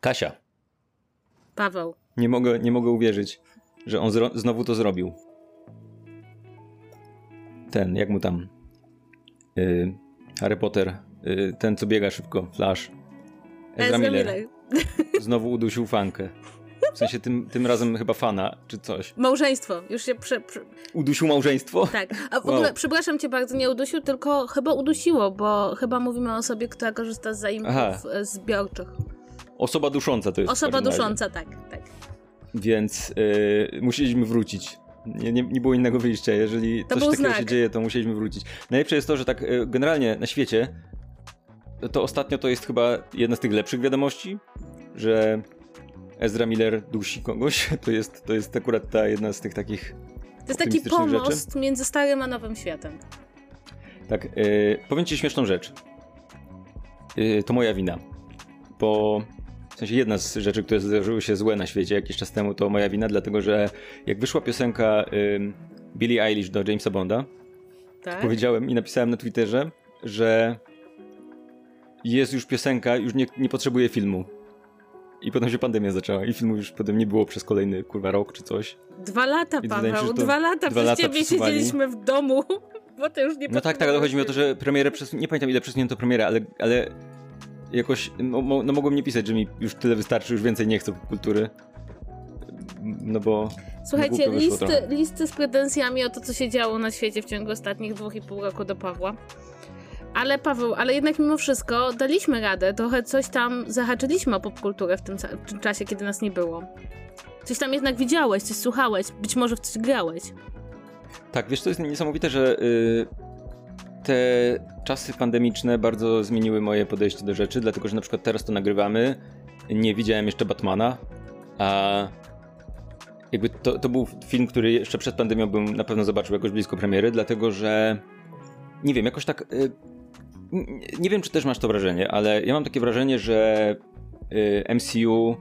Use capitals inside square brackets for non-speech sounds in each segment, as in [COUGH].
Kasia. Paweł. Nie mogę, nie mogę uwierzyć, że on znowu to zrobił. Ten, jak mu tam? Yy, Harry Potter. Yy, ten, co biega szybko. Flash. Ezra Miller. Miller. Znowu udusił fankę. W sensie tym, tym razem chyba fana, czy coś. Małżeństwo. Już się prze, prze... Udusił małżeństwo? Tak. A w wow. ogóle, przepraszam cię bardzo, nie udusił, tylko chyba udusiło, bo chyba mówimy o osobie, która korzysta z zaimków Aha. zbiorczych. Osoba dusząca to jest. Osoba dusząca, tak, tak. Więc yy, musieliśmy wrócić. Nie, nie, nie, było innego wyjścia. Jeżeli to coś takiego znak. się dzieje, to musieliśmy wrócić. Najlepsze jest to, że tak yy, generalnie na świecie to ostatnio to jest chyba jedna z tych lepszych wiadomości, że Ezra Miller dusi kogoś. [LAUGHS] To jest, to jest akurat ta jedna z tych takich. To jest taki pomost rzeczy. między starym a nowym światem. Tak, yy, powiem ci śmieszną rzecz. Yy, to moja wina. Bo w sensie jedna z rzeczy, które zdarzyły się złe na świecie jakiś czas temu, to moja wina, dlatego że jak wyszła piosenka yy, Billie Eilish do Jamesa Bonda, tak? powiedziałem i napisałem na Twitterze, że jest już piosenka, już nie, nie potrzebuje filmu. I potem się pandemia zaczęła i filmu już potem nie było przez kolejny kurwa rok czy coś. Dwa lata, Paweł, się, dwa lata. Dwa lata ciebie siedzieliśmy w domu, [LAUGHS] bo to już nie No tak, tak, ale chodzi mi o to, że premierę, przez, nie pamiętam ile przesunięto premierę, ale, ale jakoś, no, no mogło mnie pisać, że mi już tyle wystarczy, już więcej nie chcę kultury. No bo. Słuchajcie, listy, listy z pretensjami o to, co się działo na świecie w ciągu ostatnich dwóch i pół roku do Pawła. Ale Paweł, ale jednak mimo wszystko daliśmy radę, trochę coś tam zahaczyliśmy o popkulturę w tym, czasie, kiedy nas nie było. Coś tam jednak widziałeś, coś słuchałeś, być może w coś grałeś. Tak, wiesz, to jest niesamowite, że yy, te czasy pandemiczne bardzo zmieniły moje podejście do rzeczy, dlatego że na przykład teraz to nagrywamy, nie widziałem jeszcze Batmana, a jakby to, to był film, który jeszcze przed pandemią bym na pewno zobaczył jakoś blisko premiery, dlatego że nie wiem, jakoś tak. Yy, nie wiem, czy też masz to wrażenie, ale ja mam takie wrażenie, że yy, MCU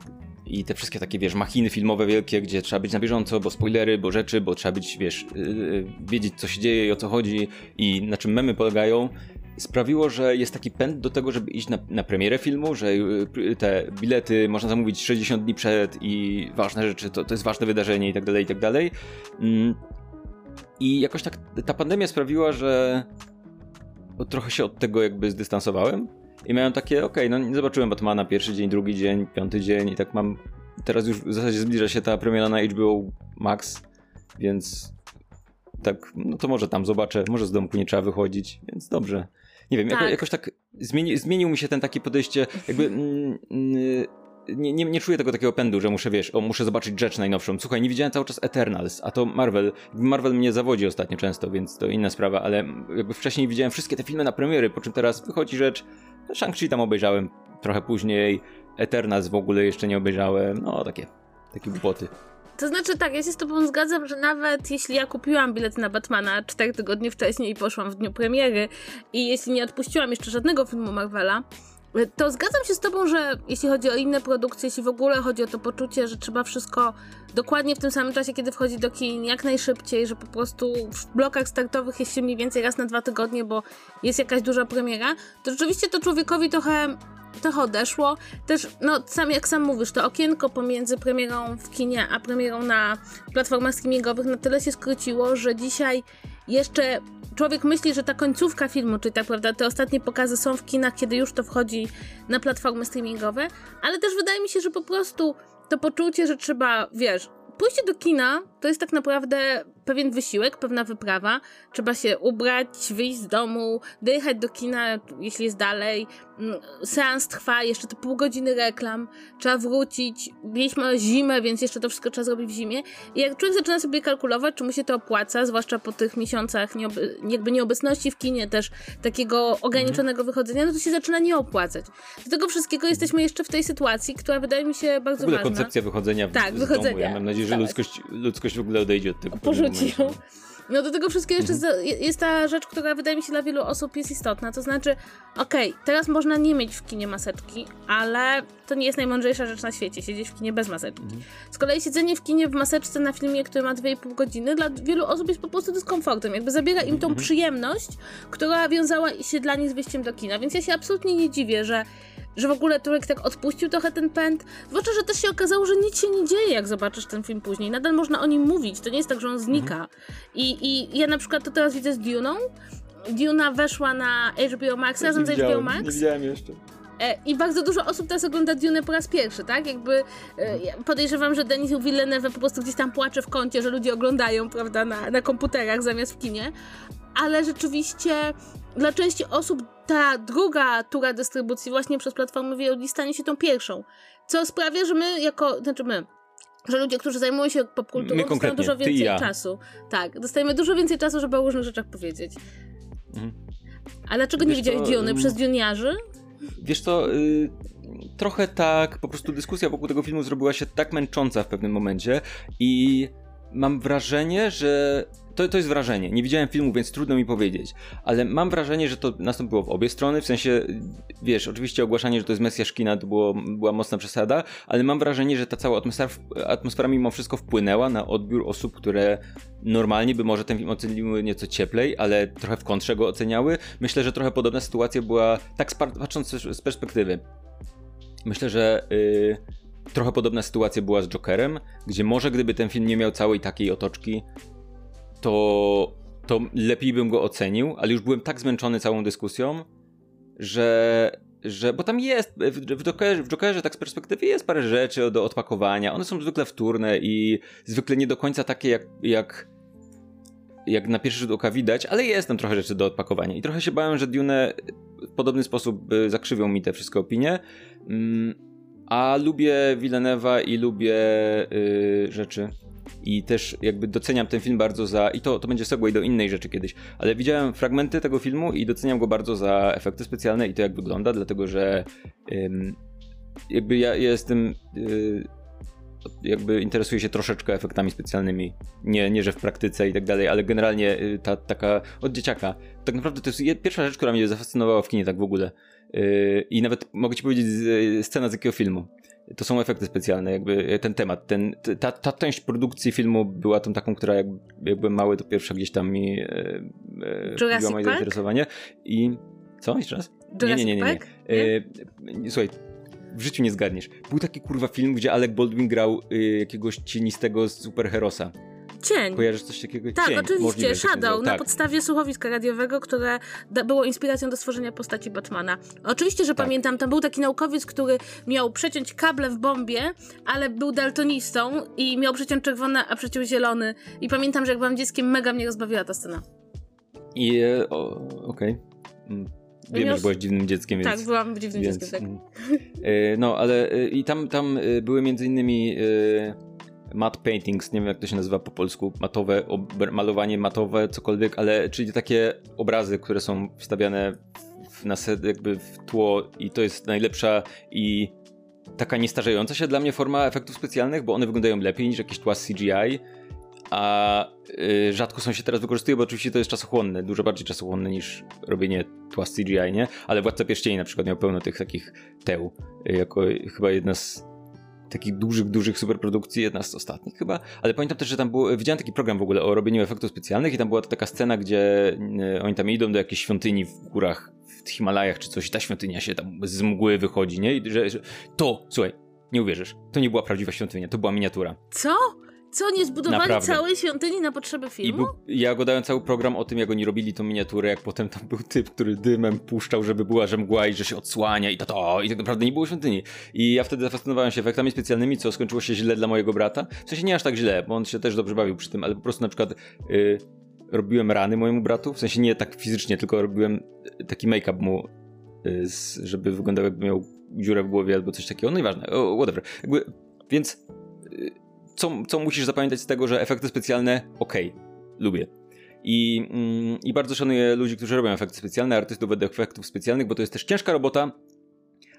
i te wszystkie takie, wiesz, machiny filmowe wielkie, gdzie trzeba być na bieżąco, bo spoilery, bo rzeczy, bo trzeba być, wiesz, yy, wiedzieć, co się dzieje i o co chodzi i na czym memy polegają, sprawiło, że jest taki pęd do tego, żeby iść na, na premierę filmu, że te bilety można zamówić 60 dni przed i ważne rzeczy, to, to jest ważne wydarzenie i tak dalej, i tak dalej. Mm. I jakoś tak ta pandemia sprawiła, że trochę się od tego jakby zdystansowałem i miałem takie, okej, okay, no nie zobaczyłem Batmana pierwszy dzień, drugi dzień, piąty dzień i tak mam, teraz już w zasadzie zbliża się ta premiera na HBO Max, więc tak, no to może tam zobaczę, może z domku nie trzeba wychodzić, więc dobrze. Nie wiem, tak. Jako, jakoś tak zmieni, zmienił mi się ten takie podejście, jakby mm, mm, nie, nie, nie czuję tego takiego pędu, że muszę, wiesz, o, muszę zobaczyć rzecz najnowszą. Słuchaj, nie widziałem cały czas Eternals, a to Marvel. Marvel mnie zawodzi ostatnio często, więc to inna sprawa, ale jakby wcześniej widziałem wszystkie te filmy na premiery, po czym teraz wychodzi rzecz, Shang-Chi tam obejrzałem trochę później, Eternals w ogóle jeszcze nie obejrzałem, no takie, takie głupoty. To znaczy tak, ja się z tobą zgadzam, że nawet jeśli ja kupiłam bilet na Batmana 4 tygodnie wcześniej i poszłam w dniu premiery i jeśli nie odpuściłam jeszcze żadnego filmu Marvela, to zgadzam się z Tobą, że jeśli chodzi o inne produkcje, jeśli w ogóle chodzi o to poczucie, że trzeba wszystko dokładnie w tym samym czasie, kiedy wchodzi do kin, jak najszybciej, że po prostu w blokach startowych jest się mniej więcej raz na dwa tygodnie, bo jest jakaś duża premiera, to rzeczywiście to człowiekowi trochę trochę odeszło. Też, no, sam jak sam mówisz, to okienko pomiędzy premierą w kinie a premierą na platformach streamingowych na tyle się skróciło, że dzisiaj jeszcze człowiek myśli, że ta końcówka filmu, czyli tak prawda, te ostatnie pokazy są w kinach, kiedy już to wchodzi na platformy streamingowe, ale też wydaje mi się, że po prostu to poczucie, że trzeba, wiesz, pójście do kina to jest tak naprawdę pewien wysiłek, pewna wyprawa. Trzeba się ubrać, wyjść z domu, dojechać do kina, jeśli jest dalej. Mm, seans trwa, jeszcze te pół godziny reklam, trzeba wrócić. Mieliśmy zimę, więc jeszcze to wszystko trzeba zrobić w zimie. I jak człowiek zaczyna sobie kalkulować, czy mu się to opłaca, zwłaszcza po tych miesiącach nieoby, jakby nieobecności w kinie, też takiego ograniczonego wychodzenia, no to się zaczyna nie opłacać. Do tego wszystkiego jesteśmy jeszcze w tej sytuacji, która wydaje mi się bardzo w ogóle ważna. koncepcja wychodzenia w, tak, z wychodzenia. domu. Ja mam nadzieję, że tak. ludzkość, ludzkość w ogóle odejdzie od tego. Porzuci ją. No do tego wszystkiego jeszcze mhm. jest ta rzecz, która wydaje mi się dla wielu osób jest istotna, to znaczy, okej, okay, teraz można nie mieć w kinie maseczki, ale to nie jest najmądrzejsza rzecz na świecie, siedzieć w kinie bez maseczki. Mhm. Z kolei siedzenie w kinie w maseczce na filmie, który ma 2,5 godziny, dla wielu osób jest po prostu dyskomfortem, jakby zabiera im tą mhm. przyjemność, która wiązała się dla nich z wyjściem do kina, więc ja się absolutnie nie dziwię, że że w ogóle człowiek tak odpuścił trochę ten pęd. Zwłaszcza, że też się okazało, że nic się nie dzieje, jak zobaczysz ten film później. Nadal można o nim mówić, to nie jest tak, że on znika. I, I ja na przykład to teraz widzę z Duną. Duna weszła na HBO Max razem z HBO Max. Nie widziałem jeszcze. E, I bardzo dużo osób teraz ogląda Dune po raz pierwszy, tak? Jakby e, podejrzewam, że Denis Villeneuve po prostu gdzieś tam płacze w kącie, że ludzie oglądają, prawda, na, na komputerach zamiast w kinie. Ale rzeczywiście dla części osób ta druga tura dystrybucji właśnie przez platformy VOD stanie się tą pierwszą. Co sprawia, że my jako, znaczy my, że ludzie, którzy zajmują się popkulturą, dostają dużo więcej ja. czasu. Tak, dostajemy dużo więcej czasu, żeby o różnych rzeczach powiedzieć. Mhm. A dlaczego Wiesz nie widziałeś Diony? Przez Dioniarzy? Wiesz to y, trochę tak, po prostu dyskusja wokół tego filmu zrobiła się tak męcząca w pewnym momencie i mam wrażenie, że to, to jest wrażenie. Nie widziałem filmu, więc trudno mi powiedzieć, ale mam wrażenie, że to nastąpiło w obie strony. W sensie, wiesz, oczywiście ogłaszanie, że to jest Mesjasz kina, to było, była mocna przesada, ale mam wrażenie, że ta cała atmosfera, atmosfera mimo wszystko wpłynęła na odbiór osób, które normalnie by może ten film oceniły nieco cieplej, ale trochę w kontrze go oceniały. Myślę, że trochę podobna sytuacja była, tak patrząc z perspektywy. Myślę, że. Yy, trochę podobna sytuacja była z Jokerem, gdzie może gdyby ten film nie miał całej takiej otoczki, to, to lepiej bym go ocenił, ale już byłem tak zmęczony całą dyskusją, że, że bo tam jest, w, Jokerze, w Jokerze tak z perspektywy jest parę rzeczy do odpakowania, one są zwykle wtórne i zwykle nie do końca takie jak, jak jak na pierwszy rzut oka widać, ale jest tam trochę rzeczy do odpakowania. I trochę się bałem, że Dune w podobny sposób y, zakrzywią mi te wszystkie opinie, mm, a lubię Villeneuve'a i lubię yy, rzeczy i też jakby doceniam ten film bardzo za, i to, to będzie segue do innej rzeczy kiedyś, ale widziałem fragmenty tego filmu i doceniam go bardzo za efekty specjalne i to jak wygląda, dlatego że ym, jakby ja, ja jestem yy, jakby interesuję się troszeczkę efektami specjalnymi. Nie, nie że w praktyce i tak dalej, ale generalnie y, ta taka od dzieciaka. Tak naprawdę to jest pierwsza rzecz, która mnie zafascynowała w kinie tak w ogóle. Yy, I nawet mogę ci powiedzieć scena z jakiego filmu to są efekty specjalne, jakby ten temat, ten, ta, ta część produkcji filmu była tą taką, która jak, jak byłem mały, to pierwsza gdzieś tam mi e, e, moje zainteresowanie. I co? Jeszcze raz? Jurassic nie, nie, nie, nie. nie. E, słuchaj, w życiu nie zgadniesz. Był taki kurwa film, gdzie Alec Baldwin grał y, jakiegoś cienistego superherosa. Cień. Kojarzysz coś takiego? Tak, Cień. oczywiście. Możliwe, Shadow, na tak. podstawie słuchowiska radiowego, które było inspiracją do stworzenia postaci Batmana. Oczywiście, że tak. pamiętam, tam był taki naukowiec, który miał przeciąć kable w bombie, ale był daltonistą i miał przeciąć czerwony, a przeciął zielony. I pamiętam, że jak byłam dzieckiem, mega mnie rozbawiła ta scena. I, e, okej. Okay. Mm. Wiemy, miał... że byłaś dziwnym dzieckiem, tak, więc... Tak, byłam dziwnym więc, dzieckiem, tak. E, no, ale e, i tam, tam były między innymi matte paintings, nie wiem jak to się nazywa po polsku, matowe, malowanie matowe, cokolwiek, ale czyli takie obrazy, które są wstawiane w, na jakby w tło i to jest najlepsza i taka niestarzejąca się dla mnie forma efektów specjalnych, bo one wyglądają lepiej niż jakieś tła CGI, a y, rzadko są się teraz wykorzystuje, bo oczywiście to jest czasochłonne, dużo bardziej czasochłonne niż robienie tła CGI, nie? Ale Władca Pierścieni na przykład miał pełno tych takich teł, y, jako chyba jedna z takich dużych, dużych superprodukcji, jedna z ostatnich chyba, ale pamiętam też, że tam było, widziałem taki program w ogóle o robieniu efektów specjalnych i tam była taka scena, gdzie e, oni tam idą do jakiejś świątyni w górach, w Himalajach czy coś i ta świątynia się tam z mgły wychodzi, nie? I że, że to, słuchaj, nie uwierzysz, to nie była prawdziwa świątynia, to była miniatura. Co? Co, nie zbudowali Naprawdę. całej świątyni na potrzeby filmu? I był, ja oglądałem cały program o tym, jak oni robili tą miniaturę, jak potem tam był typ, który dymem puszczał, żeby była że mgła i że się odsłania i to, to i tak naprawdę nie było świątyni. I ja wtedy zafascynowałem się efektami specjalnymi, co skończyło się źle dla mojego brata. W sensie nie aż tak źle, bo on się też dobrze bawił przy tym, ale po prostu na przykład yy, robiłem rany mojemu bratu, w sensie nie tak fizycznie, tylko robiłem taki make-up mu, yy, żeby wyglądał jakby miał dziurę w głowie albo coś takiego, no nieważne, oh, whatever. Jakby, więc... Co, co musisz zapamiętać z tego, że efekty specjalne, okej, okay, lubię. I, mm, I bardzo szanuję ludzi, którzy robią efekty specjalne, artystów od efektów specjalnych, bo to jest też ciężka robota,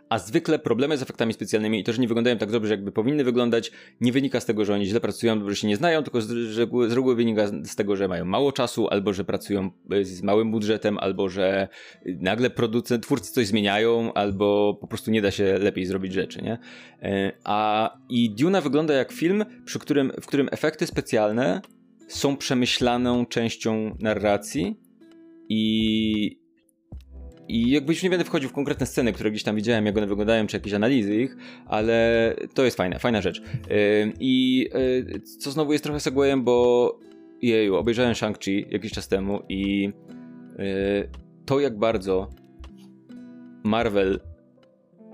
A zwykle problemy z efektami specjalnymi i to, że nie wyglądają tak dobrze, jakby powinny wyglądać, nie wynika z tego, że oni źle pracują, że się nie znają, tylko z z reguły wynika z tego, że mają mało czasu, albo że pracują z małym budżetem, albo że nagle producent, twórcy coś zmieniają, albo po prostu nie da się lepiej zrobić rzeczy, nie? E, a i Duna wygląda jak film, przy którym, w którym efekty specjalne są przemyślaną częścią narracji i i jakby już nie będę wchodził w konkretne sceny, które gdzieś tam widziałem, jak one wyglądają, czy jakieś analizy ich, ale to jest fajna, fajna rzecz. I co znowu jest trochę segwayem, bo jeju, obejrzałem Shang-Chi jakiś czas temu i to jak bardzo Marvel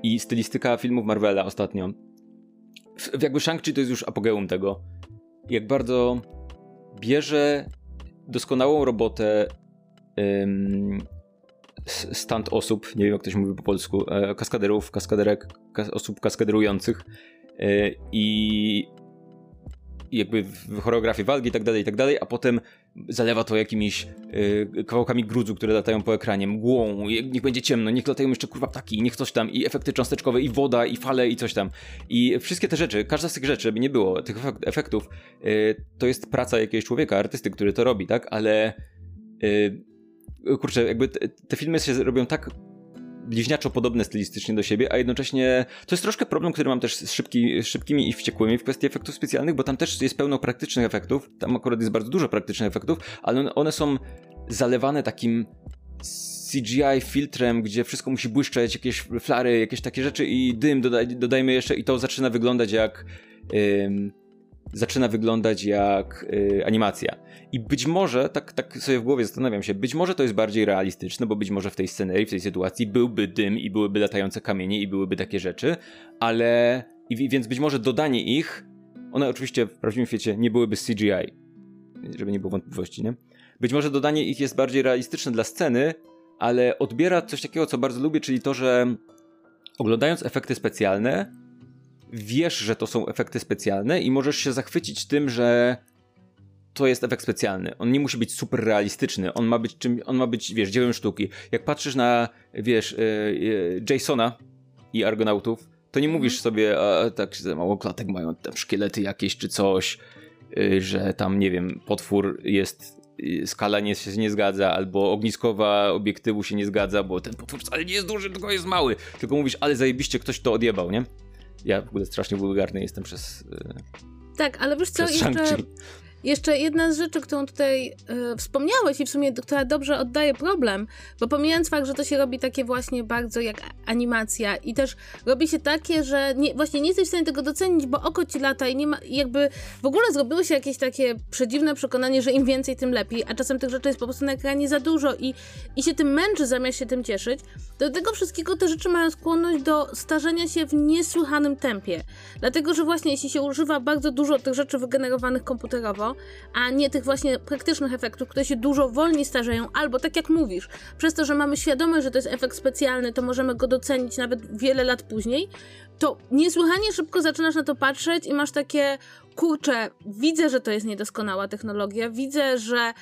i stylistyka filmów Marvela ostatnio, jakby Shang-Chi to jest już apogeum tego, jak bardzo bierze doskonałą robotę stand osób, nie wiem jak ktoś mówi po polsku, e, kaskaderów, kaskaderek, kas osób kaskaderujących e, i jakby w choreografii walki i tak dalej, i tak dalej, a potem zalewa to jakimiś y, kawałkami grudzu, które latają po ekranie, mgłą, niech będzie ciemno, niech latają jeszcze kurwa ptaki, niech coś tam, i efekty cząsteczkowe, i woda, i fale, i coś tam. I wszystkie te rzeczy, każda z tych rzeczy, by nie było, tych efektów, y, to jest praca jakiegoś człowieka, artysty, który to robi, tak? Ale y, kurczę, jakby te, te filmy się robią tak bliźniaczo podobne stylistycznie do siebie, a jednocześnie to jest troszkę problem, który mam też z szybki, szybkimi i wściekłymi w kwestii efektów specjalnych, bo tam też jest pełno praktycznych efektów, tam akurat jest bardzo dużo praktycznych efektów, ale one, są zalewane takim CGI filtrem, gdzie wszystko musi błyszczeć, jakieś flary, jakieś takie rzeczy i dym dodaj, dodajmy jeszcze i to zaczyna wyglądać jak zaczyna wyglądać jak y, animacja. I być może, tak, tak sobie w głowie zastanawiam się, być może to jest bardziej realistyczne, bo być może w tej scenerii, w tej sytuacji byłby dym i byłyby latające kamienie i byłyby takie rzeczy, ale. I, więc być może dodanie ich, one oczywiście w prawdziwym świecie nie byłyby CGI, żeby nie było wątpliwości, nie? Być może dodanie ich jest bardziej realistyczne dla sceny, ale odbiera coś takiego, co bardzo lubię, czyli to, że oglądając efekty specjalne, wiesz, że to są efekty specjalne i możesz się zachwycić tym, że to jest efekt specjalny. On nie musi być super realistyczny. On ma być czym, on ma być, wiesz, dziełem sztuki. Jak patrzysz na, wiesz, yy, Jasona i Argonautów, to nie mówisz sobie, a tak za mało klatek mają tam szkielety jakieś czy coś, yy, że tam, nie wiem, potwór jest skala nie, się nie zgadza, albo ogniskowa obiektywu się nie zgadza, bo ten potwór wcale nie jest duży, tylko jest mały. Tylko mówisz, ale zajebiście ktoś to odjebał, nie? Ja w ogóle strasznie wulgarny jestem przez. Y, tak, ale wiesz co, jeszcze, jeszcze jedna z rzeczy, którą tutaj e, wspomniałeś i w sumie, która dobrze oddaje problem, bo pomijając fakt, że to się robi takie właśnie bardzo jak animacja i też robi się takie, że nie, właśnie nie jesteś w stanie tego docenić, bo oko ci lata i nie ma, jakby w ogóle zrobiło się jakieś takie przedziwne przekonanie, że im więcej, tym lepiej, a czasem tych rzeczy jest po prostu na ekranie za dużo i, i się tym męczy zamiast się tym cieszyć. Do tego wszystkiego te rzeczy mają skłonność do starzenia się w niesłychanym tempie. Dlatego, że właśnie jeśli się używa bardzo dużo tych rzeczy wygenerowanych komputerowo, a nie tych właśnie praktycznych efektów, które się dużo wolniej starzeją, albo tak jak mówisz, przez to, że mamy świadomość, że to jest efekt specjalny, to możemy go docenić nawet wiele lat później, to niesłychanie szybko zaczynasz na to patrzeć i masz takie, kurczę, widzę, że to jest niedoskonała technologia, widzę, że e,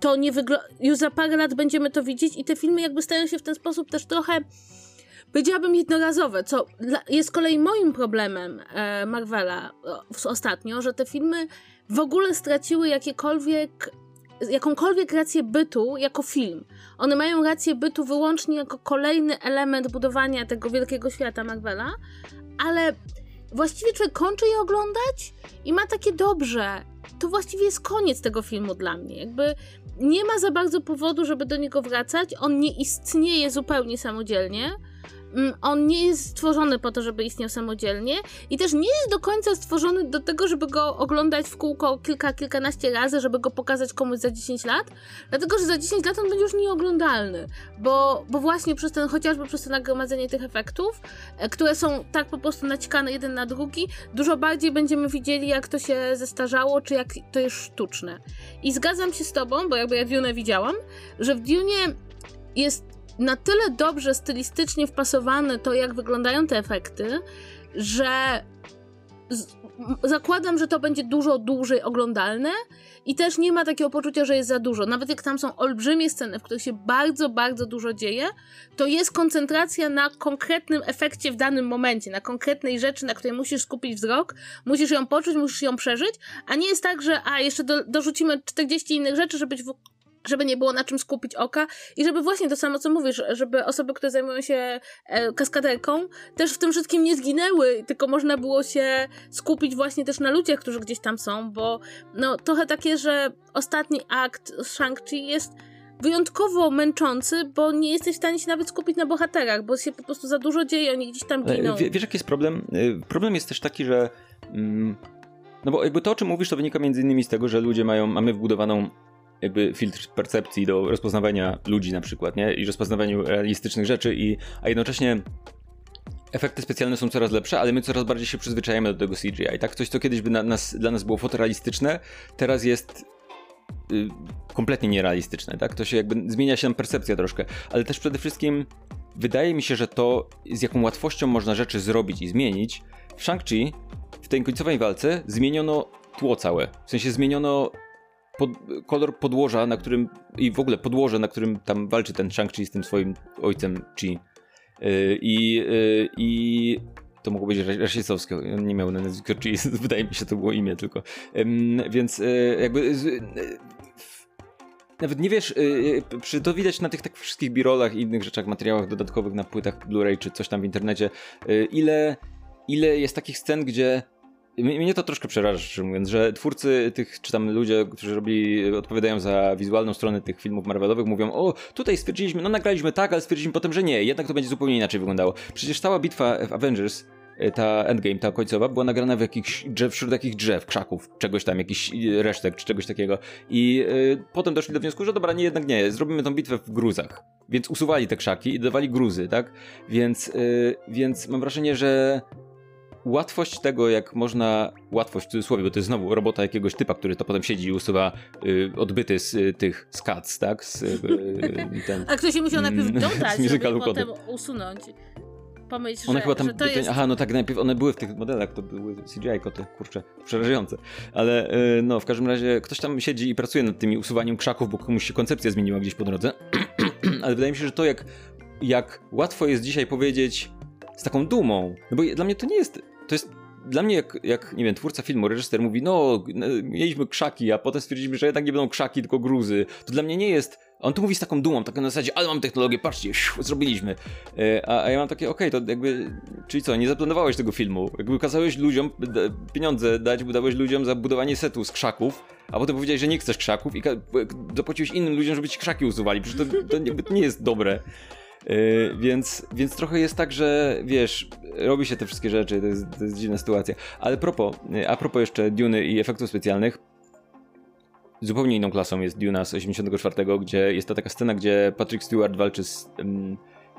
to nie wygląda, już za parę lat będziemy to widzieć i te filmy jakby stają się w ten sposób też trochę powiedziałabym jednorazowe, co jest kolei moim problemem e, Marvela ostatnio, że te filmy w ogóle straciły jakiekolwiek jakąkolwiek rację bytu jako film. One mają rację bytu wyłącznie jako kolejny element budowania tego wielkiego świata Marvela, ale właściwie człowiek kończy je oglądać i ma takie dobrze. To właściwie jest koniec tego filmu dla mnie. Jakby nie ma za bardzo powodu, żeby do niego wracać. On nie istnieje zupełnie samodzielnie on nie jest stworzony po to, żeby istniał samodzielnie i też nie jest do końca stworzony do tego, żeby go oglądać w kółko kilka, kilkanaście razy, żeby go pokazać komuś za 10 lat, dlatego, że za 10 lat on będzie już nieoglądalny, bo, bo właśnie przez ten, chociażby przez to nagromadzenie tych efektów, e, które są tak po prostu naciskane jeden na drugi, dużo bardziej będziemy widzieli, jak to się zestarzało, czy jak to jest sztuczne. I zgadzam się z tobą, bo jakby ja Dune widziałam, że w Dune jest na tyle dobrze stylistycznie wpasowane to, jak wyglądają te efekty, że zakładam, że to będzie dużo dłużej oglądalne i też nie ma takiego poczucia, że jest za dużo. Nawet jak tam są olbrzymie sceny, w których się bardzo, bardzo dużo dzieje, to jest koncentracja na konkretnym efekcie w danym momencie, na konkretnej rzeczy, na której musisz skupić wzrok, musisz ją poczuć, musisz ją przeżyć, a nie jest tak, że a jeszcze do, dorzucimy 40 innych rzeczy, żeby w żeby nie było na czym skupić oka i żeby właśnie to samo, co mówisz, żeby osoby, które zajmują się e, kaskaderką, też w tym wszystkim nie zginęły, tylko można było się skupić właśnie też na ludziach, którzy gdzieś tam są, bo no trochę takie, że ostatni akt Shang-Chi jest wyjątkowo męczący, bo nie jesteś w stanie się nawet skupić na bohaterach, bo się po prostu za dużo dzieje, oni gdzieś tam giną. W, wiesz, jaki jest problem? E, problem jest też taki, że mm, no bo jakby to, o czym mówisz, to wynika między innymi z tego, że ludzie mają, mamy wbudowaną jakby filtr percepcji do rozpoznawania ludzi na przykład, nie? I rozpoznawaniu realistycznych rzeczy i, a jednocześnie efekty specjalne są coraz lepsze, ale my coraz bardziej się przyzwyczajamy do tego CGI. Tak, coś, co kiedyś by na nas, dla nas było fotorealistyczne, teraz jest y, kompletnie nierealistyczne, tak? To się jakby zmienia się nam percepcja troszkę, ale też przede wszystkim wydaje mi się, że to z jaką łatwością można rzeczy zrobić i zmienić. W Shang-Chi w tej końcowej walce zmieniono tło całe. W sensie zmieniono pod, kolor podłoża, na którym i w ogóle podłoże, na którym tam walczy ten Shang-Chi z tym swoim ojcem Chi. Yy, I, yy, i to mogło być rasistowskie, on nie miał na nazwisko Chi, [LAUGHS] wydaje mi się, to było imię tylko. Więc yy, jakby nawet nie wiesz, przy, to widać na tych tak wszystkich birolach i innych rzeczach, materiałach dodatkowych na płytach Blu-ray czy coś tam w internecie, ile, ile jest takich scen, gdzie mnie to troszkę przeraża, szczerze mówiąc, że twórcy tych, czy tam ludzie, którzy robili, odpowiadają za wizualną stronę tych filmów Marvelowych, mówią, o, tutaj stwierdziliśmy, no nagraliśmy tak, ale stwierdziliśmy potem, że nie, jednak to będzie zupełnie inaczej wyglądało. Przecież cała bitwa w Avengers, e, ta endgame, ta końcowa, była nagrana w jakichś drzew, wśród jakichś drzew, krzaków, czegoś tam, jakichś resztek, czy czegoś takiego. I y, potem doszli do wniosku, że dobra, nie, jednak nie, zrobimy tą bitwę w gruzach. Więc usuwali te krzaki i dodawali gruzy, tak? Więc, więc mam wrażenie, że łatwość tego, jak można, łatwość w cudzysłowie, bo to jest znowu robota jakiegoś typa, który to potem siedzi i usuwa y, odbyty z y, tych skac, tak? Z, y, ten, A ktoś się musiał najpierw mm, dodać, [LAUGHS] żeby potem usunąć. Pomyśl, one że, chyba tam, że to jest... Aha, no tak, najpierw one były w tych modelach, to były CGI koty, kurczę, przerażające. Ale y, no, w każdym razie ktoś tam siedzi i pracuje nad tymi usuwaniem krzaków, bo komuś się koncepcja zmieniła gdzieś po drodze. [CLEARS THROAT] Ale wydaje mi się, że to jak, jak łatwo jest dzisiaj powiedzieć z taką dumą, no bo dla mnie to nie jest to jest dla mnie jak, jak, nie wiem, twórca filmu, reżyser mówi, no, mieliśmy krzaki, a potem stwierdziliśmy, że jednak nie będą krzaki, tylko gruzy. To dla mnie nie jest. On tu mówi z taką dumą, taką na zasadzie, ale mam technologię, patrzcie, zrobiliśmy. E, a, a, ja mam takie, okej, okay, to jakby, czyli co, nie zaplanowałeś tego filmu. Jakby kazałeś ludziom pieniądze dać, dałeś ludziom za budowanie setu z krzaków, a potem powiedziałeś, że nie chcesz krzaków i zapłaciłeś innym ludziom, żeby ci krzaki usuwali. Przecież to, to, to nie jest dobre. Yy, więc, więc trochę jest tak, że wiesz, robi się te wszystkie rzeczy, to jest, to jest dziwna sytuacja. Ale propos, a propos jeszcze Duny i efektów specjalnych, zupełnie inną klasą jest Duna z 84, gdzie jest ta taka scena, gdzie Patrick Stewart walczy z,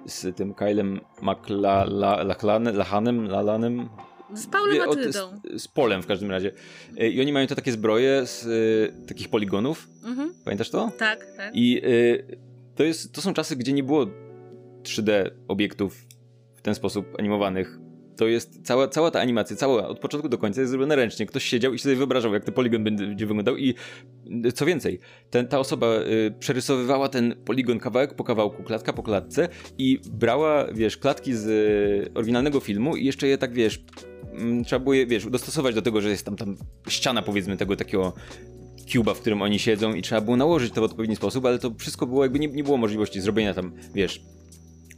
z tym Kylem McLachanem, Lalanem, z Paulem Atrydą. Z, z, Polem w każdym razie. Yy, I oni mają te takie zbroje z y, takich poligonów. Mhm. Pamiętasz to? Tak, tak. I y, to, jest, to są czasy, gdzie nie było 3D obiektów ten sposób animowanych. To jest cała, cała ta animacja, cała od początku do końca jest zrobiona ręcznie. Ktoś siedział i sobie wyobrażał, jak ten poligon będzie wyglądał i co więcej, ten, ta osoba y, przerysowywała ten poligon kawałek po kawałku, klatka po klatce i brała, wiesz, klatki z y, oryginalnego filmu i jeszcze je tak, wiesz, y, trzeba było je, wiesz, dostosować do tego, że jest tam, tam ściana, powiedzmy, tego takiego cuba, w którym oni siedzą i trzeba było nałożyć to w odpowiedni sposób, ale to wszystko było jakby nie, nie było możliwości zrobienia tam, wiesz,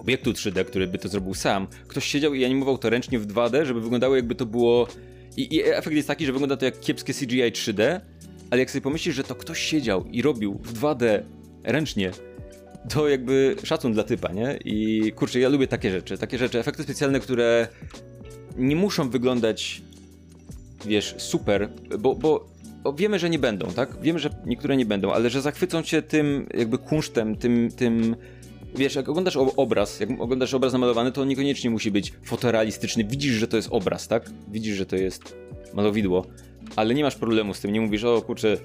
obiektu 3D, który by to zrobił sam, ktoś siedział i animował to ręcznie w 2D, żeby wyglądało jakby to było... I, I, efekt jest taki, że wygląda to jak kiepskie CGI 3D, ale jak sobie pomyślisz, że to ktoś siedział i robił w 2D ręcznie, to jakby szacun dla typa, nie? I kurczę, ja lubię takie rzeczy, takie rzeczy, efekty specjalne, które nie muszą wyglądać, wiesz, super, bo, bo wiemy, że nie będą, tak? Wiemy, że niektóre nie będą, ale że zachwycą cię tym jakby kunsztem, tym, tym wiesz, jak oglądasz obraz, jak oglądasz obraz namalowany, to on niekoniecznie musi być fotorealistyczny. Widzisz, że to jest obraz, tak? Widzisz, że to jest malowidło, ale nie masz problemu z tym. Nie mówisz, o kurczę,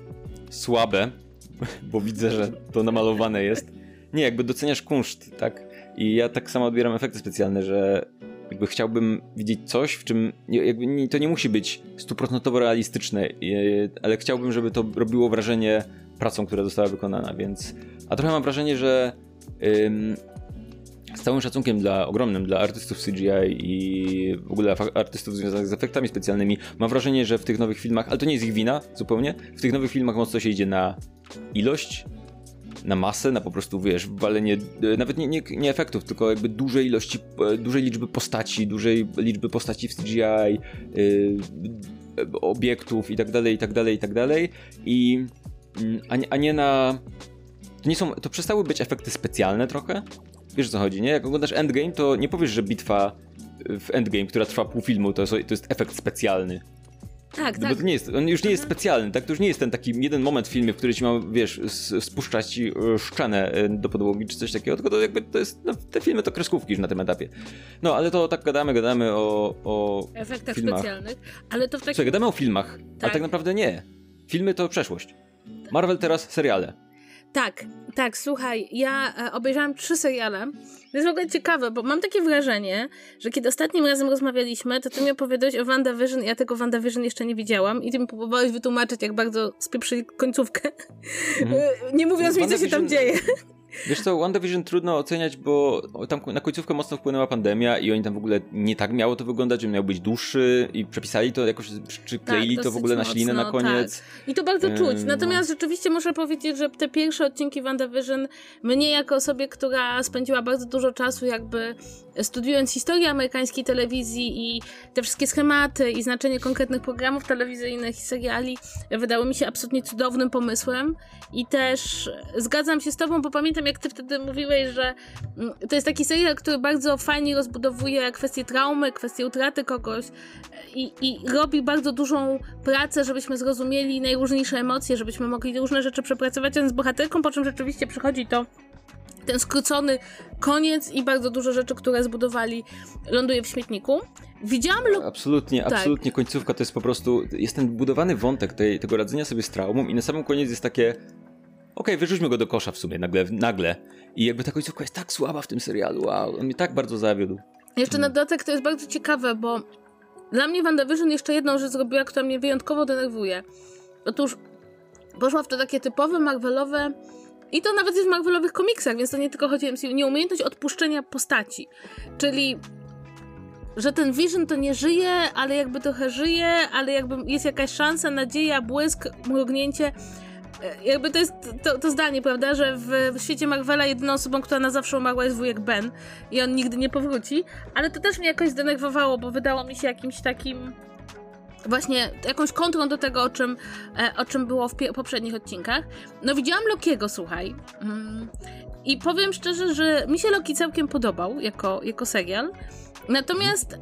słabe, [LAUGHS] bo widzę, że to namalowane jest. Nie, jakby doceniasz kunszt, tak? I ja tak samo odbieram efekty specjalne, że jakby chciałbym widzieć coś, w czym jakby to nie musi być stuprocentowo realistyczne, ale chciałbym, żeby to robiło wrażenie pracą, która została wykonana, więc... A trochę mam wrażenie, że z całym szacunkiem dla ogromnym dla artystów CGI i w ogóle artystów związanych z efektami specjalnymi, mam wrażenie, że w tych nowych filmach, ale to nie jest ich wina zupełnie, w tych nowych filmach mocno się idzie na ilość, na masę, na po prostu, wiesz, walenie, e, nawet nie, nie, nie efektów, tylko jakby dużej ilości, e, dużej liczby postaci, dużej liczby postaci w CGI, yy, obiektów i tak dalej, i tak dalej, i tak dalej. I, mm, a, nie, a nie na... To, nie są, to przestały być efekty specjalne trochę. Wiesz o co chodzi, nie? Jak oglądasz Endgame, to nie powiesz, że bitwa w Endgame, która trwa pół filmu, to, to jest efekt specjalny. Tak, no tak. Bo to nie jest, on już nie jest specjalny, tak? To już nie jest ten taki jeden moment w filmie, w którym ci ma, wiesz, spuszczać e, szczenę e, do podłogi czy coś takiego, tylko to jakby to jest, no, te filmy to kreskówki już na tym etapie. No, ale to tak gadamy, gadamy o, o efektach filmach. specjalnych, ale to w takim... Słuchaj, gadamy o filmach, tak. ale tak naprawdę nie. Filmy to przeszłość. Marvel teraz seriale. Tak, tak, słuchaj, ja e, obejrzałam trzy seriale. To jest w ogóle ciekawe, bo mam takie wrażenie, że kiedy ostatnim razem rozmawialiśmy, to ty mi opowiadałeś o WandaVision, ja tego WandaVision jeszcze nie widziałam i ty mi próbowałeś wytłumaczyć, jak bardzo spieprzyli końcówkę, mhm. [LAUGHS] nie mówiąc mi, co się tam dzieje. Wiesz co, WandaVision trudno oceniać, bo tam na końcówkę mocno wpłynęła pandemia i oni tam w ogóle nie tak miało to wyglądać, że miał być dłuższy i przepisali to jakoś, czy kleili tak, to w ogóle na ślinę na koniec. Tak. I to bardzo czuć. Natomiast no. rzeczywiście muszę powiedzieć, że te pierwsze odcinki WandaVision mnie jako osobie, która spędziła bardzo dużo czasu jakby studiując historię amerykańskiej telewizji i te wszystkie schematy i znaczenie konkretnych programów telewizyjnych i seriali, wydało mi się absolutnie cudownym pomysłem i też zgadzam się z tobą, bo pamiętam jak ty wtedy mówiłeś, że mm, to jest taki serial, który bardzo fajnie rozbudowuje kwestie traumy, kwestie utraty kogoś i, i robi bardzo dużą pracę, żebyśmy zrozumieli najróżniejsze emocje, żebyśmy mogli różne rzeczy przepracować z bohaterką, po czym rzeczywiście przychodzi to ten skrócony koniec i bardzo dużo rzeczy, które zbudowali, ląduje w śmietniku. Widziałam... Lo- absolutnie, tak. absolutnie końcówka to jest po prostu, jest ten budowany wątek tej, tego radzenia sobie z traumą i na samym koniec jest takie okej, okay, wyrzućmy go do kosza w sumie nagle, nagle. I jakby ta końcówka jest tak słaba w tym serialu, wow, on mnie tak bardzo zawiódł. Jeszcze na dodatek to jest bardzo ciekawe, bo dla mnie WandaVision jeszcze jedną rzecz zrobiła, która mnie wyjątkowo denerwuje. Otóż poszła w to takie typowe Marvelowe i to nawet jest w Marvelowych komiksach, więc to nie tylko chodzi o. Nieumiejętność odpuszczenia postaci. Czyli że ten Vision to nie żyje, ale jakby trochę żyje, ale jakby jest jakaś szansa, nadzieja, błysk, mrugnięcie. E, jakby to jest to, to zdanie, prawda, że w, w, świecie Marvela jedyną osobą, która na zawsze umarła jest wujek Ben i on nigdy nie powróci, ale to też mnie jakoś zdenerwowało, bo wydało mi się jakimś takim właśnie jakąś kontrą do tego, o czym, e, o czym było w poprzednich odcinkach. No widziałam Lokiego, słuchaj. Mm. I powiem szczerze, że mi się Loki całkiem podobał jako, jako serial. Natomiast e,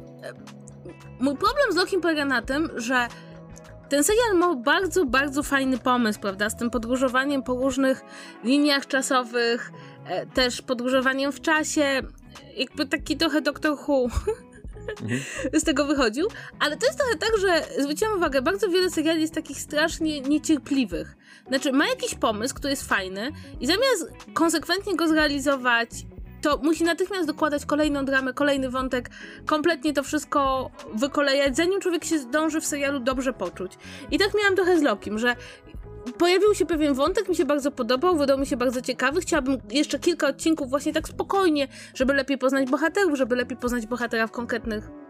mój problem z Lokim polega na tym, że ten serial ma bardzo, bardzo fajny pomysł, prawda? Z tym podróżowaniem po różnych liniach czasowych, e, też podróżowaniem w czasie. Jakby taki trochę Doktor Who mhm. [LAUGHS] z tego wychodził. Ale to jest trochę tak, że zwróciłam uwagę, bardzo wiele seriali jest takich strasznie niecierpliwych. Znaczy, ma jakiś pomysł, który jest fajny i zamiast konsekwentnie go zrealizować to musi natychmiast dokładać kolejną dramę, kolejny wątek, kompletnie to wszystko wykolejać, zanim człowiek się zdąży w serialu dobrze poczuć. I tak miałam trochę z Lokim, że pojawił się pewien wątek, mi się bardzo podobał, wydał mi się bardzo ciekawy. Chciałabym jeszcze kilka odcinków właśnie tak spokojnie, żeby lepiej poznać bohaterów, żeby lepiej poznać bohatera w konkretnych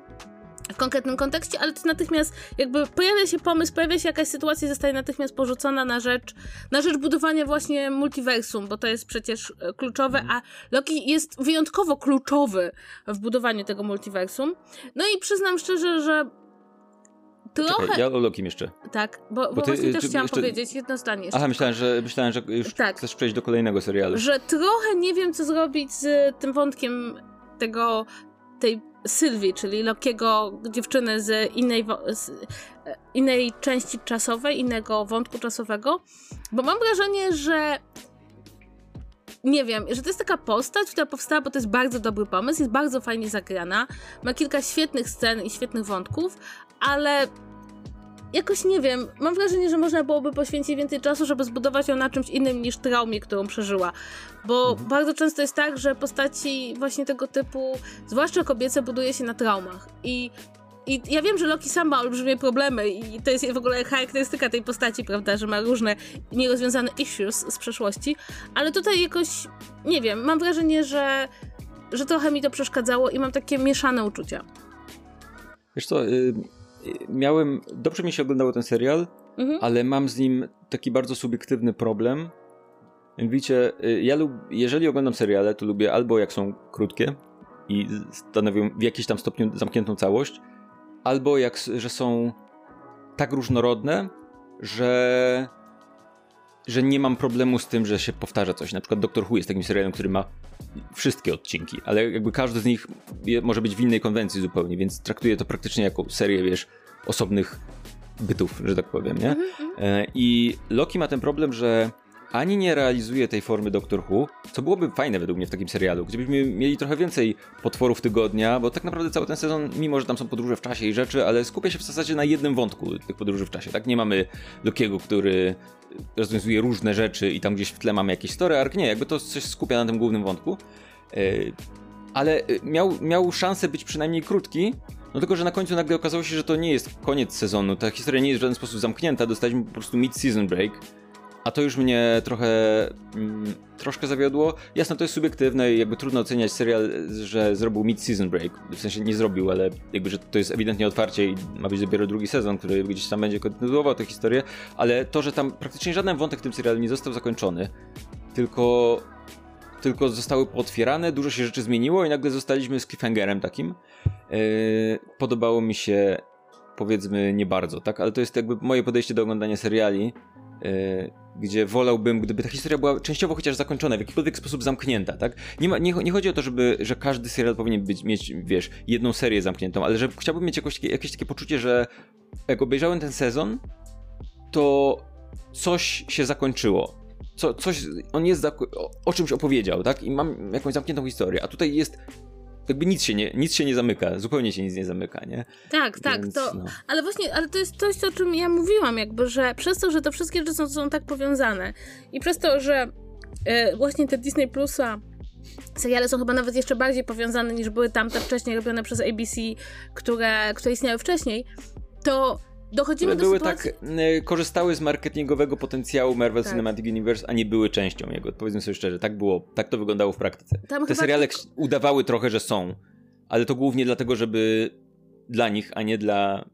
konkretnym kontekście, ale to natychmiast jakby pojawia się pomysł, pojawia się jakaś sytuacja, zostaje natychmiast porzucona na rzecz, na rzecz budowania właśnie multiversum, bo to jest przecież e, kluczowe, a Loki jest wyjątkowo kluczowy w budowaniu tego multiversum. No i przyznam szczerze, że Trochę... Czekaj, ja o Lokim jeszcze. Tak, bo, bo, bo ty, właśnie też chciałam jeszcze... powiedzieć jedno zdanie jeszcze. Aha, myślałem, że, myślałem, że już tak. chcesz przejść do kolejnego serialu. Że trochę nie wiem, co zrobić z tym wątkiem tego, tej Sylwii, czyli Lokiego dziewczyny z innej, z innej części czasowej, innego wątku czasowego, bo mam wrażenie, że nie wiem, że to jest taka postać, która powstała, bo to jest bardzo dobry pomysł, jest bardzo fajnie zagrana, ma kilka świetnych scen i świetnych wątków, ale jakoś nie wiem, mam wrażenie, że można byłoby poświęcić więcej czasu, żeby zbudować ją na czymś innym niż traumie, którą przeżyła. Bo mhm. bardzo często jest tak, że postaci właśnie tego typu, zwłaszcza kobiece, buduje się na traumach. I i ja wiem, że Loki sam ma olbrzymie problemy i to jest w ogóle charakterystyka tej postaci, prawda, że ma różne nierozwiązane issues z przeszłości, ale tutaj jakoś, nie wiem, mam wrażenie, że, że trochę mi to przeszkadzało i mam takie mieszane uczucia. Wiesz co, y, miałem, dobrze mi się oglądało ten serial, mhm. ale mam z nim taki bardzo subiektywny problem. Mianowicie, y, ja lub, jeżeli oglądam seriale, to lubię albo jak są krótkie i stanowią w jakimś tam stopniu zamkniętą całość, albo jak, że są tak różnorodne, że że nie mam problemu z tym, że się powtarza coś. Na przykład Doctor Who jest takim serialem, który ma wszystkie odcinki, ale jakby każdy z nich może być w innej konwencji zupełnie, więc traktuję to praktycznie jako serię, wiesz, osobnych bytów, że tak powiem, nie? Mhm, mhm. E, I Loki ma ten problem, że ani nie realizuje tej formy Doctor Who, co byłoby fajne według mnie w takim serialu, gdybyśmy mieli trochę więcej potworów tygodnia, bo tak naprawdę cały ten sezon, mimo że tam są podróże w czasie i rzeczy, ale skupia się w zasadzie na jednym wątku tych podróży w czasie, tak? Nie mamy Lokiego, który rozwiązuje różne rzeczy i tam gdzieś w tle mamy jakiś story arc, nie, jakby to coś skupia na tym głównym wątku. E, ale e, miał, miał szansę być przynajmniej krótki, no tylko, że na końcu nagle okazało się, że to nie jest koniec sezonu, ta historia nie jest w żaden sposób zamknięta, dostaliśmy po prostu mid-season break, a to już mnie trochę mm, troszkę zawiodło. Jasno, to jest subiektywne i jakby trudno oceniać serial, że zrobił mid-season break. W sensie nie zrobił, ale jakby, że to jest ewidentnie otwarcie i ma być dopiero drugi sezon, który gdzieś tam będzie kontynuował tę historię, ale to, że tam praktycznie żaden wątek w tym serialu nie został zakończony, tylko tylko zostały potwierane, dużo się rzeczy zmieniło i nagle zostaliśmy z cliffhangerem takim. Yy, podobało mi się powiedzmy nie bardzo, tak? Ale to jest jakby moje podejście do oglądania seriali. Yy, gdzie wolałbym, gdyby ta historia była częściowo chociaż zakończona, w jakikolwiek sposób zamknięta, tak? Nie, ma, nie, nie chodzi o to, żeby, że każdy serial powinien być, mieć, wiesz, jedną serię zamkniętą, ale że chciałbym mieć jakoś, jakieś takie poczucie, że jak obejrzałem ten sezon, to coś się zakończyło. Co, coś, on jest o, o czymś opowiedział, tak? I mam jakąś zamkniętą historię, a tutaj jest jakby nic się, nie, nic się nie zamyka, zupełnie się nic nie zamyka, nie? Tak, tak, Więc, to, no. ale właśnie, ale to jest coś, o czym ja mówiłam, jakby, że przez to, że te wszystkie rzeczy są, są tak powiązane i przez to, że e, właśnie te Disney Plusa seriale są chyba nawet jeszcze bardziej powiązane niż były tamte wcześniej robione przez ABC, które, które istniały wcześniej, to dochodzimy były do sytuacji... tak, y, korzystały z marketingowego potencjału Marvel tak. Cinematic Universe, a nie były częścią jego. Powiedzmy sobie szczerze, tak było, tak to wyglądało w praktyce. Tam Te seriale tak... udawały trochę, że są, ale to głównie dlatego, żeby dla nich, a nie dla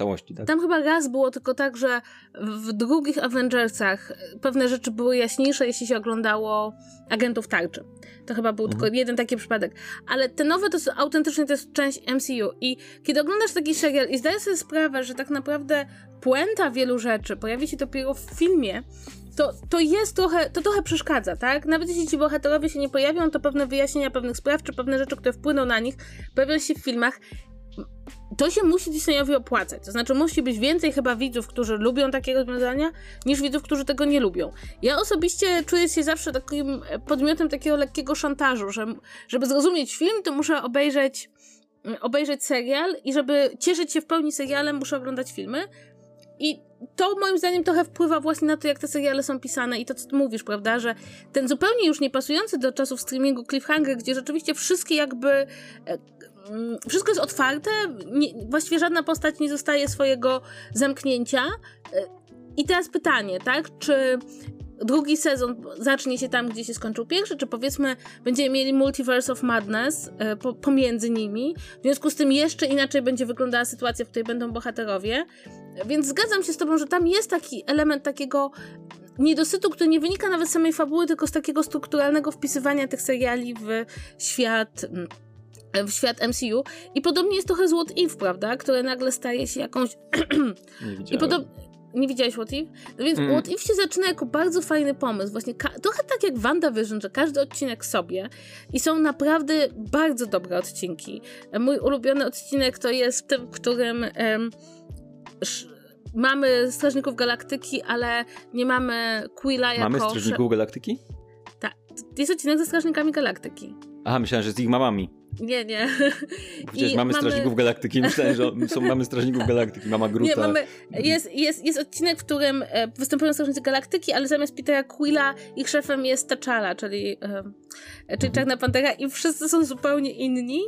całości. Tak? Tam chyba raz było tylko tak, że w drugich Avengersach pewne rzeczy były jaśniejsze, jeśli się oglądało agentów tarczy. To chyba był mhm. tylko jeden taki przypadek. Ale te nowe to są, autentycznie to jest część MCU. I kiedy oglądasz taki serial i zdajesz sobie sprawę, że tak naprawdę puenta wielu rzeczy pojawi się dopiero w filmie, to, to jest trochę, to trochę przeszkadza, tak? Nawet jeśli ci bohaterowie się nie pojawią, to pewne wyjaśnienia pewnych spraw, czy pewne rzeczy, które wpłyną na nich, pojawią się w filmach to się musi Disneyowi opłacać. To znaczy, musi być więcej chyba widzów, którzy lubią takie rozwiązania, niż widzów, którzy tego nie lubią. Ja osobiście czuję się zawsze takim podmiotem takiego lekkiego szantażu, że żeby zrozumieć film, to muszę obejrzeć, mm, obejrzeć serial i żeby cieszyć się w pełni serialem, muszę oglądać filmy. I to moim zdaniem trochę wpływa właśnie na to, jak te seriale są pisane i to, co mówisz, prawda, że ten zupełnie już niepasujący do czasów streamingu cliffhanger, gdzie rzeczywiście wszystkie jakby e, wszystko jest otwarte, nie, właściwie żadna postać nie zostaje swojego zamknięcia. E, I teraz pytanie, tak, czy drugi sezon zacznie się tam, gdzie się skończył pierwszy, czy powiedzmy będziemy mieli Multiverse of Madness e, po, pomiędzy nimi. W związku z tym jeszcze inaczej będzie wyglądała sytuacja, w której będą bohaterowie. Więc zgadzam się z tobą, że tam jest taki element takiego niedosytu, który nie wynika nawet z samej fabuły, tylko z takiego strukturalnego wpisywania tych seriali w świat mm, w świat MCU. I podobnie jest trochę z What If, prawda? Które nagle staje się jakąś... [CLEARS THROAT] nie widziałem. I podobnie nie widziałeś What If? No więc mm. What If się zaczyna jako bardzo fajny pomysł. Właśnie trochę tak jak WandaVision, że każdy odcinek sobie i są naprawdę bardzo dobre odcinki. Mój ulubiony odcinek to jest tym, w którym mamy Strażników Galaktyki, ale nie mamy Quilla jako... Mamy Strażników Galaktyki? Tak. Jest odcinek ze Strażnikami Galaktyki. Aha, myślałem, że z ich mamami. Nie, nie. [LAUGHS] Przecież mamy, mamy Strażników Galaktyki. Myślałem, że są, mamy Strażników Galaktyki. Mama Gruta. Nie, mamy, jest, jest, jest odcinek, w którym e, występują Strażnicy Galaktyki, ale zamiast Petera Quilla ich szefem jest T'Challa, czyli, e, czyli mhm. Czarna Pantera i wszyscy są zupełnie inni.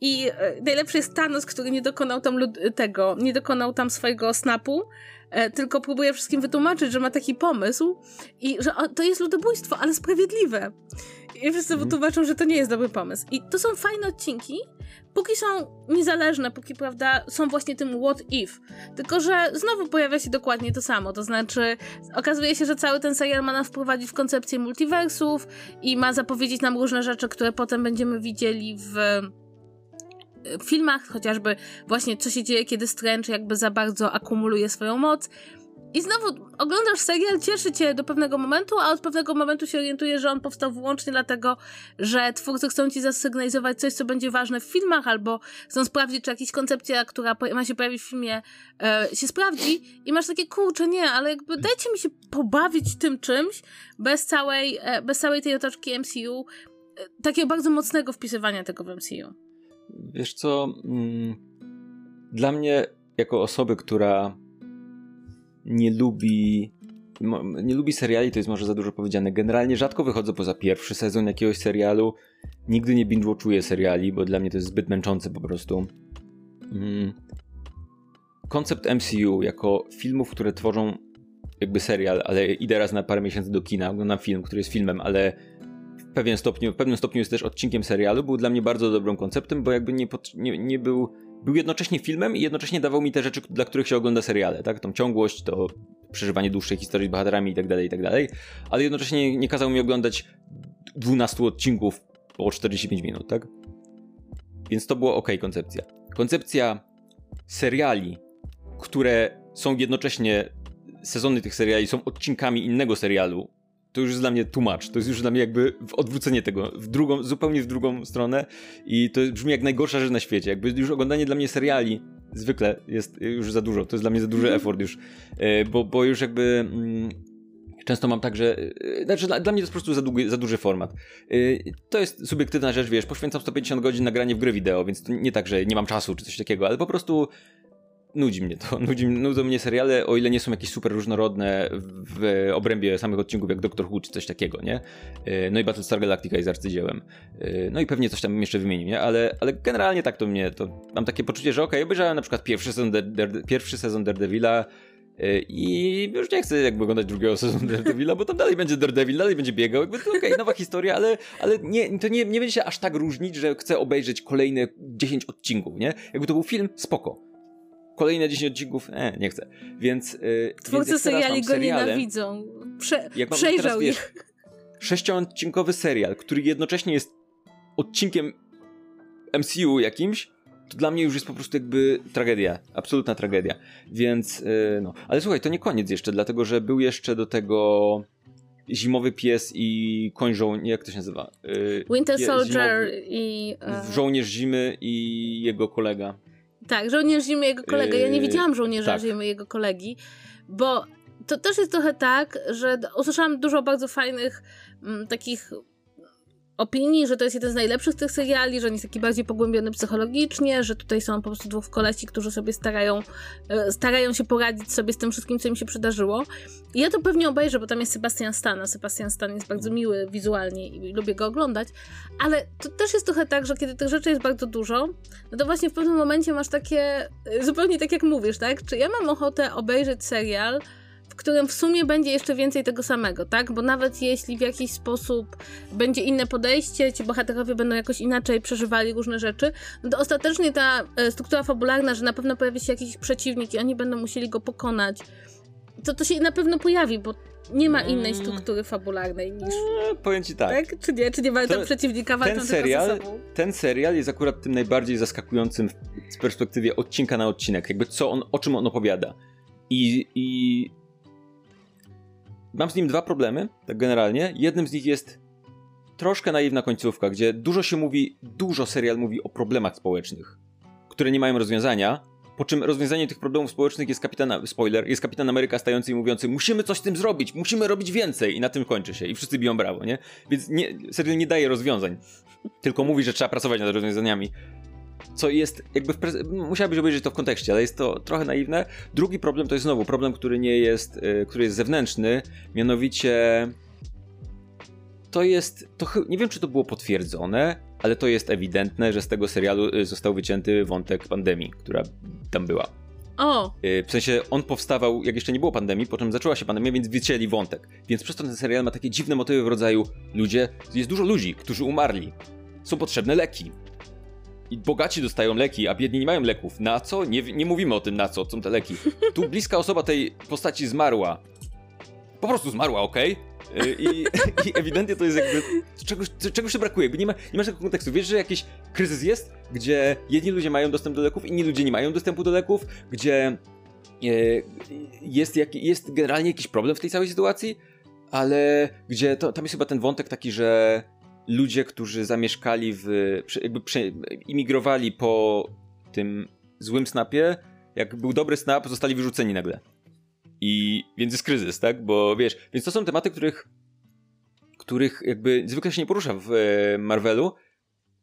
I e, najlepszy jest Thanos, który nie dokonał tam tego, nie dokonał tam swojego snapu, e, tylko próbuje wszystkim wytłumaczyć, że ma taki pomysł i że to jest ludobójstwo, ale sprawiedliwe. I wszyscy mm. wytłumaczą, że to nie jest dobry pomysł. I to są fajne odcinki, póki są niezależne, póki, prawda, są właśnie tym what if. Tylko, że znowu pojawia się dokładnie to samo. To znaczy, okazuje się, że cały ten serial ma nas wprowadzić w koncepcję multiversów i ma zapowiedzieć nam różne rzeczy, które potem będziemy widzieli w filmach, chociażby właśnie co się dzieje, kiedy Strange jakby za bardzo akumuluje swoją moc. I znowu oglądasz serial, cieszy cię do pewnego momentu, a od pewnego momentu się orientujesz, że on powstał wyłącznie dlatego, że twórcy chcą ci zasygnalizować coś, co będzie ważne w filmach, albo chcą sprawdzić, czy jakaś koncepcja, która ma się pojawić w filmie, e, się sprawdzi. I masz takie, kurcze, nie, ale jakby dajcie mi się pobawić tym czymś, bez całej, e, bez całej tej otoczki MCU, e, takiego bardzo mocnego wpisywania tego w MCU. Wiesz co, mm, dla mnie, jako osoby, która nie lubi nie lubi seriali, to jest może za dużo powiedziane. Generalnie rzadko wychodzę poza pierwszy sezon jakiegoś serialu. Nigdy nie binge-watchuję seriali, bo dla mnie to jest zbyt męczące po prostu. Mm. Koncept MCU jako filmów, które tworzą jakby serial, ale idę raz na parę miesięcy do kina, oglądam film, który jest filmem, ale pewien stopniu, w pewnym stopniu jest też odcinkiem serialu, był dla mnie bardzo dobrym konceptem, bo jakby nie, nie, nie był był jednocześnie filmem i jednocześnie dawał mi te rzeczy, dla których się ogląda seriale, tak? Tą ciągłość, to przeżywanie dłuższej historii z bohaterami i tak dalej, i tak dalej, ale jednocześnie nie kazał mi oglądać 12 odcinków po 45 minut, tak? Więc to była ok koncepcja. Koncepcja seriali, które są jednocześnie sezony tych seriali są odcinkami innego serialu, to już jest dla mnie tłumacz. To jest już dla mnie jakby odwrócenie tego w drugą, zupełnie w drugą stronę i to brzmi jak najgorsza rzecz na świecie. Jakby już oglądanie dla mnie seriali zwykle jest już za dużo. To jest dla mnie za duży effort już, e, bo, bo już jakby mm, często mam tak, że e, znaczy dla, dla mnie to jest po prostu za, długi, za duży format. E, to jest subiektywna rzecz, wiesz, poświęcam 150 godzin na granie w gry wideo, więc to nie tak, że nie mam czasu czy coś takiego, ale po prostu nudzi mnie to. [LAUGHS] Nudzi, nudzą mnie seriale, o ile nie są jakieś super różnorodne w obrębie samych odcinków, jak Doctor Who czy coś takiego, nie? E, no i Battlestar Galactica jest arcydziełem. E, no i pewnie coś tam jeszcze wymienił, nie? Ale, ale generalnie tak to mnie, to mam takie poczucie, że okej, okay, obejrzałem na przykład pierwszy sezon, pierwszy sezon Daredevila, e, i już nie chcę jakby oglądać drugiego [LAUGHS] sezonu Daredevila, bo tam dalej będzie Daredevil, dalej będzie biegał, jakby to okej, okay, nowa historia, ale, ale nie, to nie, nie będzie się aż tak różnić, że chcę obejrzeć kolejne 10 odcinków, nie? Jakby to był film, spoko kolejne 10 odcinków, e, nie chcę. Więc. Yy, Twórcy więc seriali go nienawidzą. Prze jak mam, przejrzał teraz, ich. Wiesz, sześciodcinkowy serial, który jednocześnie jest odcinkiem MCU jakimś, to dla mnie już jest po prostu jakby tragedia. Absolutna tragedia. Więc, yy, no. Ale słuchaj, to nie koniec jeszcze, dlatego że był jeszcze do tego Zimowy Pies i Koń Żołnierz, jak to się nazywa? Yy, Winter Soldier zimowy, i... Uh... Żołnierz Zimy i jego kolega. Tak, żołnierz zimy jego kolega. Ja nie yy, widziałam żołnierza tak. zimy jego kolegi, bo to też jest trochę tak, że usłyszałam dużo bardzo fajnych m, mm, takich opinii, że to jest jeden z najlepszych tych seriali, że on jest taki bardziej pogłębiony psychologicznie, że tutaj są po prostu dwóch kolesi, którzy sobie starają, e, starają się poradzić sobie z tym wszystkim, co im się przydarzyło. I ja to pewnie obejrzę, bo tam jest Sebastian Stan, a Sebastian Stan jest bardzo miły wizualnie i lubię go oglądać, ale to też jest trochę tak, że kiedy tych rzeczy jest bardzo dużo, no to właśnie w pewnym momencie masz takie, e, zupełnie tak jak mówisz, tak? Czy ja mam ochotę obejrzeć serial, w którym w sumie będzie jeszcze więcej tego samego, tak? Bo nawet jeśli w jakiś sposób będzie inne podejście, ci bohaterowie będą jakoś inaczej przeżywali różne rzeczy, no to ostatecznie ta e, struktura fabularna, że na pewno pojawi się jakiś przeciwnik i oni będą musieli go pokonać, to to się na pewno pojawi, bo nie ma innej mm. struktury fabularnej niż. Eee, powiem ci tak. tak. Czy nie? Czy nie walczą przeciwnika, walczą ten serial, Ten serial jest akurat tym najbardziej zaskakującym z perspektywy odcinka na odcinek. Jakby co on, o czym on opowiada. I, i Mam z nim dwa problemy, tak generalnie. Jednym z nich jest troszkę naiwna końcówka, gdzie dużo się mówi, dużo serial mówi o problemach społecznych, które nie mają rozwiązania, Po czym rozwiązanie tych problemów społecznych jest kapitan, spoiler, jest kapitan Ameryka stający i mówiący, musimy coś z tym zrobić, musimy robić więcej i na tym kończy się i wszyscy biją brawo, nie? Więc nie, serial nie daje rozwiązań, tylko mówi, że trzeba pracować nad rozwiązaniami co jest jakby w pre- musiałbyś obejrzeć to w kontekście, ale jest to trochę naiwne. Drugi problem to jest znowu problem, który nie jest, y, który jest zewnętrzny, mianowicie to jest, to nie wiem czy to było potwierdzone, ale to jest ewidentne, że z tego serialu y, został wycięty wątek pandemii, która tam była. O! Y, w sensie on powstawał, jak jeszcze nie było pandemii, po czym zaczęła się pandemia, więc wycięli wątek. Więc przez to ten serial ma takie dziwne motywy w rodzaju ludzie, jest dużo ludzi, którzy umarli. Są potrzebne leki i bogaci dostają leki, a biedni nie mają leków. Na co? Nie, nie mówimy o tym, na co są te leki. Tu bliska osoba tej postaci zmarła. Po prostu zmarła, okej? Okay? I, I, ewidentnie to jest jakby. Czegoś, czegoś się brakuje, jakby nie ma, nie ma tego kontekstu. Wiesz, że jakiś kryzys jest, gdzie jedni ludzie mają dostęp do leków, inni ludzie nie mają dostępu do leków, gdzie e, jest, jak, jest generalnie jakiś problem w tej całej sytuacji, ale gdzie to, tam jest chyba ten wątek taki, że ludzie, którzy zamieszkali w. jakby imigrowali po tym złym snapie, jak był dobry snap, zostali wyrzuceni nagle. I więc jest kryzys, tak? Bo wiesz, więc to są tematy, których których jakby zwykle się nie porusza w e, Marvelu,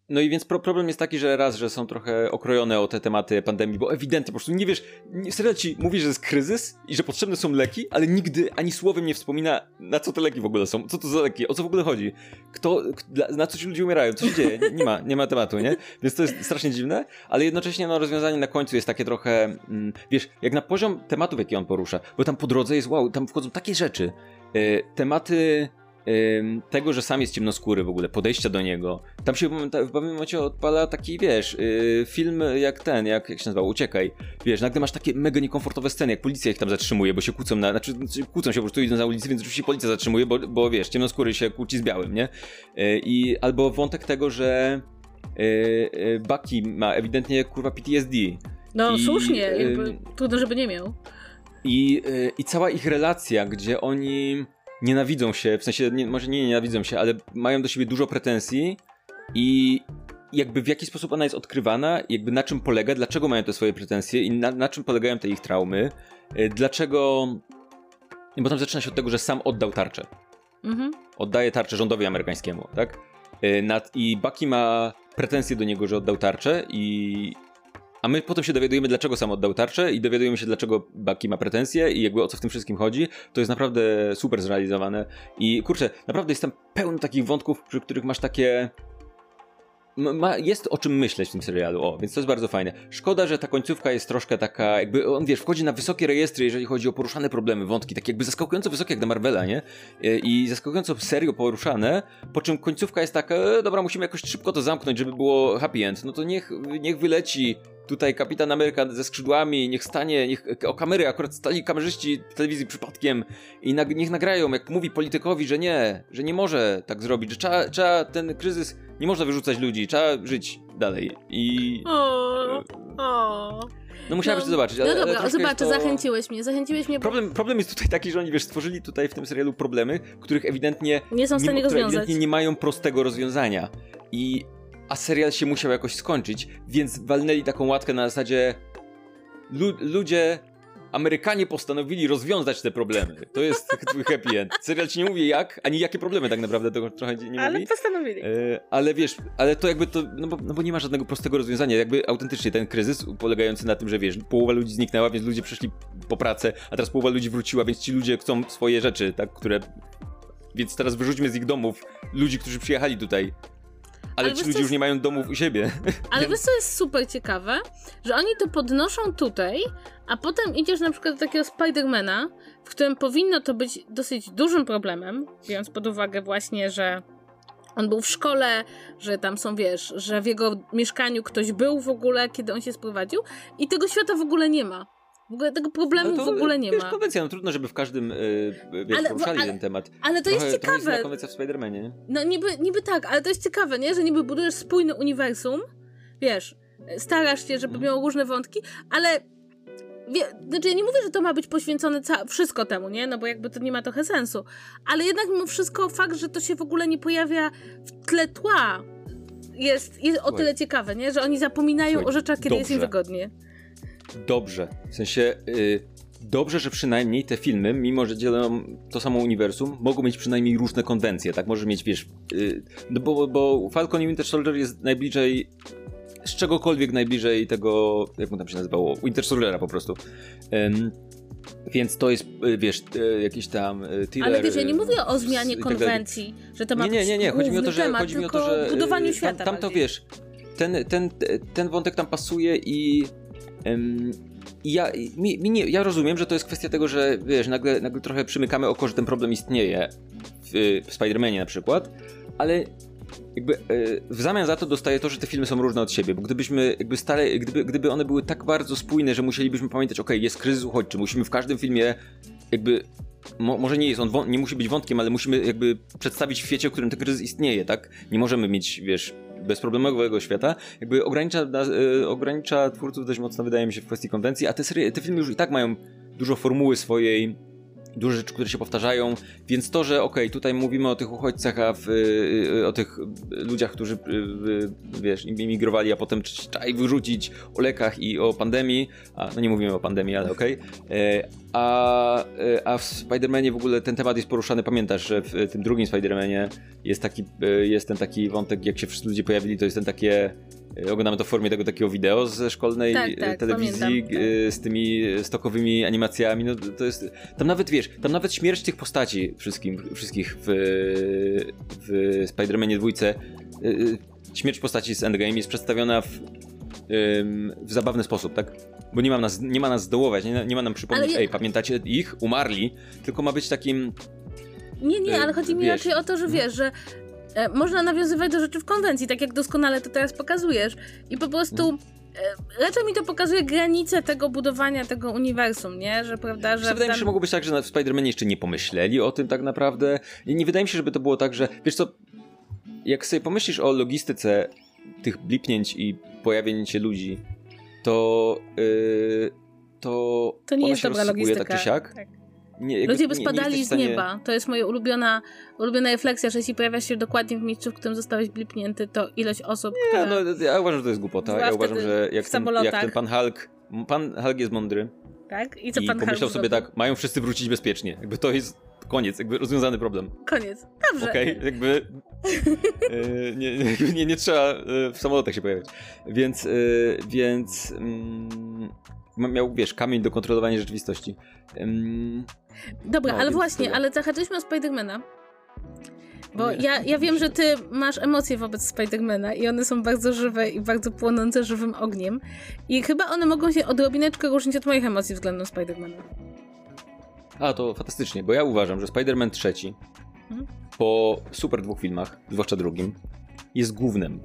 no i więc pro problem jest taki, że raz, że są trochę okrojone o te tematy pandemii, bo ewidentnie po prostu nie wiesz, serial ci mówi, że jest kryzys i że potrzebne są leki, ale nigdy ani słowem nie wspomina, na co te leki w ogóle są, co to za leki, o co w ogóle chodzi, kto, na co ci ludzie umierają, co się dzieje, nie, ma, nie ma tematu, nie? Więc to jest strasznie dziwne, ale jednocześnie no, rozwiązanie na końcu jest takie trochę, mm, wiesz, jak na poziom tematów, jakie on porusza, bo tam po drodze jest wow, tam wchodzą takie rzeczy, yy, tematy tego, że sam jest ciemnoskóry w ogóle, podejścia do niego. Tam się w pewnym momencie odpala taki, wiesz, y, film jak ten, jak, jak się nazywał, Uciekaj. Wiesz, nagle masz takie mega niekomfortowe sceny, jak policja ich tam zatrzymuje, bo się kłócą na, znaczy, znaczy kłócą się po prostu idą na ulicy, więc oczywiście policja zatrzymuje, bo, bo wiesz, ciemnoskóry się kłóci z białym, nie? Y, I albo wątek tego, że y, Bucky ma ewidentnie kurwa PTSD. No I, słusznie, trudno, żeby nie miał. I, I cała ich relacja, gdzie oni nienawidzą się, w sensie nie, może nie nienawidzą się, ale mają do siebie dużo pretensji i jakby w jaki sposób ona jest odkrywana, jakby na czym polega, dlaczego mają te swoje pretensje i na, na czym polegają te ich traumy, e, dlaczego... Bo tam zaczyna się od tego, że sam oddał tarczę. Mhm. Oddaje tarczę rządowi amerykańskiemu, tak? E, I Bucky ma pretensje do niego, że oddał tarczę i a my potem się dowiadujemy, dlaczego sam oddał tarczę i dowiadujemy się, dlaczego Baki ma pretensje i jakby o co w tym wszystkim chodzi. To jest naprawdę super zrealizowane. I kurczę, naprawdę jest tam pełno takich wątków, przy których masz takie ma, jest o czym myśleć w tym serialu, o, więc to jest bardzo fajne. Szkoda, że ta końcówka jest troszkę taka, jakby on, wiesz, wchodzi na wysokie rejestry, jeżeli chodzi o poruszane problemy, wątki, tak jakby zaskakująco wysokie jak na Marvela, nie? E, I zaskakująco serio poruszane, po czym końcówka jest taka, e, dobra, musimy jakoś szybko to zamknąć, żeby było happy end. No to niech, niech wyleci tutaj kapitan Ameryka ze skrzydłami, niech stanie, niech o kamery, akurat stali kamerzyści telewizji przypadkiem i nag, niech nagrają, jak mówi politykowi, że nie, że nie może tak zrobić, że trzeba, trzeba ten kryzys, nie można wyrzucać ludzi, trzeba żyć dalej i... O, o. No musiałeś no, to zobaczyć. Ale, no dobra, zobaczę, to... zachęciłeś mnie, zachęciłeś mnie. Problem, problem jest tutaj taki, że oni wiesz, stworzyli tutaj w tym serialu problemy, których ewidentnie nie są w stanie nie, rozwiązać. ewidentnie nie mają prostego rozwiązania. I a serial się musiał jakoś skończyć, więc walnęli taką łatkę na zasadzie lu ludzie, Amerykanie postanowili rozwiązać te problemy. To jest [LAUGHS] happy end. Serial ci nie mówi jak, ani jakie problemy tak naprawdę tego trochę nie mówi. Ale postanowili. E, ale wiesz, ale to jakby to, no bo, no bo, nie ma żadnego prostego rozwiązania. Jakby autentycznie ten kryzys polegający na tym, że wiesz, połowa ludzi zniknęła, więc ludzie przeszli po pracę, a teraz połowa ludzi wróciła, więc ci ludzie chcą swoje rzeczy, tak, które... Więc teraz wyrzućmy z ich domów ludzi, którzy przyjechali tutaj ale, ale ci ludzie jest... już nie mają domów u siebie. Ale [LAUGHS] wiesz co jest super ciekawe? Że oni to podnoszą tutaj, a potem idziesz na przykład do takiego Spidermana, w którym powinno to być dosyć dużym problemem, biorąc pod uwagę właśnie, że on był w szkole, że tam są, wiesz, że w jego mieszkaniu ktoś był w ogóle, kiedy on się sprowadził i tego świata w ogóle nie ma. W ogóle tego problemu no to, w ogóle nie wiesz, ma. konwencja, no trudno, żeby w każdym yy, wiesz, ale, poruszali ale, ten temat. Ale to trochę, jest ciekawe. Jest konwencja w Spider-Manie, nie? No niby, niby tak, ale to jest ciekawe, nie? Że niby budujesz spójne uniwersum, wiesz, starasz się, żeby hmm. miało różne wątki, ale wie, znaczy ja nie mówię, że to ma być poświęcone ca- wszystko temu, nie? No bo jakby to nie ma trochę sensu. Ale jednak mimo wszystko fakt, że to się w ogóle nie pojawia w tle tła jest, jest o tyle ciekawe, nie? Że oni zapominają Słuchaj, o rzeczach, kiedy dobrze. jest im wygodnie. dobrze. W sensie y, dobrze, że przynajmniej te filmy, mimo że dzielą to samo uniwersum, mogą mieć przynajmniej różne konwencje, tak? Może mieć, wiesz, y, no bo, bo Falcon i Winter Soldier jest najbliżej z czegokolwiek najbliżej tego, jak mu tam się nazywało, Winter Soldiera po prostu. Ym, więc to jest, y, wiesz, y, jakiś tam y, thriller. Ale wiesz, ja nie mówię o zmianie tak konwencji, że to ma nie, nie, nie, nie. Chodzi mi o to, że, temat, chodzi mi o to, że budowaniu świata Tam, tam to bardziej. wiesz, ten, ten, ten wątek tam pasuje i. I ja, mi, mi nie, ja rozumiem, że to jest kwestia tego, że wiesz, nagle, nagle trochę przymykamy oko, że ten problem istnieje w, w Spider-Manie na przykład, ale jakby e, w zamian za to dostaję to, że te filmy są różne od siebie, bo gdybyśmy jakby stale, gdyby, gdyby one były tak bardzo spójne, że musielibyśmy pamiętać, ok, jest kryzys uchodźczy, musimy w każdym filmie jakby Mo, może nie jest on, nie musi być wątkiem, ale musimy jakby przedstawić w świecie, w którym ten kryzys istnieje, tak? Nie możemy mieć, wiesz, bezproblemowego świata. Jakby ogranicza, e, ogranicza twórców dość mocno, wydaje mi się, w kwestii konwencji, a te, serie, te filmy już i tak mają dużo formuły swojej, dużo rzeczy, które się powtarzają, więc to, że okej, tutaj mówimy o tych uchodźcach, a w, y, o tych ludziach, którzy, y, y, wiesz, imigrowali, a potem trzeba ich wyrzucić, o lekach i o pandemii, a no nie mówimy o pandemii, ale okej, E, a, e, a w Spider-Manie w ogóle ten temat jest poruszany, pamiętasz, że w tym drugim Spider-Manie jest taki, e, jest ten taki wątek, jak się wszyscy ludzie pojawili, to jest ten takie Oglądamy to w formie tego takiego wideo ze szkolnej Tak, e, tak, telewizji pamiętam, tak. e, z tymi stokowymi animacjami. No to jest. Tam nawet wiesz, tam nawet śmierć tych postaci wszystkim, wszystkich w, w Spider-Manie dwójce. Śmierć postaci z Endgame jest przedstawiona w, w zabawny sposób, tak? Bo nie ma nas, nie ma nas zdołować, nie, nie ma nam przypomnieć, Ale ej, pamiętacie ich? Umarli, tylko ma być takim. Nie, nie, ale chodzi mi wiesz. raczej o to, że wiesz, że e, można nawiązywać do rzeczy w konwencji, tak jak doskonale to teraz pokazujesz. I po prostu Mhm. e, raczej mi to pokazuje granice tego budowania tego uniwersum, nie? Że prawda, że. Wydaje mi się, że mogło być tak, że w Spider-Manie jeszcze nie pomyśleli o tym tak naprawdę. I nie wydaje mi się, żeby to było tak, że wiesz co, jak sobie pomyślisz o logistyce tych blipnięć i pojawienia się ludzi, to yy, to, To nie ona jest się dobra logistyka. tak czy siak. Tak. Nie, Ludzie by nie- nie spadali jesteś w z stanie- nieba. To jest moja ulubiona, ulubiona refleksja, że jeśli pojawiasz się dokładnie w miejscu, w którym zostałeś blipnięty, to ilość osób, Nie, które... no, ja uważam, że to jest głupota. Ja uważam, że jak ten, jak ten pan Hulk, pan Hulk jest mądry Tak? I co i pan pomyślał Hulk sobie zrobił? tak, mają wszyscy wrócić bezpiecznie. Jakby to jest koniec, jakby rozwiązany problem. Koniec. Dobrze. Okej, jakby e, nie, nie, nie, nie trzeba e, w samolotach się pojawiać. Więc, e, więc mm, miał, wiesz, kamień do kontrolowania rzeczywistości. Ym, Dobra, No, ale właśnie, tyle. ale zahaczyliśmy o Spidermana. Bo ja, ja wiem, że ty masz emocje wobec Spidermana i one są bardzo żywe i bardzo płonące żywym ogniem. I chyba one mogą się odrobineczkę różnić od moich emocji względem Spidermana. A, to fantastycznie, bo ja uważam, że Spider-Man trzeci Mhm. po super dwóch filmach, zwłaszcza drugim, jest głównym.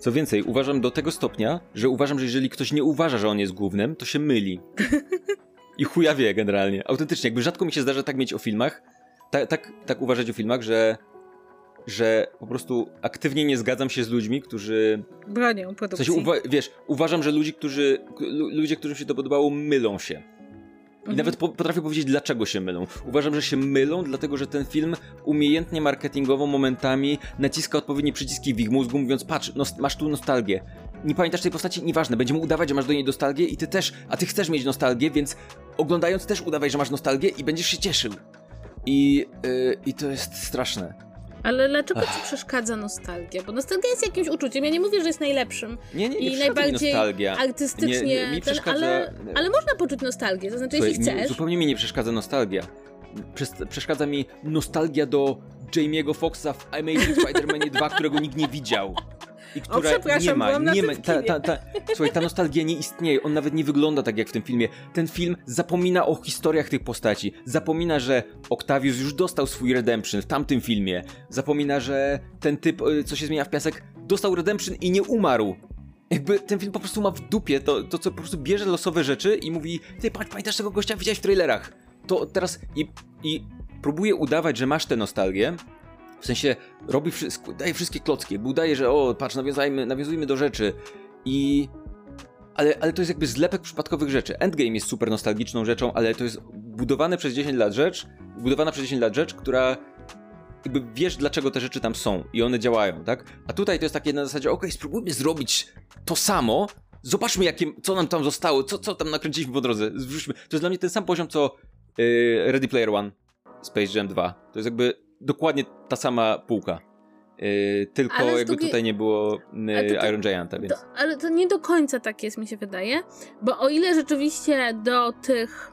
Co więcej, uważam do tego stopnia, że uważam, że jeżeli ktoś nie uważa, że on jest głównym, to się myli. I chuja wie generalnie. Autentycznie, jakby rzadko mi się zdarza tak mieć o filmach, ta, tak, tak uważać o filmach, że, że po prostu aktywnie nie zgadzam się z ludźmi, którzy Bronią w produkcji. sensie, uwa- wiesz, uważam, że ludzi, którzy, lu- ludzie, którym się to podobało, mylą się. I Mhm. nawet po, potrafię powiedzieć, dlaczego się mylą. Uważam, że się mylą, dlatego że ten film umiejętnie marketingowo momentami naciska odpowiednie przyciski w ich mózgu, mówiąc, patrz, nos- masz tu nostalgię. Nie pamiętasz tej postaci? Nieważne, będziemy udawać, że masz do niej nostalgię i ty też, a ty chcesz mieć nostalgię, więc oglądając też udawaj, że masz nostalgię i będziesz się cieszył. I, yy, i to jest straszne. Ale dlaczego ci przeszkadza nostalgia? Bo nostalgia jest jakimś uczuciem. Ja nie mówię, że jest najlepszym. Nie, nie, nie I mi najbardziej nostalgia. artystycznie. Nie, nie, mi ten, przeszkadza- ale, ale można poczuć nostalgię. To znaczy, Słuchaj, jeśli mi- chcesz. zupełnie mi nie przeszkadza nostalgia. Przes- przeszkadza mi nostalgia do Jamie'ego Foxa w Amazing Spider-Manie 2, którego nikt nie widział. I która przepraszam, nie ma, nie ma, ta, ta, ta, słuchaj, ta nostalgia nie istnieje, on nawet nie wygląda tak jak w tym filmie. Ten film zapomina o historiach tych postaci, zapomina, że Octavius już dostał swój redemption w tamtym filmie, zapomina, że ten typ, y, co się zmienia w piasek, dostał redemption i nie umarł. Jakby ten film po prostu ma w dupie to, to co po prostu bierze losowe rzeczy i mówi Ty, patrz, pamiętasz tego gościa, widziałeś w trailerach. To teraz i, i próbuje udawać, że masz tę nostalgię, w sensie robi wszystko, daje wszystkie klocki, udaje, że o, patrz, nawiązajmy, nawiązujmy do rzeczy i... Ale, ale to jest jakby zlepek przypadkowych rzeczy. Endgame jest super nostalgiczną rzeczą, ale to jest budowane przez 10 lat rzecz, budowana przez 10 lat rzecz, która jakby wiesz, dlaczego te rzeczy tam są i one działają, tak? A tutaj to jest takie na zasadzie, okej, spróbujmy zrobić to samo, zobaczmy, jakie, co nam tam zostało, co, co tam nakręciliśmy po drodze. Zwróćmy. To jest dla mnie ten sam poziom, co yy, Ready Player One, Space Jam 2. To jest jakby dokładnie ta sama półka. Yy, tylko Ale jakby drugiej- tutaj nie było yy, to- to- Iron Gianta, więc... To, ale to nie do końca tak jest, mi się wydaje, bo o ile rzeczywiście do tych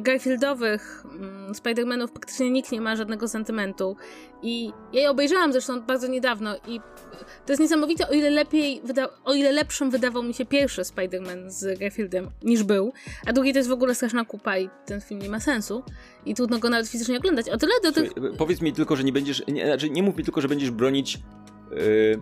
Garfieldowych mm, Spider-Manów praktycznie nikt nie ma żadnego sentymentu i ja je obejrzałam zresztą bardzo niedawno i to jest niesamowite, o ile lepiej, o ile lepszym wydawał mi się pierwszy Spider-Man z Garfieldem niż był, a drugi to jest w ogóle straszna kupa i ten film nie ma sensu i trudno go nawet fizycznie oglądać. O tyle do tych Powiedz mi tylko, że nie będziesz. Nie, znaczy nie mów mi tylko, że będziesz bronić yy,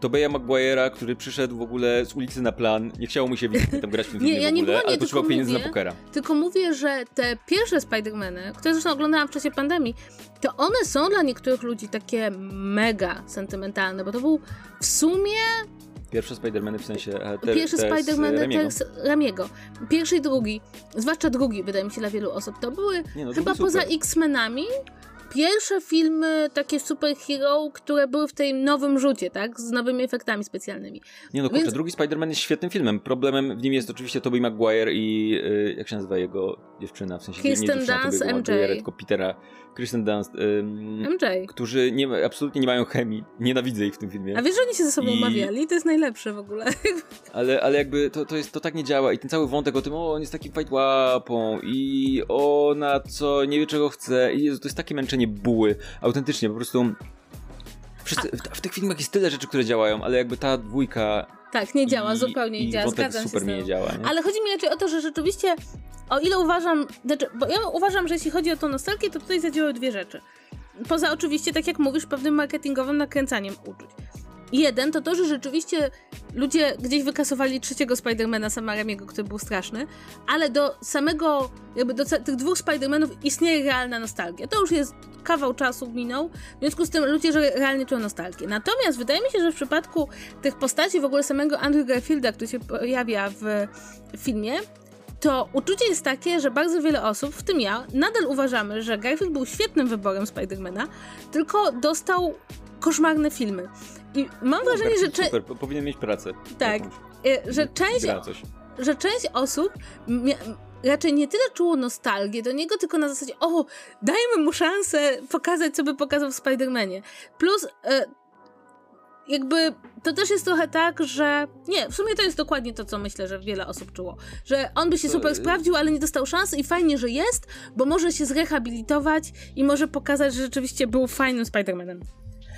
Tobeya Maguire'a, który przyszedł w ogóle z ulicy na plan. Nie chciało mu się widzieć, tam grać w tym [LAUGHS] Nie, ja w nie ogóle, bronię, ale potrzebował pieniędzy mówię- na pokera. Tylko mówię, że te pierwsze Spider-Many, które zresztą oglądałam w czasie pandemii, to one są dla niektórych ludzi takie mega sentymentalne, bo to był w sumie Pierwsze Spider-Many w sensie. e, Te, pierwszy te z Spider-Man Raimiego. te z Ramiego. Pierwszy i drugi, zwłaszcza drugi, wydaje mi się, dla wielu osób. To były Nie, no, chyba poza. X-Menami pierwsze filmy takie superhero, które były w tym nowym rzucie, tak? Z nowymi efektami specjalnymi. Nie no kurczę, Więc- drugi Spider-Man jest świetnym filmem. Problemem w nim jest oczywiście Tobey Maguire i y, jak się nazywa jego dziewczyna, w sensie Kristen nie Dunst, Tobey'ego MJ. Maguire'a, tylko Petera, Kristen Dunst, ym, MJ. którzy nie, absolutnie nie mają chemii. Nienawidzę ich w tym filmie. A wiesz, że oni się ze sobą I- umawiali? To jest najlepsze w ogóle. [LAUGHS] Ale, ale jakby to, to, jest, to tak nie działa i ten cały wątek o tym, o on jest takim fajtłapą i ona co, nie wie czego chce i Jezu, to jest takie męczenie buły, autentycznie, po prostu wszyscy, w, w tych filmach jest tyle rzeczy, które działają, ale jakby ta dwójka Tak, nie działa, i, zupełnie nie działa. Zgadzam super się tym. nie działa, nie? Ale chodzi mi raczej o to, że rzeczywiście, o ile uważam, znaczy, bo ja uważam, że jeśli chodzi o tą nostalgię, to tutaj zadziałały dwie rzeczy. Poza oczywiście, tak jak mówisz, pewnym marketingowym nakręcaniem uczuć. Jeden to to, że rzeczywiście ludzie gdzieś wykasowali trzeciego Spidermana Sama Raimiego, który był straszny, ale do samego, jakby do tych dwóch Spidermanów istnieje realna nostalgia. To już jest kawał czasu minął, w związku z tym ludzie że realnie czują nostalgię. Natomiast wydaje mi się, że w przypadku tych postaci, w ogóle samego Andrew Garfielda, który się pojawia w filmie, to uczucie jest takie, że bardzo wiele osób, w tym ja, nadal uważamy, że Garfield był świetnym wyborem Spidermana, tylko dostał koszmarne filmy. I mam wrażenie, że, cze- Super, po- powinien mieć pracę. Tak. Jakąś. y, że część że część osób raczej nie tyle czuło nostalgię do niego, tylko na zasadzie, o, dajmy mu szansę pokazać, co by pokazał w Spider-Manie. Plus, e, jakby to też jest trochę tak, że nie, w sumie to jest dokładnie to, co myślę, że wiele osób czuło. Że on by się super y- sprawdził, ale nie dostał szansy i fajnie, że jest, bo może się zrehabilitować i może pokazać, że rzeczywiście był fajnym Spider-Manem.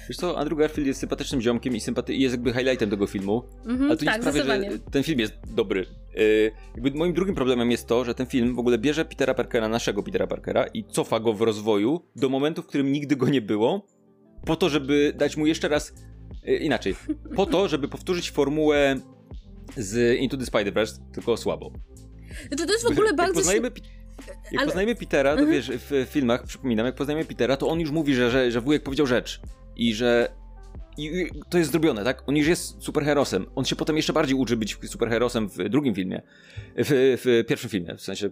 Wiesz co, Andrew Garfield jest sympatycznym ziomkiem i sympaty- jest jakby highlightem tego filmu. Mhm, Ale to nie tak, sprawia, że zdecydowanie. ten film jest dobry. Yy, jakby moim drugim problemem jest to, że ten film w ogóle bierze Petera Parkera, naszego Petera Parkera i cofa go w rozwoju do momentu, w którym nigdy go nie było, po to, żeby dać mu jeszcze raz yy, inaczej. Po to, żeby powtórzyć formułę z Into the Spider-Verse, tylko słabo. Znaczy, to jest w ogóle jak bardzo... poznajemy, jak Ale- poznajemy Petera, to Mhm. wiesz, w filmach, przypominam, jak poznajemy Petera, to on już mówi, że, że, że wujek powiedział rzecz i że i to jest zrobione, tak? On już jest superherosem. On się potem jeszcze bardziej uczy być superherosem w drugim filmie. W, w pierwszym filmie, w sensie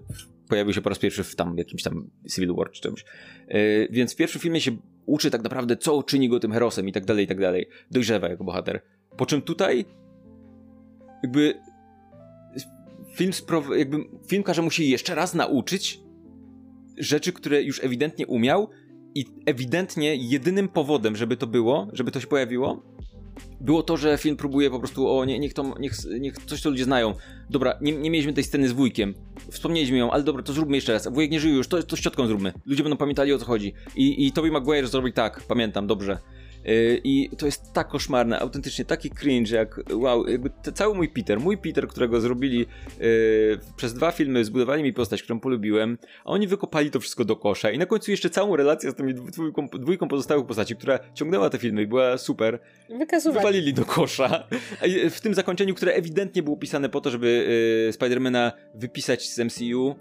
pojawił się po raz pierwszy w tam jakimś tam Civil War czy czymś. Yy, więc w pierwszym filmie się uczy tak naprawdę, co czyni go tym herosem i tak dalej, i tak dalej. Dojrzewa jako bohater. Po czym tutaj jakby film, jakby film każe mu się jeszcze raz nauczyć rzeczy, które już ewidentnie umiał i ewidentnie jedynym powodem, żeby to było, żeby to się pojawiło, było to, że film próbuje po prostu, o nie, niech, to, niech, niech coś, co ludzie znają. Dobra, nie, nie mieliśmy tej sceny z wujkiem, wspomnieliśmy ją, ale dobra, to zróbmy jeszcze raz. Wujek nie żyje już, to, to z ciotką zróbmy. Ludzie będą pamiętali o co chodzi. I, i Tobey Maguire zrobi tak, pamiętam, dobrze. Yy, I to jest tak koszmarne, autentycznie taki cringe, jak wow, jakby te, cały mój Peter, mój Peter, którego zrobili yy, przez dwa filmy, zbudowali mi postać, którą polubiłem, a oni wykopali to wszystko do kosza i na końcu jeszcze całą relację z tymi dwójką, dwójką pozostałych postaci, która ciągnęła te filmy i była super, Wykasowali. wywalili do kosza. W tym zakończeniu, które ewidentnie było pisane po to, żeby yy, Spidermana wypisać z MCU,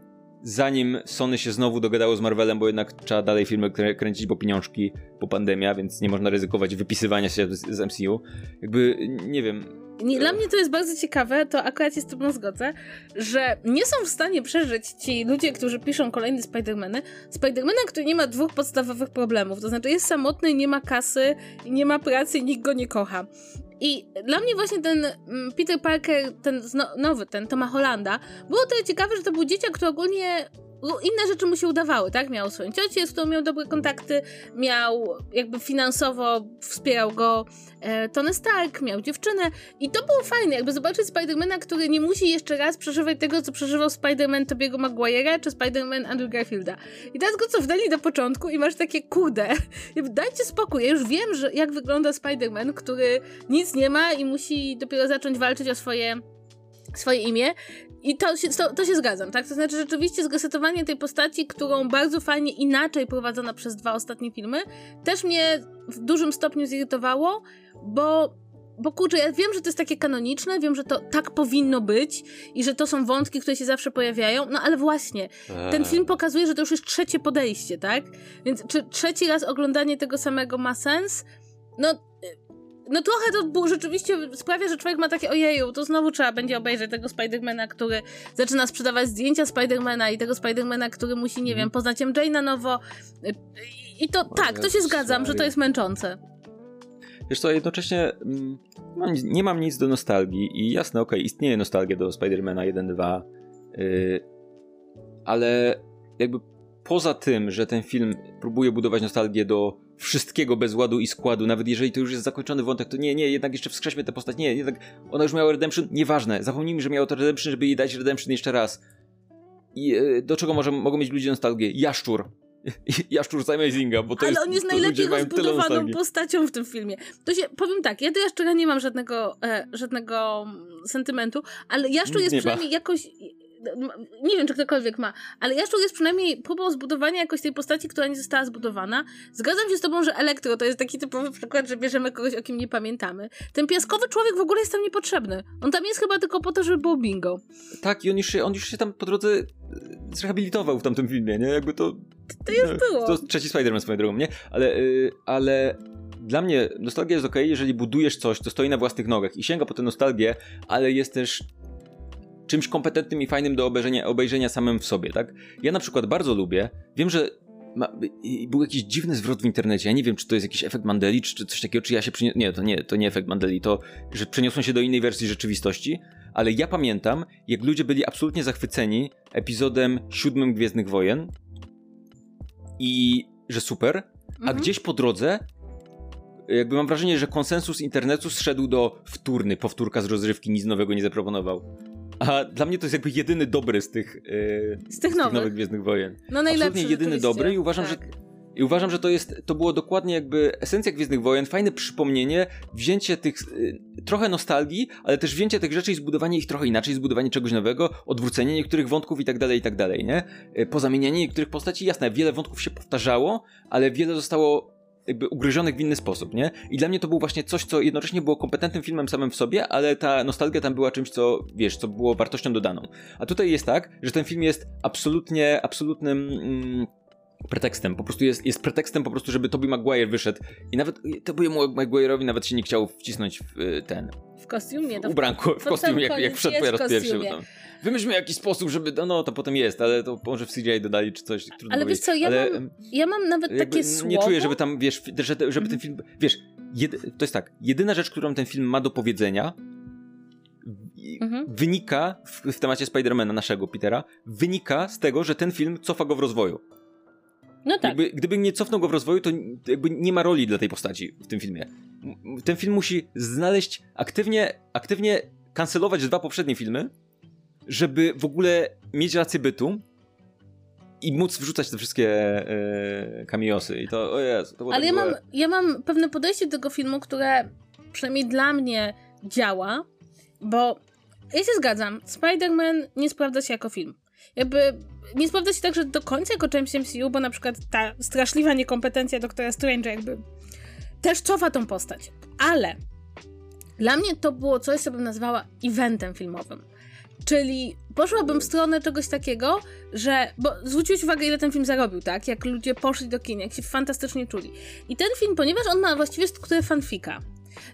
zanim Sony się znowu dogadało z Marvelem, bo jednak trzeba dalej filmy krę- kręcić, bo pieniążki, bo pandemia, więc nie można ryzykować wypisywania się z, MCU. Jakby, nie wiem, Nie, dla mnie to jest bardzo ciekawe, to akurat się z tobą zgodzę, że nie są w stanie przeżyć ci ludzie, którzy piszą kolejne Spidermany, Spidermana, który nie ma dwóch podstawowych problemów, to znaczy jest samotny, nie ma kasy, nie ma pracy nikt go nie kocha. I dla mnie właśnie ten mm, Peter Parker, ten nowy, ten Toma Hollanda, było tyle ciekawe, że to był dzieciak, który ogólnie inne rzeczy mu się udawały, tak? Miał swoją ciocię, z którą miał dobre kontakty, miał jakby finansowo wspierał go e, Tony Stark, miał dziewczynę i to było fajne, jakby zobaczyć Spidermana, który nie musi jeszcze raz przeżywać tego, co przeżywał Spider-Man Tobiego Maguire'a czy Spider-Man Andrew Garfielda. I teraz go cofnęli do początku i masz takie, kurde, [LAUGHS] dajcie spokój, ja już wiem, że jak wygląda Spider-Man, który nic nie ma i musi dopiero zacząć walczyć o swoje swoje imię i to się, to, to, się zgadzam, tak? To znaczy rzeczywiście zgesetowanie tej postaci, którą bardzo fajnie inaczej prowadzono przez dwa ostatnie filmy, też mnie w dużym stopniu zirytowało, bo bo kurczę, ja wiem, że to jest takie kanoniczne, wiem, że to tak powinno być i że to są wątki, które się zawsze pojawiają, no ale właśnie, ten film pokazuje, że to już jest trzecie podejście, tak? Więc czy trzeci raz oglądanie tego samego ma sens? No, no trochę to było, rzeczywiście sprawia, że człowiek ma takie ojeju, to znowu trzeba będzie obejrzeć tego Spidermana, który zaczyna sprzedawać zdjęcia Spidermana i tego Spidermana, który musi, nie wiem, mhm. poznać MJ na nowo. I to tak, to się zgadzam, że to jest męczące. Wiesz co, jednocześnie mm, nie mam nic do nostalgii i jasne, okej, okay, istnieje nostalgia do Spidermana 1-2, yy, ale jakby poza tym, że ten film próbuje budować nostalgię do wszystkiego bez ładu i składu, nawet jeżeli to już jest zakończony wątek, to nie, nie, jednak jeszcze wskrześmy tę postać, nie, jednak ona już miała redemption, nieważne, zapomnijmy, że miała to redemption, żeby jej dać redemption jeszcze raz. I e, do czego może, mogą mieć ludzie nostalgię? Jaszczur. [LAUGHS] Jaszczur z Amazinga, bo to Ale jest... on jest najlepiej rozbudowaną postacią w tym filmie. To się, powiem tak, ja do Jaszczura nie mam żadnego, e, żadnego sentymentu, ale Jaszczur jest nie przynajmniej jakoś nie wiem, czy ktokolwiek ma, ale Jaszczur jest przynajmniej próbą zbudowania jakoś tej postaci, która nie została zbudowana. Zgadzam się z tobą, że Elektro to jest taki typowy przykład, że bierzemy kogoś, o kim nie pamiętamy. Ten piaskowy człowiek w ogóle jest tam niepotrzebny. On tam jest chyba tylko po to, żeby było bingo. Tak, i on już się, on już się tam po drodze e, zrehabilitował w tamtym filmie, nie? Jakby to... To już było. To trzeci Spider-Man swoją drogą, nie? Ale, yy, ale dla mnie nostalgia jest ok, jeżeli budujesz coś, co stoi na własnych nogach i sięga po tę nostalgię, ale jest też czymś kompetentnym i fajnym do obejrzenia, obejrzenia samym w sobie, tak? Ja na przykład bardzo lubię, wiem, że ma, był jakiś dziwny zwrot w internecie, ja nie wiem, czy to jest jakiś efekt Mandeli, czy coś takiego, czy ja się przeniosłem, nie, to nie, to nie efekt Mandeli, to, że przeniosłem się do innej wersji rzeczywistości, ale ja pamiętam, jak ludzie byli absolutnie zachwyceni epizodem siódmym Gwiezdnych Wojen i że super, a mhm. gdzieś po drodze jakby mam wrażenie, że konsensus internetu zszedł do wtórny, powtórka z rozrywki, nic nowego nie zaproponował. A dla mnie to jest jakby jedyny dobry z tych, yy, z tych, z nowych. nowych Gwiezdnych Wojen. No najlepszy Absolutnie jedyny dobry i uważam, tak. że i uważam, że to jest, to było dokładnie jakby esencja Gwiezdnych Wojen, fajne przypomnienie, wzięcie tych, y, trochę nostalgii, ale też wzięcie tych rzeczy i zbudowanie ich trochę inaczej, zbudowanie czegoś nowego, odwrócenie niektórych wątków i tak dalej, i tak dalej, nie? Y, pozamienianie niektórych postaci, jasne, wiele wątków się powtarzało, ale wiele zostało jakby ugryzionych w inny sposób, nie? I dla mnie to było właśnie coś, co jednocześnie było kompetentnym filmem samym w sobie, ale ta nostalgia tam była czymś, co, wiesz, co było wartością dodaną. A tutaj jest tak, że ten film jest absolutnie, absolutnym... Mm, pretekstem, po prostu jest, jest pretekstem po prostu, żeby Tobey Maguire wyszedł i nawet Tobey'emu Maguire'owi nawet się nie chciał wcisnąć w y, ten... W kostiumie. W ubranku, w kostiumie, jak, jak wszedł po raz pierwszy. Tam. Wymyślmy jakiś sposób, żeby, no, no to potem jest, ale to może w CGI dodali czy coś, trudno Ale wiesz co, ja, ale, mam, ja mam nawet takie słowo... Nie czuję, żeby tam, wiesz, żeby, żeby ten film, wiesz, jedy, to jest tak, jedyna rzecz, którą ten film ma do powiedzenia mhm. wynika w, w temacie Spidermana naszego, Petera, wynika z tego, że ten film cofa go w rozwoju. No tak. Jakby, gdyby nie cofnął go w rozwoju, to jakby nie ma roli dla tej postaci w tym filmie. Ten film musi znaleźć, aktywnie, aktywnie kancelować dwa poprzednie filmy, żeby w ogóle mieć rację bytu i móc wrzucać te wszystkie e, kamiosy. I to, o Jezu, to Ale tak ja, mam, ja mam pewne podejście do tego filmu, które przynajmniej dla mnie działa, bo ja się zgadzam, Spider-Man nie sprawdza się jako film. Jakby nie sprawdza się także do końca jako część MCU, bo na przykład ta straszliwa niekompetencja doktora Strange jakby też cofa tą postać. Ale dla mnie to było coś, co bym nazwała eventem filmowym. Czyli poszłabym w stronę czegoś takiego, że. Bo zwróciłeś uwagę, ile ten film zarobił, tak? Jak ludzie poszli do kin, jak się fantastycznie czuli. I ten film, ponieważ on ma właściwie strukturę fanfika,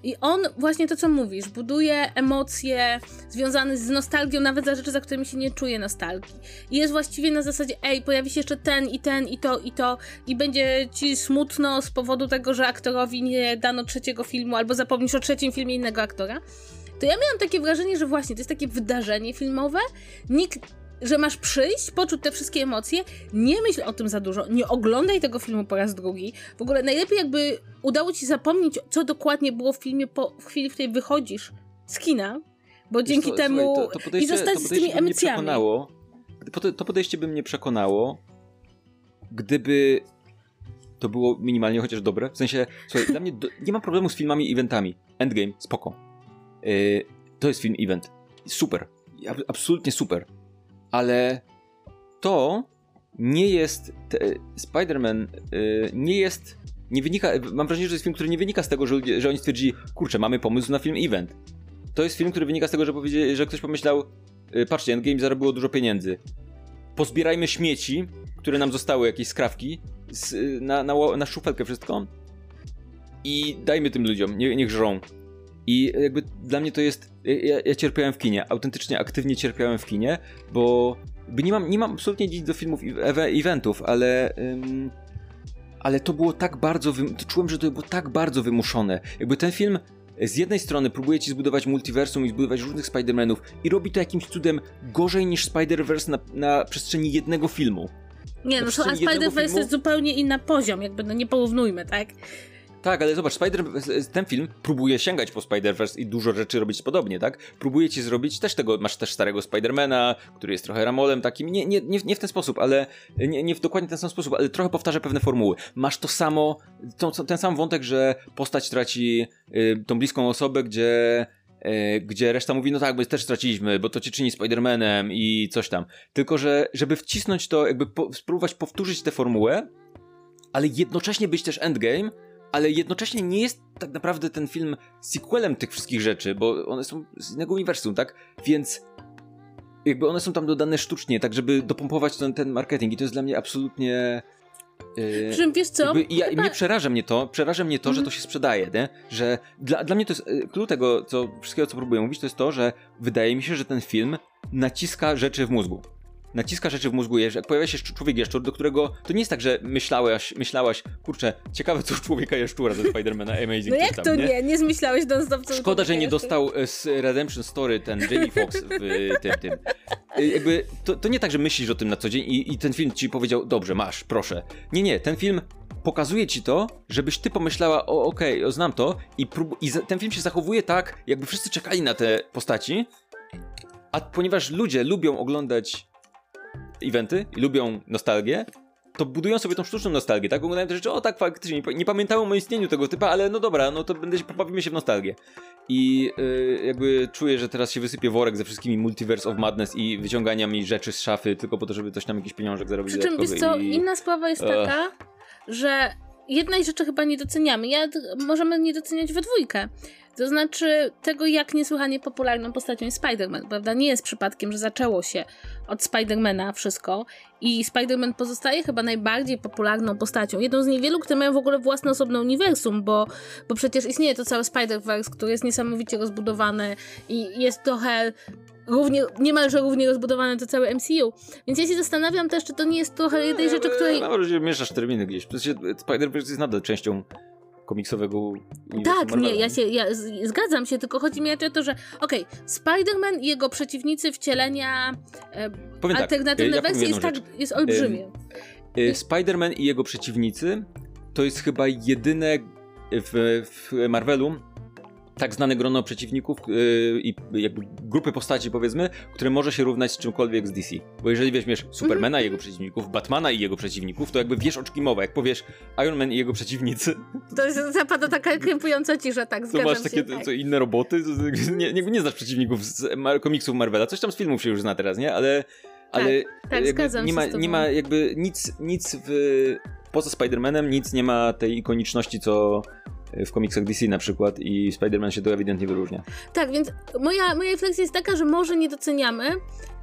I on właśnie to, co mówisz, buduje emocje związane z nostalgią, nawet za rzeczy, za którymi się nie czuje nostalgii. I jest właściwie na zasadzie, ej, pojawi się jeszcze ten i ten i to i to i będzie ci smutno z powodu tego, że aktorowi nie dano trzeciego filmu albo zapomnisz o trzecim filmie innego aktora. To ja miałam takie wrażenie, że właśnie to jest takie wydarzenie filmowe, nikt że masz przyjść, poczuć te wszystkie emocje, nie myśl o tym za dużo, nie oglądaj tego filmu po raz drugi. W ogóle najlepiej jakby udało ci zapomnieć, co dokładnie było w filmie po, w chwili, w której wychodzisz z kina, bo Wiesz dzięki co, temu słuchaj, to, to i zostać to z tymi emocjami. To, to podejście by mnie przekonało, gdyby to było minimalnie chociaż dobre. W sensie, słuchaj, dla mnie do, nie mam problemu z filmami i eventami. Endgame, spoko. Yy, to jest film event. Super. Ab- Absolutnie super. Ale to nie jest. Spider-Man yy, nie jest. Nie wynika. Mam wrażenie, że to jest film, który nie wynika z tego, że, że oni stwierdzili, kurczę, mamy pomysł na film event. To jest film, który wynika z tego, że, że ktoś pomyślał, yy, patrzcie, Endgame zarobiło dużo pieniędzy. Pozbierajmy śmieci, które nam zostały, jakieś skrawki, z, y, na, na, na szufelkę wszystko i dajmy tym ludziom, nie, niech żrą. I jakby dla mnie to jest. Ja, ja cierpiałem w kinie, autentycznie aktywnie cierpiałem w kinie, bo nie mam, nie mam absolutnie nic do filmów i eventów, ale. ym, ale to było tak bardzo. Czułem, że to było tak bardzo wymuszone. Jakby ten film z jednej strony próbuje ci zbudować multiversum i zbudować różnych Spider-Manów i robi to jakimś cudem gorzej niż Spider-Verse na, na przestrzeni jednego filmu. Nie, na no a Spider-Verse filmu- jest zupełnie inny poziom, jakby, no nie porównujmy, tak? Tak, ale zobacz, Spider ten film próbuje sięgać po Spider-Verse i dużo rzeczy robić podobnie, tak? Próbuje ci zrobić też tego, masz też starego Spidermana, który jest trochę ramolem takim, nie, nie, nie, nie w ten sposób, ale nie, nie w dokładnie ten sam sposób, ale trochę powtarza pewne formuły. Masz to samo, to, ten sam wątek, że postać traci y, tą bliską osobę, gdzie y, gdzie reszta mówi, no tak, bo też straciliśmy, bo to cię czyni Spider-Manem i coś tam. Tylko, że żeby wcisnąć to, jakby po, spróbować powtórzyć tę formułę, ale jednocześnie być też endgame, ale jednocześnie nie jest tak naprawdę ten film sequelem tych wszystkich rzeczy, bo one są z innego uniwersum, tak? Więc jakby one są tam dodane sztucznie, tak żeby dopompować ten, ten marketing i to jest dla mnie absolutnie... Yy, Przy czym wiesz co? ja, Chyba- mnie przeraża mnie to, przeraża mnie to, że Mhm. to się sprzedaje, nie? Że dla, dla mnie to jest, y, clue tego, co, wszystkiego co próbuję mówić, to jest to, że wydaje mi się, że ten film naciska rzeczy w mózgu. Naciska rzeczy w mózgu, jak pojawia się człowiek jaszczur, do którego to nie jest tak, że myślałaś, myślałaś kurczę, ciekawe co [LAUGHS] człowieka jaszczura ze Spidermana Amazing No jak tam, to nie? nie? Nie zmyślałeś do co Szkoda, że nie dostał e, z Redemption Story ten Jamie Foxx w e, tym, tym. E, Jakby, to, to nie tak, że myślisz o tym na co dzień i, i ten film ci powiedział, dobrze, masz, proszę. Nie, nie, ten film pokazuje ci to, żebyś ty pomyślała, o okej, o, znam to i, prób- i ten film się zachowuje tak, jakby wszyscy czekali na te postaci, a ponieważ ludzie lubią oglądać eventy i lubią nostalgię, to budują sobie tą sztuczną nostalgię, tak? Oglądają te rzeczy, o tak, faktycznie, nie pa- nie pamiętałem o istnieniu tego typa, ale no dobra, no to będę się, pobawimy się w nostalgię. I y, jakby czuję, że teraz się wysypie worek ze wszystkimi Multiverse of Madness i wyciągania mi rzeczy z szafy, tylko po to, żeby coś tam jakiś pieniążek zarobić Przy czym, wiesz co, i... inna sprawa jest taka, że jednej rzeczy chyba nie doceniamy. Ja, możemy nie doceniać we dwójkę. To znaczy tego, jak niesłychanie popularną postacią jest Spider-Man, prawda? Nie jest przypadkiem, że zaczęło się od Spider-Mana wszystko i Spider-Man pozostaje chyba najbardziej popularną postacią. Jedną z niewielu, które mają w ogóle własne osobne uniwersum, bo, bo przecież istnieje to całe Spider-Verse, które jest niesamowicie rozbudowane i jest trochę równie, niemalże równie rozbudowane to całe MCU. Więc ja się zastanawiam też, czy to nie jest trochę jednej rzeczy, której... No, może mieszasz terminy gdzieś. Spider-Verse jest nadal częścią komiksowego Tak, nie, ja się ja z, zgadzam się, tylko chodzi mi raczej o to, że okej, Spider-Man i jego przeciwnicy wcielenia e, tak, alternatywne ja powiem wersje jest, jedną tak, jest olbrzymie. Y, Spider-Man i jego przeciwnicy to jest chyba jedyne w, w Marvelu tak znane grono przeciwników yy, i jakby grupy postaci powiedzmy, które może się równać z czymkolwiek z DC. Bo jeżeli weźmiesz Supermana i jego przeciwników, Batmana i jego przeciwników, to jakby wiesz o czym mowa. Jak powiesz Iron Man i jego przeciwnicy, To jest, zapada taka [LAUGHS] krępująca cisza, tak, to zgadzam masz się. takie tak. co inne roboty, to, nie, nie, nie znasz przeciwników z mar- komiksów Marvela. Coś tam z filmów się już zna teraz, nie? Ale, ale tak, zgadzam nie ma, nie ma jakby nic, nic w, poza Spider-Manem, nic nie ma tej ikoniczności, co w komiksach DC na przykład i Spider-Man się to ewidentnie wyróżnia. Tak, więc moja, moja refleksja jest taka, że może nie doceniamy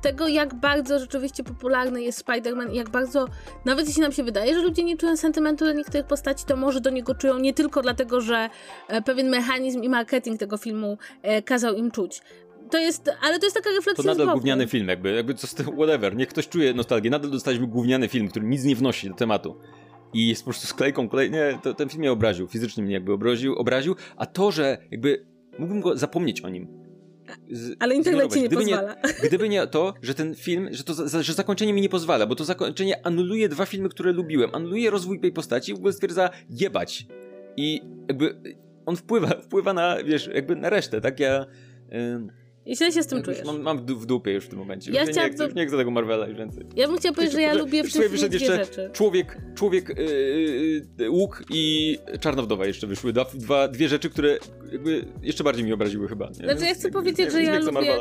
tego, jak bardzo rzeczywiście popularny jest Spider-Man i jak bardzo, nawet jeśli nam się wydaje, że ludzie nie czują sentymentu do niektórych postaci, to może do niego czują nie tylko dlatego, że e, pewien mechanizm i marketing tego filmu e, kazał im czuć. To jest, ale to jest taka refleksja To nadal z gówniany film, jakby, jakby co z tym, whatever. Niech ktoś czuje nostalgię. Nadal dostaliśmy gówniany film, który nic nie wnosi do tematu. I jest po prostu sklejką kolejnie, to ten film mnie obraził, fizycznie mnie jakby obraził, obraził, a to, że jakby mógłbym go zapomnieć o nim. Z, Ale internet ci nie gdyby pozwala. Nie, [LAUGHS] gdyby nie to, że ten film, że to za, że zakończenie mi nie pozwala, bo to zakończenie anuluje dwa filmy, które lubiłem, anuluje rozwój tej postaci, w ogóle stwierdza jebać. I jakby on wpływa, wpływa na, wiesz, jakby na resztę, tak? Ja... Yy, I źle się z tym już czujesz. Mam, mam w du- w dupie już w tym momencie. Ja Już chciałam nie, chcę, już nie chcę tego Marvela już więcej. Ja bym chciała powiedzieć, że ja lubię w już tym sobie filmie wyszedł dwie jeszcze rzeczy. Człowiek, człowiek yy, łuk i czarna wdowa jeszcze wyszły. Dwa, dwa, dwie rzeczy, które jakby jeszcze bardziej mi obraziły chyba. Nie? Znaczy, ja chcę powiedzieć, nie, że nie ja lubię-.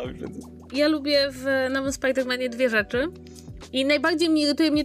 Ja lubię w nowym Spider-Manie dwie rzeczy. I najbardziej mnie irytuje, mnie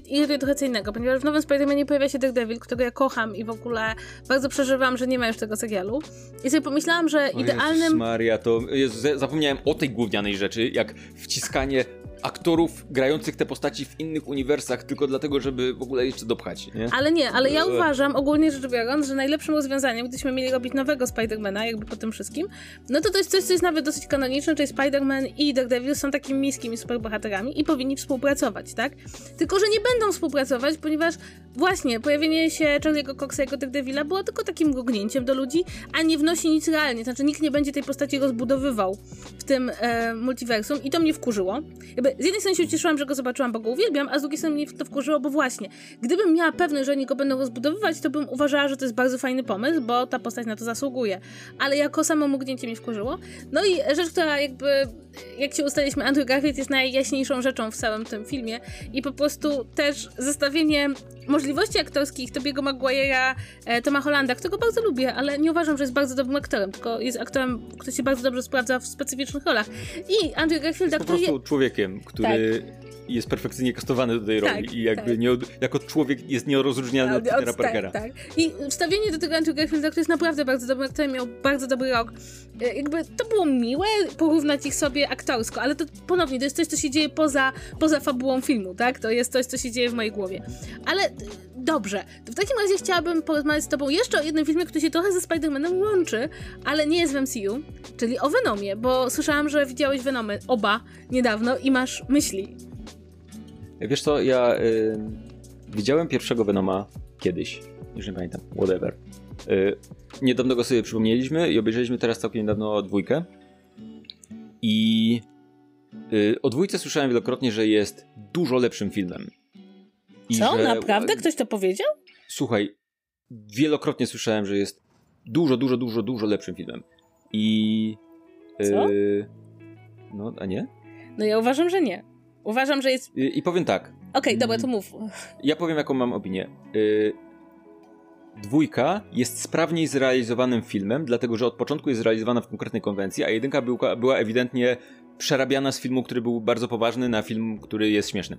innego, ponieważ w nowym Spider-Manie pojawia się Daredevil, którego ja kocham i w ogóle bardzo przeżywam, że nie ma już tego serialu. I sobie pomyślałam, że O Jezus idealnym... Maria, to Jezu, za- zapomniałem o tej gównianej rzeczy, jak wciskanie aktorów grających te postaci w innych uniwersach tylko dlatego, żeby w ogóle jeszcze dopchać, nie? Ale nie, ale ja Eee. uważam, ogólnie rzecz biorąc, że najlepszym rozwiązaniem, gdybyśmy mieli robić nowego Spidermana, jakby po tym wszystkim, no to to jest coś, co jest nawet dosyć kanoniczne, czyli Spider-Man i Daredevil są takimi miejskimi superbohaterami i powinni współpracować, tak? Tylko, że nie będą współpracować, ponieważ właśnie pojawienie się Charlie'ego Coxa jako Daredevila było tylko takim gugnięciem do ludzi, a nie wnosi nic realnie, znaczy nikt nie będzie tej postaci rozbudowywał w tym e, multiversum i to mnie wkurzyło. Jakby z jednej strony się ucieszyłam, że go zobaczyłam, bo go uwielbiam, a z drugiej strony mnie to wkurzyło, bo właśnie, gdybym miała pewność, że oni go będą rozbudowywać, to bym uważała, że to jest bardzo fajny pomysł, bo ta postać na to zasługuje. Ale jako samo mgnięcie mnie wkurzyło. No i rzecz, która jakby, jak się ustaliliśmy, Andrew Garfield jest najjaśniejszą rzeczą w całym tym filmie i po prostu też zestawienie możliwości aktorskich Tobiego Maguire'a, e, Toma Hollanda, którego bardzo lubię, ale nie uważam, że jest bardzo dobrym aktorem, tylko jest aktorem, który się bardzo dobrze sprawdza w specyficznych rolach. I Andrew Garfielda, po który... prostu człowiekiem, który jest perfekcyjnie kastowany do tej roli Tak, i jakby tak. nie od, jako człowiek jest nierozróżnialny od Od- Petera Parkera. Tak, tak. I wstawienie do tego Andrew Garfielda, który jest naprawdę bardzo dobry, który miał bardzo dobry rok. E, Jakby to było miłe porównać ich sobie aktorsko, ale to ponownie to jest coś, co się dzieje poza, poza fabułą filmu, tak? To jest coś, co się dzieje w mojej głowie. Ale e, dobrze, to w takim razie chciałabym porozmawiać z tobą jeszcze o jednym filmie, który się trochę ze Spider-Manem łączy, ale nie jest w MCU, czyli o Venomie, bo słyszałam, że widziałeś Venomy oba niedawno i masz myśli. Wiesz co, ja y, widziałem pierwszego Venoma kiedyś, już nie pamiętam, whatever. Y, niedawno go sobie przypomnieliśmy i obejrzeliśmy teraz całkiem niedawno dwójkę. I y, o dwójce słyszałem wielokrotnie, że jest dużo lepszym filmem. I Co? że- Naprawdę? Ktoś to powiedział? Słuchaj, wielokrotnie słyszałem, że jest dużo, dużo, dużo, dużo lepszym filmem. I... Co? y, no, a nie? No ja uważam, że nie. Uważam, że jest... I, i powiem tak, Okej, dobra, to mów. Ja powiem, jaką mam opinię. Yy, dwójka jest sprawniej zrealizowanym filmem, dlatego że od początku jest zrealizowana w konkretnej konwencji, a jedynka była, była ewidentnie przerabiana z filmu, który był bardzo poważny, na film, który jest śmieszny.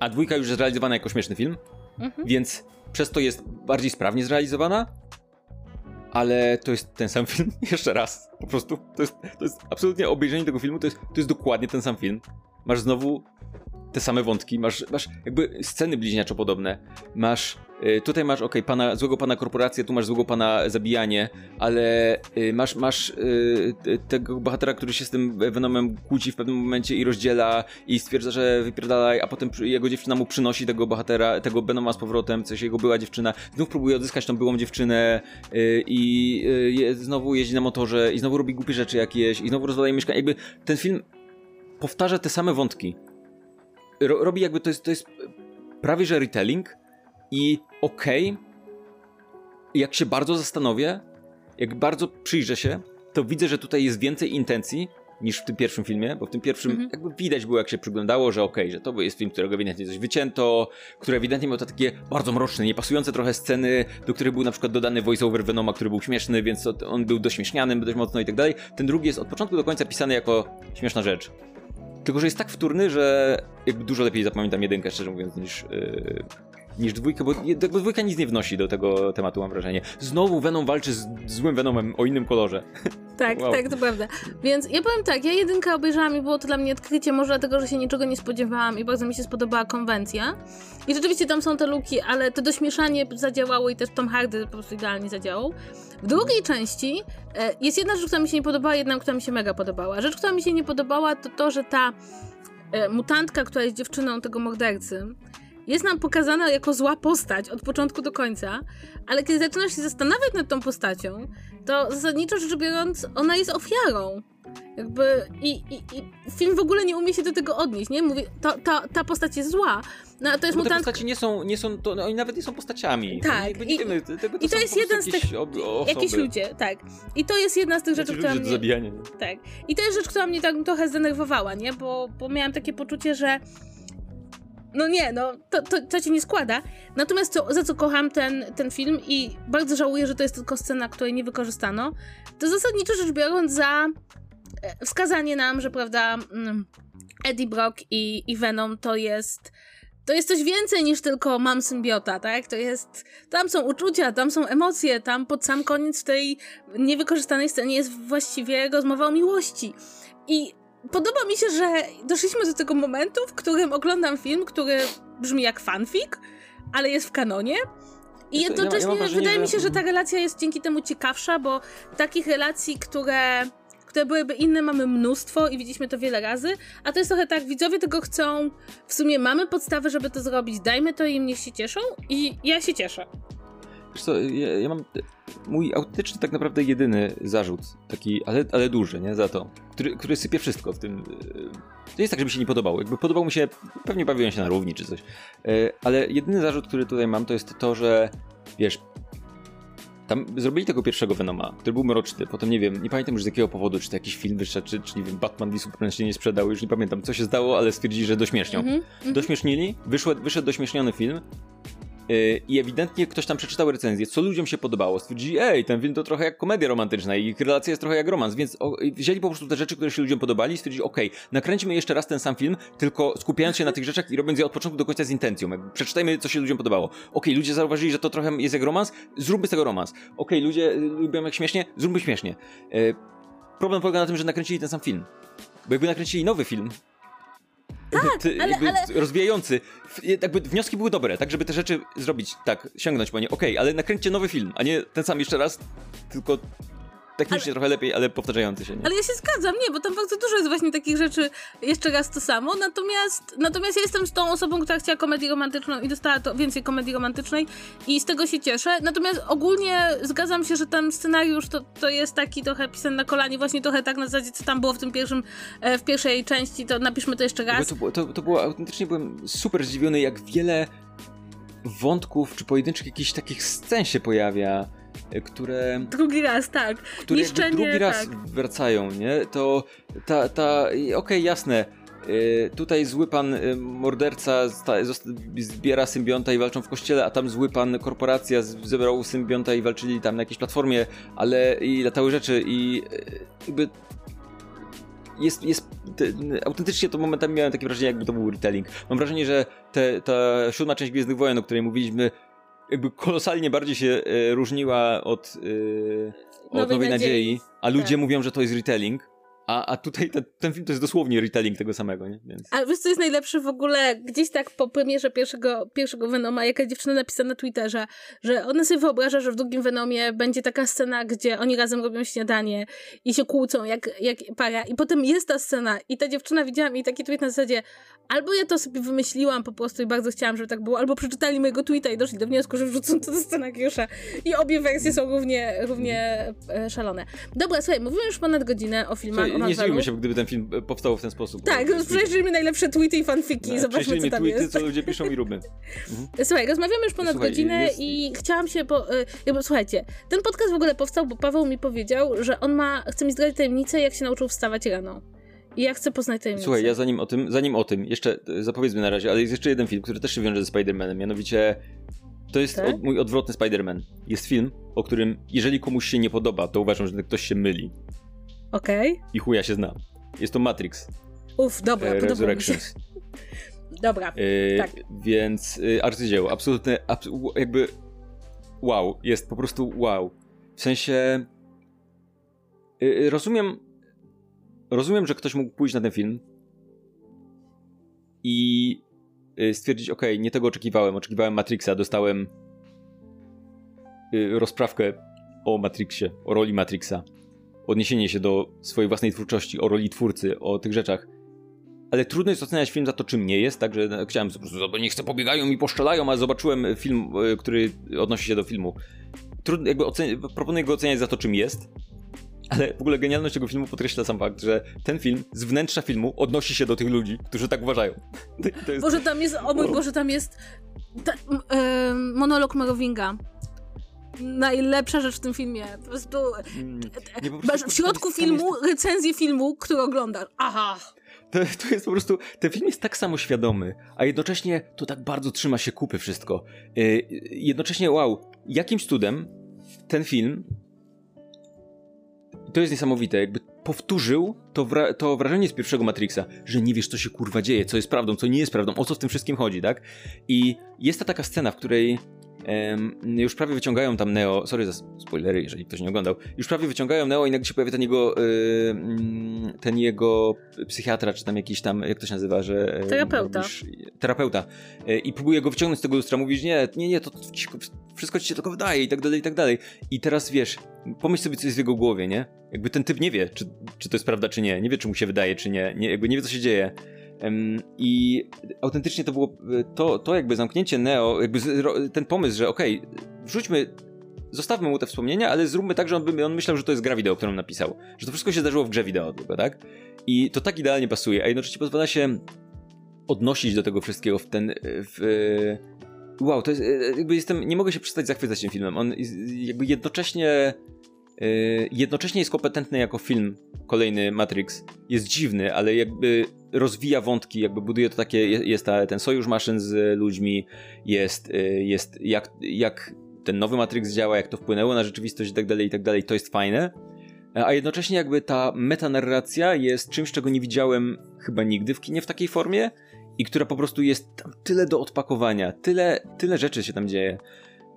A dwójka już jest zrealizowana jako śmieszny film, Mhm. więc przez to jest bardziej sprawnie zrealizowana, ale to jest ten sam film [LAUGHS] jeszcze raz. Po prostu to jest, to jest absolutnie obejrzenie tego filmu, to jest, to jest dokładnie ten sam film. Masz znowu te same wątki, masz, masz jakby sceny bliźniaczo podobne. Masz, y, tutaj masz, okej, pana, złego pana korporację, tu masz złego pana zabijanie, ale y, masz, masz y, tego bohatera, który się z tym Venomem kłóci w pewnym momencie i rozdziela i stwierdza, że wypierdalaj, a potem jego dziewczyna mu przynosi tego bohatera, tego Venoma z powrotem, coś jego była dziewczyna, znów próbuje odzyskać tą byłą dziewczynę i znowu jeździ na motorze i znowu robi głupie rzeczy jakieś i znowu rozwala jej mieszkanie. Jakby ten film powtarza te same wątki. Ro, robi jakby to jest, to jest prawie że retelling i okej, jak się bardzo zastanowię, jak bardzo przyjrzę się, to widzę, że tutaj jest więcej intencji niż w tym pierwszym filmie, bo w tym pierwszym Mhm. jakby widać było, jak się przyglądało, że okej, że to jest film, którego ewidentnie coś wycięto, który ewidentnie miał te takie bardzo mroczne, niepasujące trochę sceny, do których był na przykład dodany voice-over Venoma, który był śmieszny, więc on był dośmieszniany dość mocno i tak dalej. Ten drugi jest od początku do końca pisany jako śmieszna rzecz. Tylko, że jest tak wtórny, że jakby dużo lepiej zapamiętam jedynkę, szczerze mówiąc, niż, yy, niż dwójkę, bo jakby dwójka nic nie wnosi do tego tematu, mam wrażenie. Znowu Venom walczy z złym Venomem o innym kolorze. [LAUGHS] Tak, wow. tak, to prawda. Więc ja powiem tak, ja jedynkę obejrzałam i było to dla mnie odkrycie, może dlatego, że się niczego nie spodziewałam i bardzo mi się spodobała konwencja. I rzeczywiście tam są te luki, ale to dośmieszanie zadziałało i też Tom Hardy po prostu idealnie zadziałał. W drugiej części e, jest jedna rzecz, która mi się nie podobała, jedna, która mi się mega podobała. Rzecz, która mi się nie podobała, to to, że ta e, mutantka, która jest dziewczyną tego mordercy, jest nam pokazana jako zła postać od początku do końca, ale kiedy zaczynasz się zastanawiać nad tą postacią, to zasadniczo rzecz biorąc, ona jest ofiarą. Jakby i, i, i film w ogóle nie umie się do tego odnieść, nie? Mówi, to, to, ta postać jest zła. No, to jest Bo mutant... te postaci nie są, nie są to, no, oni nawet nie są postaciami. Tak. nie I, wiemy, tego, to i to jest jeden z tych, jakieś ludzie, tak. I to jest jedna z tych rzeczy, która mnie... zabijanie. Tak. I to jest rzecz, która mnie tak trochę zdenerwowała, nie? Bo, bo miałam takie poczucie, że no nie, no to, to, to cię nie składa. Natomiast co, za co kocham ten, ten film i bardzo żałuję, że to jest tylko scena, której nie wykorzystano, to zasadniczo rzecz biorąc za e, wskazanie nam, że prawda mm, Eddie Brock i, i Venom to jest to jest coś więcej niż tylko mam symbiota, tak? To jest, tam są uczucia, tam są emocje, tam pod sam koniec w tej niewykorzystanej scenie jest właściwie rozmowa o miłości. I podoba mi się, że doszliśmy do tego momentu, w którym oglądam film, który brzmi jak fanfic, ale jest w kanonie. I jednocześnie ja, ja wrażenie, wydaje mi się, że ta relacja jest dzięki temu ciekawsza, bo takich relacji, które, które byłyby inne, mamy mnóstwo i widzieliśmy to wiele razy. A to jest trochę tak, widzowie tego chcą. W sumie mamy podstawy, żeby to zrobić, dajmy to im, niech się cieszą. I ja się cieszę. Wiesz co, ja, ja, mam mój autentyczny, tak naprawdę jedyny zarzut, taki, ale, ale duży, nie, za to, który, który sypie wszystko w tym. E, to jest tak, żeby się nie podobało. Jakby podobał mi się, pewnie bawiłem się na równi czy coś. E, ale jedyny zarzut, który tutaj mam, to jest to, że wiesz, tam zrobili tego pierwszego Venoma, który był mroczny, potem nie wiem, nie pamiętam już z jakiego powodu, czy to jakiś film wyszedł, czy, czy nie wiem, Batman v Superman się nie sprzedał, już nie pamiętam co się zdało, ale stwierdzili, że dośmiesznią. Mm -hmm. Dośmiesznili, wyszło, wyszedł dośmieszniony film, I ewidentnie ktoś tam przeczytał recenzję, co ludziom się podobało. Stwierdzili, ej, ten film to trochę jak komedia romantyczna i relacja jest trochę jak romans, więc wzięli po prostu te rzeczy, które się ludziom podobali i stwierdzili, okej, okay, nakręćmy jeszcze raz ten sam film, tylko skupiając się na tych rzeczach i robiąc je od początku do końca z intencją. Przeczytajmy, co się ludziom podobało. Okej, okay, ludzie zauważyli, że to trochę jest jak romans, zróbmy z tego romans. Okej, okay, ludzie y, lubią jak śmiesznie, zróbmy śmiesznie. E, problem polega na tym, że nakręcili ten sam film. Bo jakby nakręcili nowy film, tak, ale, ale... rozwijający. Jakby wnioski były dobre, tak żeby te rzeczy zrobić, tak, sięgnąć po nie. Okej, okay, ale nakręćcie nowy film, a nie ten sam jeszcze raz, tylko technicznie ale, trochę lepiej, ale powtarzający się. Nie? Ale ja się zgadzam, nie, bo tam bardzo dużo jest właśnie takich rzeczy, jeszcze raz to samo, natomiast, natomiast ja jestem z tą osobą, która chciała komedię romantyczną i dostała to więcej komedii romantycznej i z tego się cieszę, natomiast ogólnie zgadzam się, że ten scenariusz to, to jest taki trochę pisany na kolanie, właśnie trochę tak na zasadzie, co tam było w tym pierwszym, e, w pierwszej części, to napiszmy to jeszcze raz. To, to, to było, autentycznie byłem super zdziwiony, jak wiele wątków, czy pojedynczych jakichś takich scen się pojawia, które... Drugi raz, tak. Które Niszczenie, drugi raz tak. wracają, nie? To ta, ta okej, okay, jasne, y, tutaj zły pan y, morderca zbiera symbionta i walczą w kościele, a tam zły pan korporacja zebrał symbionta i walczyli tam na jakiejś platformie, ale i latały rzeczy i y, jakby jest, jest te, autentycznie to momentami miałem takie wrażenie, jakby to był retelling. Mam wrażenie, że te, ta siódma część Gwiezdnych Wojen, o której mówiliśmy, jakby kolosalnie bardziej się e, różniła od, e, od Nowej, Nowej Nadziei. Nadziei, a ludzie tak. mówią, że to jest retelling. A, a tutaj te, ten film to jest dosłownie retelling tego samego, nie? Więc... A wiesz, co jest najlepsze w ogóle? Gdzieś tak po premierze pierwszego, pierwszego Venoma, jaka dziewczyna napisała na Twitterze, że ona sobie wyobraża, że w drugim Venomie będzie taka scena, gdzie oni razem robią śniadanie i się kłócą jak, jak para. I potem jest ta scena i ta dziewczyna, widziałam jej taki tweet na zasadzie albo ja to sobie wymyśliłam po prostu i bardzo chciałam, żeby tak było, albo przeczytali mojego tweeta i doszli do wniosku, że wrzucą to do scenariusza. I obie wersje są równie, równie e, szalone. Dobra, słuchaj, mówimy już ponad godzinę o filmach Nie zdziwimy się, gdyby ten film e, powstał w ten sposób. Tak, przejrzyjmy najlepsze tweety i fanfiki, no, zobaczmy co tam tweety, jest. co ludzie piszą i róbmy. Mhm. [LAUGHS] Słuchaj, rozmawiamy już ponad Słuchaj, godzinę jest... i chciałam się, po, e, słuchajcie, ten podcast w ogóle powstał, bo Paweł mi powiedział, że on ma, chce mi zdradzić tajemnicę, jak się nauczył wstawać rano. I ja chcę poznać tajemnicę. Słuchaj, ja zanim o tym, zanim o tym, jeszcze e, zapowiedzmy na razie, ale jest jeszcze jeden film, który też się wiąże ze Spider-Manem, mianowicie to jest tak? od, mój odwrotny Spider-Man. Jest film, o którym jeżeli komuś się nie podoba, to uważam, że ktoś się myli. Okej. Okay. I chuja się zna. Jest to Matrix. Uff, dobra, e, Resurrections. [LAUGHS] Dobra, Yy, tak. Więc yy, arcydzieło, absolutnie, abs jakby wow, jest po prostu wow. W sensie yy, rozumiem, rozumiem, że ktoś mógł pójść na ten film i yy, stwierdzić, ok, nie tego oczekiwałem, oczekiwałem Matrixa, dostałem yy, rozprawkę o Matrixie, o roli Matrixa, odniesienie się do swojej własnej twórczości, o roli twórcy, o tych rzeczach ale trudno jest oceniać film za to, czym nie jest, także no, chciałem po prostu, nie chcę pobiegają i poszczelają, ale zobaczyłem film, e, który odnosi się do filmu. Trudno, jakby ocen- proponuję go oceniać za to, czym jest, ale w ogóle genialność tego filmu podkreśla sam fakt, że ten film z wnętrza filmu odnosi się do tych ludzi, którzy tak uważają. [LAUGHS] Jest... Boże, tam jest, o mój Boże, tam jest ta, e, monolog Morowinga najlepsza rzecz w tym filmie. Po prostu. Mm, nie, po prostu w środku filmu jest... recenzję filmu, który oglądasz. Aha. To, to jest po prostu, ten film jest tak samo świadomy, a jednocześnie to tak bardzo trzyma się kupy wszystko. Yy, jednocześnie, wow, jakimś cudem ten film, to jest niesamowite, jakby powtórzył to, wra to wrażenie z pierwszego Matrixa, że nie wiesz, co się kurwa dzieje, co jest prawdą, co nie jest prawdą, o co w tym wszystkim chodzi, tak? I jest ta taka scena, w której już prawie wyciągają tam Neo, sorry za spoilery, jeżeli ktoś nie oglądał, już prawie wyciągają Neo i nagle się pojawia ten jego, yy, ten jego psychiatra, czy tam jakiś tam, jak to się nazywa, że... terapeuta. Robisz, terapeuta. Yy, I próbuje go wyciągnąć z tego lustra, mówisz, nie, nie, nie, to, to wszystko ci się tylko wydaje i tak dalej, i tak dalej. I teraz wiesz, pomyśl sobie, co jest w jego głowie, nie? Jakby ten typ nie wie, czy, czy to jest prawda, czy nie. Nie wie, czy mu się wydaje, czy nie. nie jakby nie wie, co się dzieje. I autentycznie to było to, to jakby zamknięcie Neo, jakby ten pomysł, że okej, okay, wrzućmy, zostawmy mu te wspomnienia, ale zróbmy tak, że on, on myślał, że to jest gra wideo, którą napisał. Że to wszystko się zdarzyło w grze wideo tylko, tak? I to tak idealnie pasuje, a jednocześnie pozwala się odnosić do tego wszystkiego w ten... W, wow, to jest, jakby jestem, nie mogę się przestać zachwycać tym filmem. On jakby jednocześnie jednocześnie jest kompetentny jako film, kolejny Matrix. Jest dziwny, ale jakby rozwija wątki, jakby buduje to takie, jest ta, ten sojusz maszyn z ludźmi, jest, y, jest jak, jak ten nowy Matrix działa, jak to wpłynęło na rzeczywistość i tak dalej, i tak dalej, to jest fajne. A jednocześnie jakby ta metanarracja jest czymś, czego nie widziałem chyba nigdy w kinie w takiej formie i która po prostu jest tam tyle do odpakowania, tyle, tyle rzeczy się tam dzieje.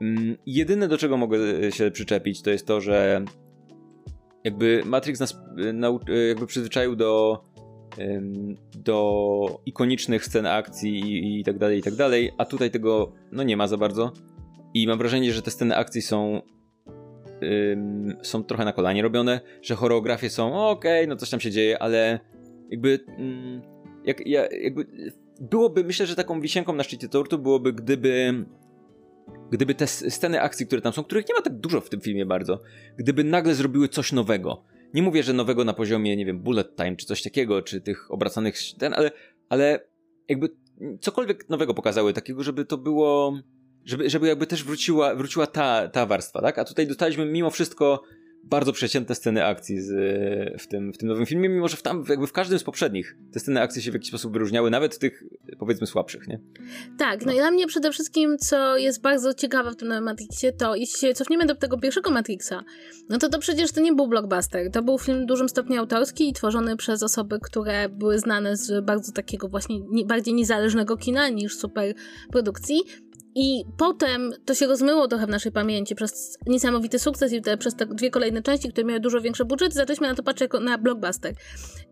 Mm, jedyne do czego mogę e, się przyczepić to jest to, że jakby Matrix nas e, e, jakby przyzwyczaił do do ikonicznych scen akcji i, i tak dalej, i tak dalej, a tutaj tego no nie ma za bardzo i mam wrażenie, że te sceny akcji są są trochę na kolanie robione, że choreografie są okej, okay, no coś tam się dzieje, ale jakby mm, jak, ja, jakby byłoby, myślę, że taką wisienką na szczycie tortu byłoby, gdyby gdyby te sceny akcji, które tam są, których nie ma tak dużo w tym filmie bardzo, gdyby nagle zrobiły coś nowego. Nie mówię, że nowego na poziomie, nie wiem, bullet time czy coś takiego, czy tych obracanych ten, ale, ale jakby cokolwiek nowego pokazały, takiego, żeby to było, żeby, żeby jakby też wróciła, wróciła ta, ta warstwa, tak? A tutaj dostaliśmy mimo wszystko bardzo przeciętne sceny akcji z, w, tym, w tym nowym filmie, mimo że w, tam, jakby w każdym z poprzednich te sceny akcji się w jakiś sposób wyróżniały, nawet w tych powiedzmy słabszych, nie? Tak, no, no. i dla mnie przede wszystkim, co jest bardzo ciekawe w tym nowym Matrixie, to jeśli się cofniemy do tego pierwszego Matrixa, no to to przecież to nie był blockbuster, to był film w dużym stopniu autorski i tworzony przez osoby, które były znane z bardzo takiego właśnie nie, bardziej niezależnego kina niż super produkcji i potem to się rozmyło trochę w naszej pamięci przez niesamowity sukces i te, przez te dwie kolejne części, które miały dużo większe budżety, zaczęliśmy na to patrzeć jako na blockbuster.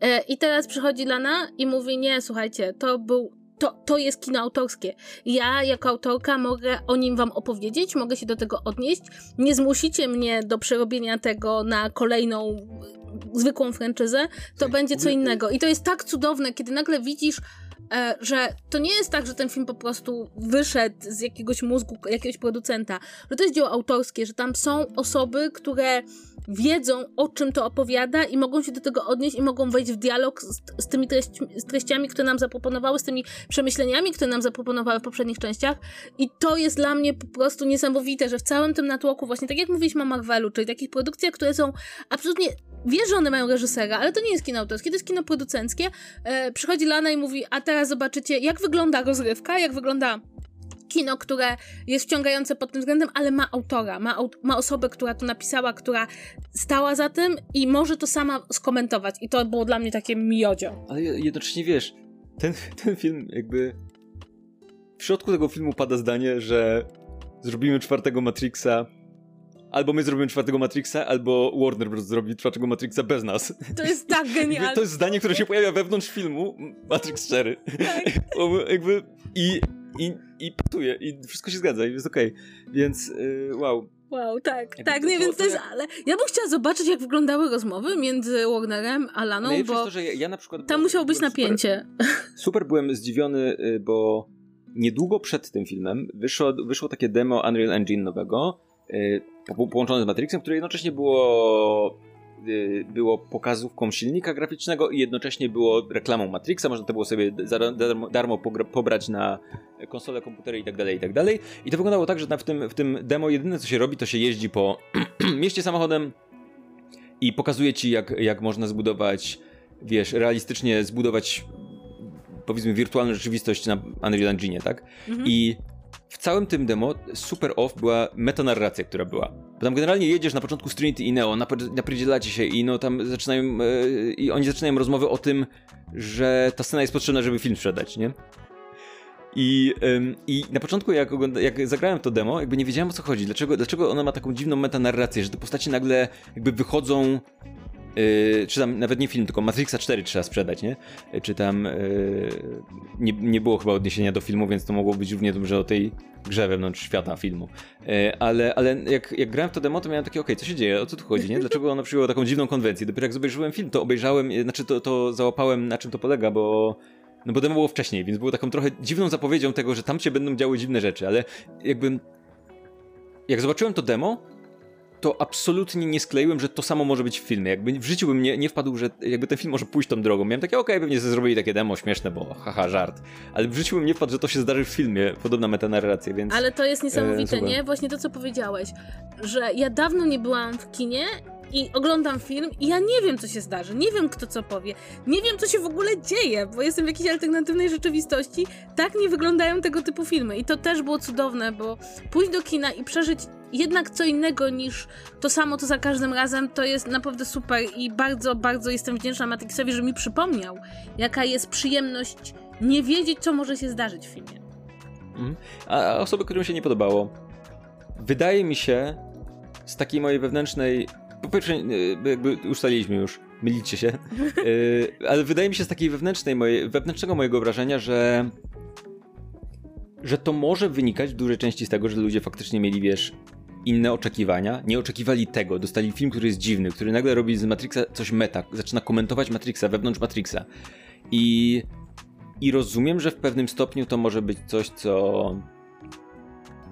E, I teraz przychodzi Lana i mówi, nie, słuchajcie, to był to, to jest kino autorskie. Ja jako autorka mogę o nim wam opowiedzieć, mogę się do tego odnieść. Nie zmusicie mnie do przerobienia tego na kolejną zwykłą franczyzę, to będzie co innego. I to jest tak cudowne, kiedy nagle widzisz E, że to nie jest tak, że ten film po prostu wyszedł z jakiegoś mózgu jakiegoś producenta, że to jest dzieło autorskie, że tam są osoby, które wiedzą, o czym to opowiada i mogą się do tego odnieść i mogą wejść w dialog z, z tymi treści, z treściami, które nam zaproponowały, z tymi przemyśleniami, które nam zaproponowały w poprzednich częściach. I to jest dla mnie po prostu niesamowite, że w całym tym natłoku, właśnie tak jak mówiliśmy o Marvelu, czyli takich produkcjach, które są absolutnie wie, że one mają reżysera, ale to nie jest kino autorskie, to jest kino producenckie. E, przychodzi Lana i mówi, a teraz zobaczycie, jak wygląda rozrywka, jak wygląda kino, które jest wciągające pod tym względem, ale ma autora, ma, ma osobę, która to napisała, która stała za tym i może to sama skomentować. I to było dla mnie takie miodzio. Ale jednocześnie wiesz, ten, [LAUGHS] ten film jakby w środku tego filmu pada zdanie, że zrobimy czwartego Matrixa albo my zrobimy czwartego Matrixa, albo Warner Bros. zrobi czwartego Matrixa bez nas. To jest tak [LAUGHS] genialne. To jest zdanie, które się pojawia wewnątrz filmu Matrix 4. Tak. [LAUGHS] jakby i, i, i patuje, i wszystko się zgadza, i jest okej. Okay. Więc yy, wow. Wow, tak, Jakby tak, to, nie, więc to jest, ale ja bym chciała zobaczyć, jak wyglądały rozmowy między Warnerem a Laną, no bo to, że ja, ja na przykład tam musiało być napięcie. Super, byłem zdziwiony, y, bo niedługo przed tym filmem wyszło, wyszło takie demo Unreal Engine nowego, Y, połączone z Matrixem, które jednocześnie było było pokazówką silnika graficznego i jednocześnie było reklamą Matrixa, można to było sobie darmo, darmo pobrać na konsolę, komputery i tak dalej, i tak dalej. I to wyglądało tak, że w tym, w tym demo jedyne co się robi, to się jeździ po [CLEARS THROAT] mieście samochodem i pokazuje ci jak, jak można zbudować, wiesz, realistycznie zbudować powiedzmy wirtualną rzeczywistość na Unreal Engine, tak? Mhm. I w całym tym demo super off była metanarracja, która była. Bo tam generalnie jedziesz na początku z Trinity i Neo, napierdzielacie się i no tam zaczynają, yy, i oni zaczynają rozmowę o tym, że ta scena jest potrzebna, żeby film sprzedać, nie? I, ym, I na początku, jak, jak zagrałem to demo, jakby nie wiedziałem o co chodzi. Dlaczego, dlaczego ona ma taką dziwną metanarrację, że te postaci nagle jakby wychodzą Yy, czy tam nawet nie film, tylko Matrixa 4 trzeba sprzedać, nie? Yy, czy tam yy, nie, nie było chyba odniesienia do filmu, więc to mogło być równie dobrze o tej grze wewnątrz świata filmu. Yy, ale ale jak, jak grałem w to demo, to miałem takie, okej, okay, co się dzieje, o co tu chodzi, nie? Dlaczego ono przyjęło taką dziwną konwencję? Dopiero jak zobaczyłem film, to obejrzałem, yy, znaczy to, to załapałem, na czym to polega, bo no bo demo było wcześniej, więc było taką trochę dziwną zapowiedzią tego, że tam się będą działy dziwne rzeczy, ale jakby jak zobaczyłem to demo, to absolutnie nie skleiłem, że to samo może być w filmie. Jakby w życiu bym nie, nie wpadł, że jakby ten film może pójść tą drogą. Miałem takie, okej, okay, pewnie zrobili takie demo śmieszne, bo haha, żart. Ale w życiu bym nie wpadł, że to się zdarzy w filmie, podobna metanarracja, więc... Ale to jest niesamowite, e, nie? Właśnie to, co powiedziałeś, że ja dawno nie byłam w kinie i oglądam film i ja nie wiem, co się zdarzy, nie wiem, kto co powie, nie wiem, co się w ogóle dzieje, bo jestem w jakiejś alternatywnej rzeczywistości. Tak nie wyglądają tego typu filmy i to też było cudowne, bo pójść do kina i przeżyć jednak co innego niż to samo, to za każdym razem, to jest naprawdę super i bardzo, bardzo jestem wdzięczna Matrixowi, że mi przypomniał, jaka jest przyjemność nie wiedzieć, co może się zdarzyć w filmie. Mhm. A osoby, którym się nie podobało, wydaje mi się, z takiej mojej wewnętrznej po pierwsze, e, jakby ustaliliśmy już, mylicie się, e, ale wydaje mi się z takiej wewnętrznej mojej, wewnętrznego mojego wrażenia, że że to może wynikać w dużej części z tego, że ludzie faktycznie mieli, wiesz, inne oczekiwania, nie oczekiwali tego, dostali film, który jest dziwny, który nagle robi z Matrixa coś meta, zaczyna komentować Matrixa wewnątrz Matrixa. I, i rozumiem, że w pewnym stopniu to może być coś, co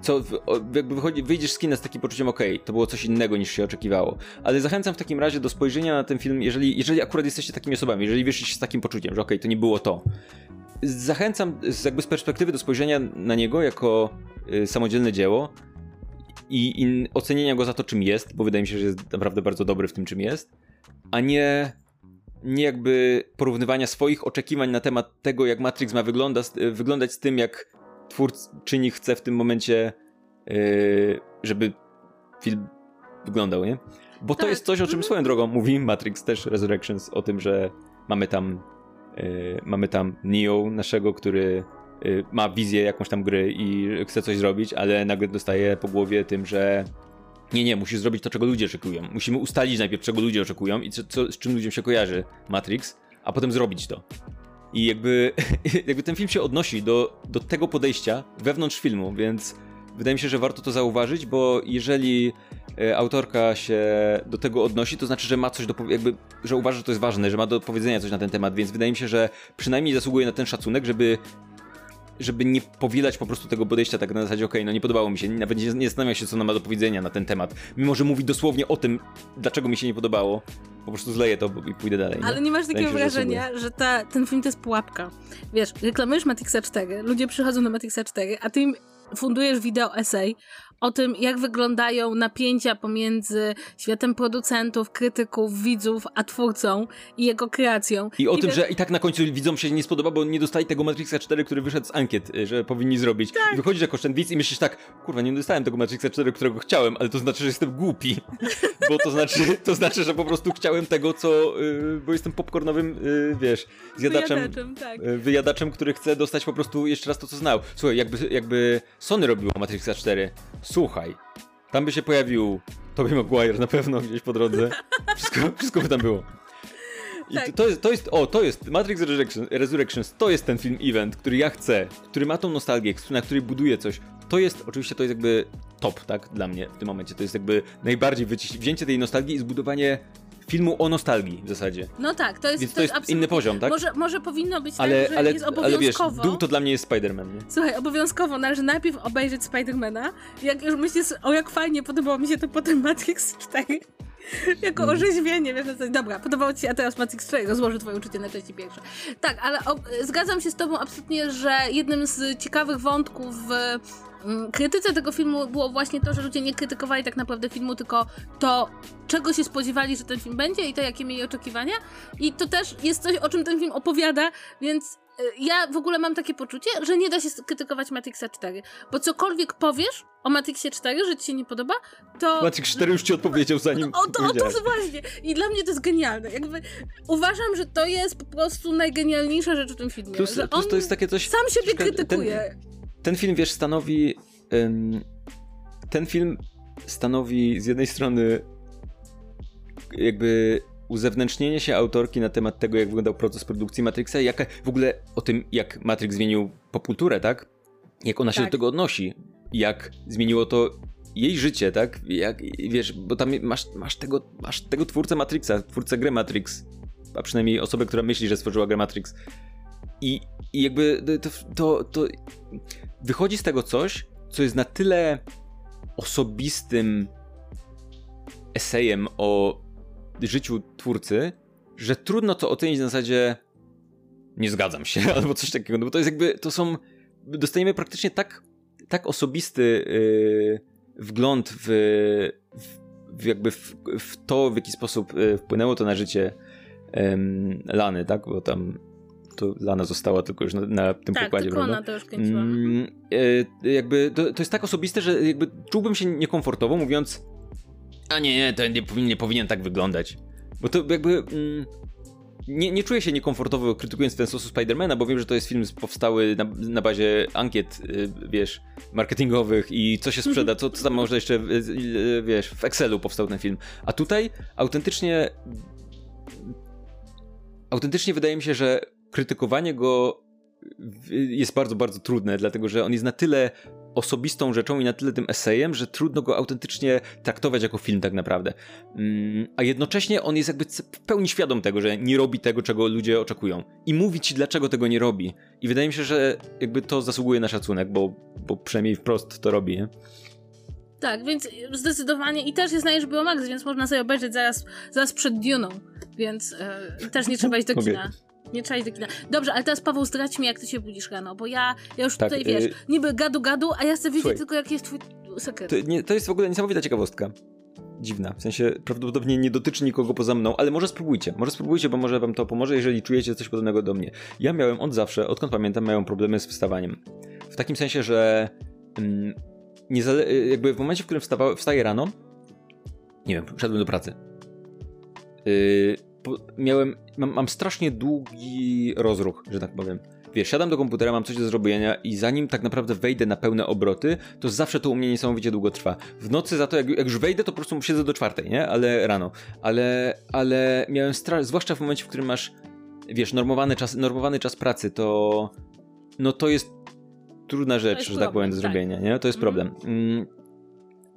co jakby wychodzi, wyjdziesz z kina z takim poczuciem, okej, okay, to było coś innego niż się oczekiwało. Ale zachęcam w takim razie do spojrzenia na ten film, jeżeli, jeżeli akurat jesteście takimi osobami, jeżeli wyszliście z takim poczuciem, że okej, okay, to nie było to. Zachęcam jakby z perspektywy do spojrzenia na niego jako y, samodzielne dzieło i, i ocenienia go za to, czym jest, bo wydaje mi się, że jest naprawdę bardzo dobry w tym, czym jest, a nie nie jakby porównywania swoich oczekiwań na temat tego, jak Matrix ma wygląda, wyglądać z tym, jak twórczyni chce w tym momencie, yy, żeby film wyglądał, nie? Bo to tak. jest coś, o czym mhm. swoją drogą mówi Matrix też Resurrections, o tym, że mamy tam yy, mamy tam Neo naszego, który yy, ma wizję jakąś tam gry i chce coś zrobić, ale nagle dostaje po głowie tym, że nie, nie, musisz zrobić to, czego ludzie oczekują. Musimy ustalić najpierw, czego ludzie oczekują i co, co, z czym ludziom się kojarzy Matrix, a potem zrobić to. I jakby, [LAUGHS] jakby ten film się odnosi do, do tego podejścia wewnątrz filmu, więc wydaje mi się, że warto to zauważyć, bo jeżeli e, autorka się do tego odnosi, to znaczy, że ma coś do jakby, że uważa, że to jest ważne, że ma do powiedzenia coś na ten temat, więc wydaje mi się, że przynajmniej zasługuje na ten szacunek, żeby żeby nie powielać po prostu tego podejścia tak na zasadzie, okej, okay, no nie podobało mi się, nawet nie, nie zastanawia się, co ona ma do powiedzenia na ten temat, mimo że mówi dosłownie o tym, dlaczego mi się nie podobało, po prostu zleję to i pójdę dalej. Ale nie, nie masz takiego wrażenia, że, że ta, ten film to jest pułapka. Wiesz, reklamujesz Matrixa 4, ludzie przychodzą do Matrixa 4, a ty im fundujesz wideo essay o tym, jak wyglądają napięcia pomiędzy światem producentów, krytyków, widzów, a twórcą i jego kreacją. I o I tym, wiesz- że i tak na końcu widzom się nie spodoba, bo nie dostali tego Matrixa 4, który wyszedł z ankiet, y, że powinni zrobić. Tak. I wychodzisz jako widz i myślisz tak, kurwa, nie dostałem tego Matrixa 4, którego chciałem, ale to znaczy, że jestem głupi. [LAUGHS] bo to znaczy, to znaczy, że po prostu chciałem tego, co... y, bo jestem popcornowym, y, wiesz, zjadaczem... Wyjadaczem, tak. Wyjadaczem, który chce dostać po prostu jeszcze raz to, co znał. Słuchaj, jakby, jakby Sony robiło Matrixa 4, słuchaj, tam by się pojawił Tobey Maguire na pewno gdzieś po drodze. Wszystko, wszystko by tam było. I Tak. to, jest, to jest, o, to jest Matrix Resurrection, Resurrections, to jest ten film event, który ja chcę, który ma tą nostalgię, na której buduję coś. To jest, oczywiście to jest jakby top, tak, dla mnie w tym momencie. To jest jakby najbardziej wyciś- wzięcie tej nostalgii i zbudowanie filmu o nostalgii w zasadzie. No tak, to jest, Więc to jest absolutnie- inny poziom, tak? Może, może powinno być Ale, tak, ale, jest ale wiesz, obowiązkowo. dół to dla mnie jest Spider-Man, nie? Słuchaj, obowiązkowo należy najpierw obejrzeć Spidermana. Jak już myślisz, o jak fajnie podobało mi się to potem Matrix 4. Jako Mm. orzeźwienie, wiesz, na zasadzie, dobra, podobało ci się, a teraz Matrix 4 rozłoży twoje uczucie na części pierwsze. Tak, ale o, zgadzam się z tobą absolutnie, że jednym z ciekawych wątków w mm, krytyce tego filmu było właśnie to, że ludzie nie krytykowali tak naprawdę filmu, tylko to, czego się spodziewali, że ten film będzie i to, jakie mieli oczekiwania. I to też jest coś, o czym ten film opowiada, więc y, ja w ogóle mam takie poczucie, że nie da się krytykować Matrixa 4, bo cokolwiek powiesz o Matrixie 4, że ci się nie podoba, to... Matrix 4 już ci odpowiedział zanim O to, o to właśnie. I dla mnie to jest genialne. Jakby uważam, że to jest po prostu najgenialniejsza rzecz w tym filmie. Plus, że plus to jest takie coś... sam siebie troszkę- krytykuje. ten film, wiesz, stanowi. ten film stanowi z jednej strony jakby uzewnętrznienie się autorki na temat tego, jak wyglądał proces produkcji Matrixa i jaka, w ogóle o tym, jak Matrix zmienił popkulturę, tak? Jak ona się Tak. do tego odnosi. Jak zmieniło to jej życie, tak? Jak, wiesz, bo tam masz, masz, tego, masz tego twórcę Matrixa, twórcę gry Matrix, a przynajmniej osobę, która myśli, że stworzyła grę Matrix. I, i jakby to, to, to wychodzi z tego coś, co jest na tyle osobistym esejem o życiu twórcy, że trudno to ocenić na zasadzie nie zgadzam się, [LAUGHS] albo coś takiego, no bo to jest jakby, to są, dostajemy praktycznie tak, tak osobisty yy, wgląd w, w, jakby w, w to, w jaki sposób yy, wpłynęło to na życie Lany, tak, bo tam to Lana została tylko już na, na tym Tak, pokładzie, tylko prawda? ona to już kręciła. Mm, e, jakby to, to jest tak osobiste, że jakby czułbym się niekomfortowo mówiąc a nie, nie, to nie powinien, nie powinien tak wyglądać. Bo to jakby mm, nie, nie czuję się niekomfortowo krytykując ten sposób Spidermana, bo wiem, że to jest film powstały na, na bazie ankiet, y, wiesz, marketingowych i co się sprzeda, co, co tam można jeszcze, y, y, wiesz, w Excelu powstał ten film. A tutaj autentycznie autentycznie wydaje mi się, że krytykowanie go jest bardzo, bardzo trudne, dlatego że on jest na tyle osobistą rzeczą i na tyle tym esejem, że trudno go autentycznie traktować jako film tak naprawdę. Mm, a jednocześnie on jest jakby w pełni świadom tego, że nie robi tego, czego ludzie oczekują. I mówi ci, dlaczego tego nie robi. I wydaje mi się, że jakby to zasługuje na szacunek, bo, bo przynajmniej wprost to robi, nie? Tak, więc zdecydowanie i też jest na HBO Max, więc można sobie obejrzeć zaraz, zaraz przed Duną, więc e, też nie trzeba iść do kina. Nie trzeba iść do kina. Dobrze, ale teraz Paweł zdradź mi, jak ty się budzisz rano, bo ja, ja już Tak, tutaj, wiesz, y- niby gadu gadu, a ja chcę wiedzieć Słuchaj. tylko, jaki jest twój sekret. To, nie, to jest w ogóle niesamowita ciekawostka. Dziwna. W sensie prawdopodobnie nie dotyczy nikogo poza mną, ale może spróbujcie. Może spróbujcie, bo może wam to pomoże, jeżeli czujecie coś podobnego do mnie. Ja miałem od zawsze, odkąd pamiętam, miałem problemy z wstawaniem. W takim sensie, że mm, nie zale- jakby w momencie, w którym wstawa- wstaję rano, nie wiem, szedłem do pracy. Yy, miałem, mam, mam strasznie długi rozruch, że tak powiem. Wiesz, siadam do komputera, mam coś do zrobienia i zanim tak naprawdę wejdę na pełne obroty, to zawsze to u mnie niesamowicie długo trwa. W nocy za to, jak, jak już wejdę, to po prostu siedzę do czwartej, nie? Ale rano. Ale, ale miałem strach, zwłaszcza w momencie, w którym masz, wiesz, normowany czas, normowany czas pracy, to no to jest trudna rzecz, jest że tak powiem, do problem, tak. zrobienia, nie? To jest Mhm. problem. Mm,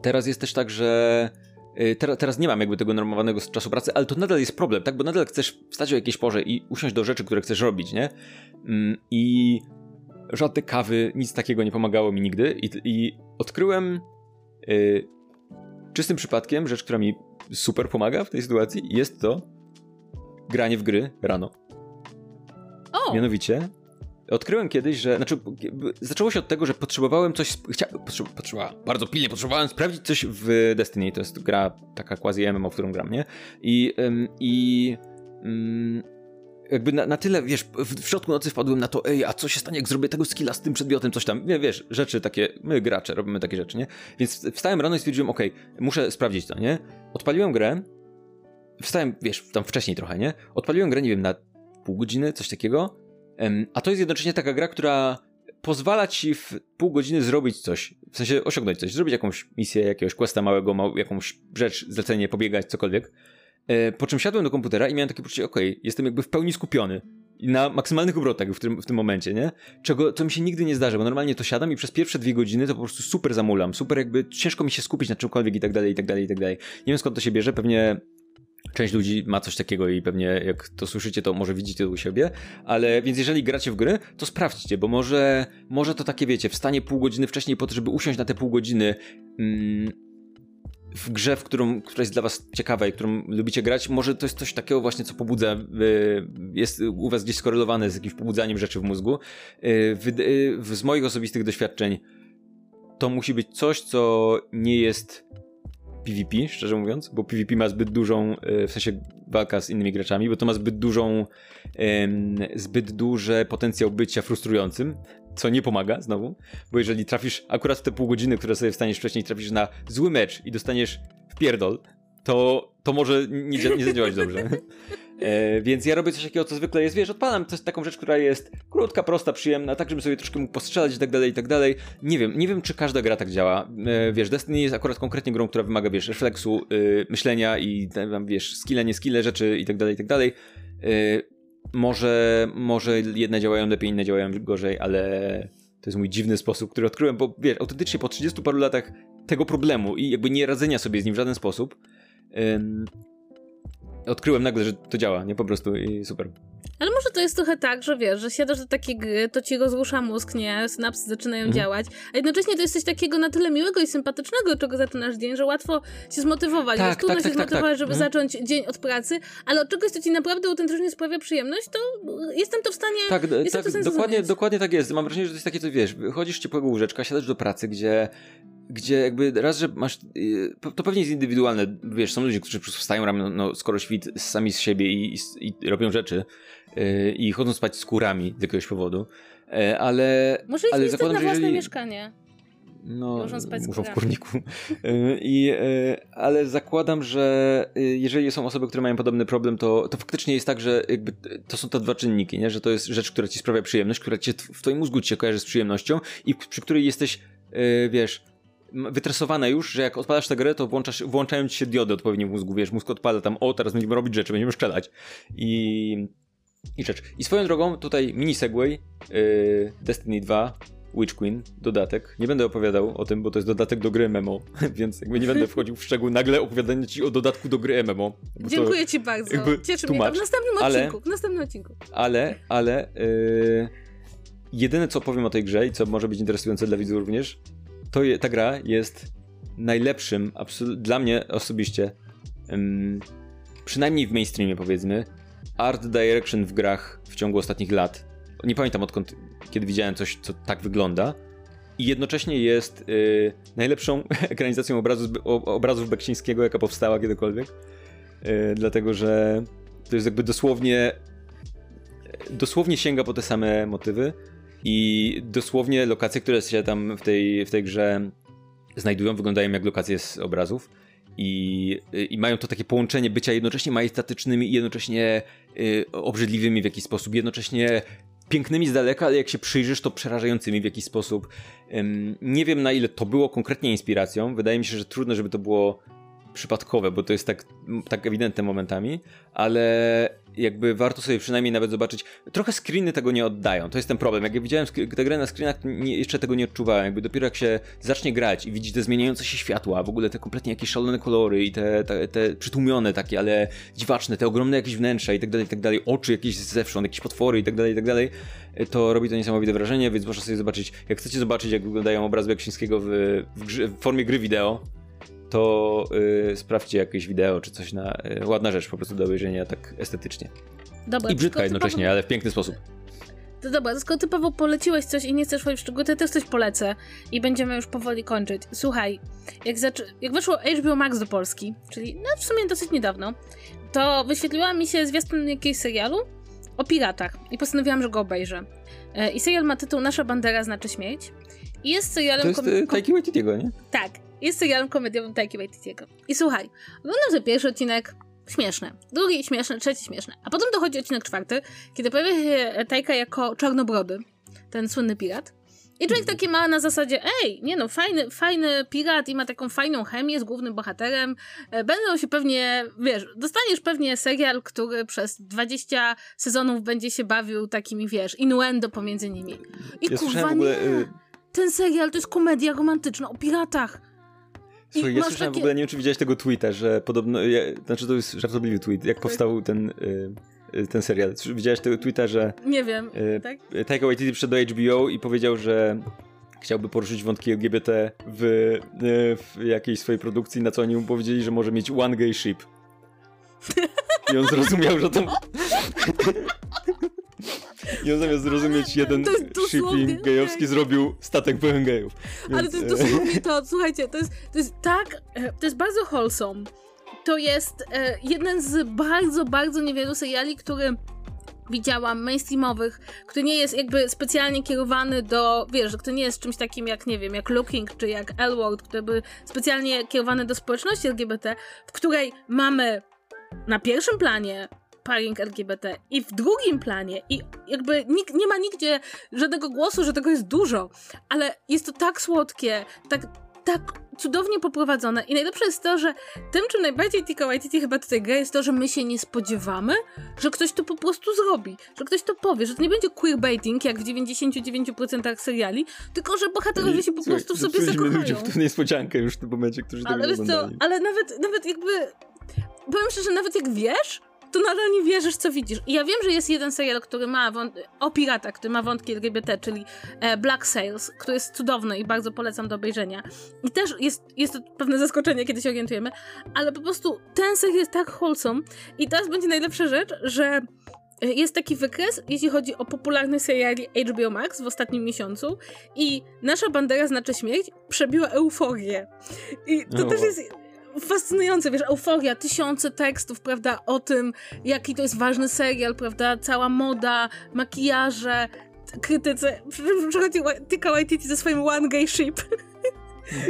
Teraz jest też tak, że y, teraz, nie mam jakby tego normowanego czasu pracy, ale to nadal jest problem, tak? Bo nadal chcesz wstać o jakiejś porze i usiąść do rzeczy, które chcesz robić, nie? Mm, I żadne kawy, nic takiego nie pomagało mi nigdy i, i odkryłem y, czystym przypadkiem rzecz, która mi super pomaga w tej sytuacji, jest to granie w gry rano. o! Mianowicie odkryłem kiedyś, że. Znaczy, zaczęło się od tego, że potrzebowałem coś. Chcia, potrzeba, bardzo pilnie potrzebowałem sprawdzić coś w Destiny. To jest gra taka quasi MMO, w którą gram, nie? I. I ym, jakby na, na, tyle, wiesz, w, w, środku nocy wpadłem na to, ej, a co się stanie, jak zrobię tego skilla z tym przedmiotem, coś tam, nie, wiesz, rzeczy takie, my gracze robimy takie rzeczy, nie? Więc wstałem rano i stwierdziłem, okej, okay, muszę sprawdzić to, nie? Odpaliłem grę, wstałem, wiesz, tam wcześniej trochę, nie? Odpaliłem grę, nie wiem, na pół godziny, coś takiego, a to jest jednocześnie taka gra, która pozwala ci w pół godziny zrobić coś, w sensie osiągnąć coś, zrobić jakąś misję, jakiegoś questa małego, jakąś rzecz, zlecenie, pobiegać, cokolwiek. E, po czym siadłem do komputera i miałem takie poczucie, okej, okay, jestem jakby w pełni skupiony. Na maksymalnych obrotach w tym, w tym momencie, nie? Czego, co mi się nigdy nie zdarza, bo normalnie to siadam i przez pierwsze dwie godziny to po prostu super zamulam, super jakby ciężko mi się skupić na czymkolwiek i tak dalej, i tak dalej, i tak dalej. Nie wiem skąd to się bierze, pewnie Część ludzi ma coś takiego i pewnie jak to słyszycie, to może widzicie to u siebie, ale więc jeżeli gracie w gry, to sprawdźcie, bo może, może to takie wiecie, wstanie pół godziny wcześniej po to, żeby usiąść na te pół godziny mm, w grze, w którą, która jest dla was ciekawa i którą lubicie grać, może to jest coś takiego właśnie, co pobudza, e, jest u was gdzieś skorelowane z jakimś pobudzaniem rzeczy w mózgu. E, z moich osobistych doświadczeń to musi być coś, co nie jest PvP, szczerze mówiąc, bo PvP ma zbyt dużą, e, w sensie walka z innymi graczami, bo to ma zbyt dużą, zbyt duże potencjał bycia frustrującym, co nie pomaga znowu, bo jeżeli trafisz akurat te pół godziny, które sobie wstaniesz wcześniej, trafisz na zły mecz i dostaniesz w pierdol, to, to może nie, nie zadziałać dobrze. [LAUGHS] E, więc ja robię coś takiego, co zwykle jest, wiesz, odpalam coś, taką rzecz, która jest krótka, prosta, przyjemna, tak, żebym sobie troszkę mógł postrzelać i tak dalej, i tak dalej. Nie wiem, nie wiem, czy każda gra tak działa. E, wiesz, Destiny jest akurat konkretnie grą, która wymaga, wiesz, refleksu, y, myślenia i tam, wiesz, skille, nie skille rzeczy i tak dalej, i tak dalej. E, może, może jedne działają lepiej, inne działają gorzej, ale to jest mój dziwny sposób, który odkryłem, bo wiesz, autentycznie po 30 paru latach tego problemu i jakby nie radzenia sobie z nim w żaden sposób, odkryłem nagle, że to działa, nie po prostu i super. Ale może to jest trochę tak, że wiesz, że siadasz do takiej gry, to ci rozrusza mózg, nie? Synapsy zaczynają mhm. działać, a jednocześnie to jest coś takiego na tyle miłego i sympatycznego, czego zaczynasz dzień, że łatwo się zmotywować. Tak, trudno tak, się tak, tak zmotywować, tak, żeby mhm. zacząć dzień od pracy, ale od czegoś, co ci naprawdę autentycznie sprawia przyjemność, to jestem to w stanie. Tak, tak dokładnie, dokładnie tak jest. Mam wrażenie, że to jest takie, co wiesz, chodzisz ciepłego łóżeczka, siadasz do pracy, gdzie gdzie jakby raz, że masz, y, to pewnie jest indywidualne, wiesz, są ludzie, którzy po prostu wstają rano, no, skoro świt sami z siebie i, i, i robią rzeczy yy, i chodzą spać z kurami z jakiegoś powodu, yy, ale... Może ale zakładam, na własne jeżeli... mieszkanie. No, muszą w kurniku. [LAUGHS] Y, I, y, ale zakładam, że jeżeli są osoby, które mają podobny problem, to, to faktycznie jest tak, że jakby to są te dwa czynniki, nie? że to jest rzecz, która ci sprawia przyjemność, która cię, w twoim mózgu ci się kojarzy z przyjemnością i przy której jesteś, wiesz, wytresowane już, że jak odpalasz tę grę, to włączasz, włączają ci się diody odpowiednio w mózgu, wiesz, mózg odpala tam, o, teraz będziemy robić rzeczy, będziemy strzelać. I... I rzecz. I swoją drogą, tutaj mini segway, yy, Destiny 2, Witch Queen, dodatek. Nie będę opowiadał o tym, bo to jest dodatek do gry MMO, [LAUGHS] więc jakby nie będę wchodził w szczegóły nagle opowiadanie ci o dodatku do gry MMO. Dziękuję ci bardzo. Cieszę mnie to w następnym ale, odcinku. W następnym odcinku. Ale, ale yy, jedyne co powiem o tej grze i co może być interesujące dla widzów również, to je, ta gra jest najlepszym, dla mnie osobiście, um, przynajmniej w mainstreamie powiedzmy, art direction w grach w ciągu ostatnich lat. Nie pamiętam odkąd, kiedy widziałem coś, co tak wygląda. I jednocześnie jest y, najlepszą [LAUGHS] ekranizacją obrazu, obrazów Beksińskiego, jaka powstała kiedykolwiek. Y, dlatego, że to jest jakby dosłownie dosłownie sięga po te same motywy i dosłownie lokacje, które się tam w tej, w tej grze znajdują, wyglądają jak lokacje z obrazów. I, I mają to takie połączenie bycia jednocześnie majestatycznymi i jednocześnie y, obrzydliwymi w jakiś sposób, jednocześnie pięknymi z daleka, ale jak się przyjrzysz, to przerażającymi w jakiś sposób. Ym, nie wiem na ile to było konkretnie inspiracją. Wydaje mi się, że trudno, żeby to było przypadkowe, bo to jest tak, tak ewidentne momentami, ale jakby warto sobie przynajmniej nawet zobaczyć. Trochę screeny tego nie oddają, to jest ten problem. Jak ja widziałem tę grę na screenach, nie, jeszcze tego nie odczuwałem. Jakby dopiero jak się zacznie grać i widzi te zmieniające się światła, w ogóle te kompletnie jakieś szalone kolory i te, te, te przytłumione takie, ale dziwaczne, te ogromne jakieś wnętrza i tak dalej, i tak dalej, oczy jakieś zewsząd, jakieś potwory i tak dalej, i tak dalej, to robi to niesamowite wrażenie, więc można sobie zobaczyć, jak chcecie zobaczyć, jak wyglądają obrazy Beksińskiego w, w, w formie gry wideo, to yy, sprawdźcie jakieś wideo czy coś na. Yy, ładna rzecz po prostu do obejrzenia tak estetycznie. Dobra, I brzydka jednocześnie, ale w piękny sposób. To dobra, skoro ty Paweł poleciłeś coś i nie chcesz wchodzić w szczegóły, to ja też coś polecę i będziemy już powoli kończyć. Słuchaj, jak, zaczy- jak weszło HBO Max do Polski, czyli no w sumie dosyć niedawno, to wyświetliła mi się zwiastun jakiegoś serialu o piratach i postanowiłam, że go obejrzę. E, I serial ma tytuł Nasza bandera znaczy śmierć. I jest serialem... To jest kom- y, kom- Taiki Waititiego, nie? tak, jest serialem komediowym Taiki Waititiego. I słuchaj, oglądam sobie pierwszy odcinek, śmieszny, drugi śmieszny, trzeci śmieszny, a potem dochodzi odcinek czwarty, kiedy pojawia się Taika jako czarnobrody, ten słynny pirat. I człowiek taki ma na zasadzie, ej, nie no, fajny, fajny pirat i ma taką fajną chemię z głównym bohaterem. E, Będą się pewnie, wiesz, dostaniesz pewnie serial, który przez 20 sezonów będzie się bawił takimi, wiesz, innuendo pomiędzy nimi. I Ja kurwa ogóle, nie. y, Ten serial to jest komedia romantyczna o piratach. I Słuchaj, ja słyszałem takie- w ogóle, nie wiem czy widziałeś tego tweeta, że podobno, ja, znaczy to jest żartobliwy tweet, jak powstał ten, y, y, ten serial. Widziałeś tego tweeta, że Nie wiem, y, tak? Taika Waititi przyszedł do HBO i powiedział, że chciałby poruszyć wątki LGBT w, y, w jakiejś swojej produkcji, na co oni mu powiedzieli, że może mieć one gay ship. I on zrozumiał, że to... I on zamiast zrozumieć jeden to shipping gejowski, zrobił statek pełen gejów. Ale Więc, to jest e, dosłownie to, [LAUGHS] słuchajcie, to jest, to jest tak, e, to jest bardzo wholesome. To jest e, jeden z bardzo, bardzo niewielu seriali, który widziałam, mainstreamowych, który nie jest jakby specjalnie kierowany do, wiesz, który nie jest czymś takim jak, nie wiem, jak Looking czy jak L-Word, który by specjalnie kierowany do społeczności LGBT, w której mamy na pierwszym planie paring LGBT i w drugim planie i jakby nikt, nie ma nigdzie żadnego głosu, że tego jest dużo, ale jest to tak słodkie, tak, tak cudownie poprowadzone i najlepsze jest to, że tym, czym najbardziej Tika Waititi chyba tutaj gra, jest to, że my się nie spodziewamy, że ktoś to po prostu zrobi, że ktoś to powie, że to nie będzie queerbaiting, jak w 99% seriali, tylko, że bohaterowie się po Słuchaj, prostu w sobie zakochają. ludziom w niespodziankę już w tym momencie, którzy tego Ale nie wiesz co, ale nawet, nawet jakby, powiem szczerze, nawet jak wiesz, to nadal nie wierzysz, co widzisz. I ja wiem, że jest jeden serial, który ma o piratach, który ma wątki LGBT, czyli e, Black Sails, który jest cudowny i bardzo polecam do obejrzenia. I też jest, jest to pewne zaskoczenie, kiedy się orientujemy, ale po prostu ten serial jest tak wholesome i teraz będzie najlepsza rzecz, że e, jest taki wykres, jeśli chodzi o popularnych seriali HBO Max w ostatnim miesiącu i Nasza bandera znaczy śmierć przebiła euforię. I to O, też jest fascynujące, wiesz, euforia, tysiące tekstów, prawda, o tym, jaki to jest ważny serial, prawda, cała moda, makijaże, krytyce. [LAUGHS] Przy- przy- Przychodzi Tika Waititi ze swoim One Gay Ship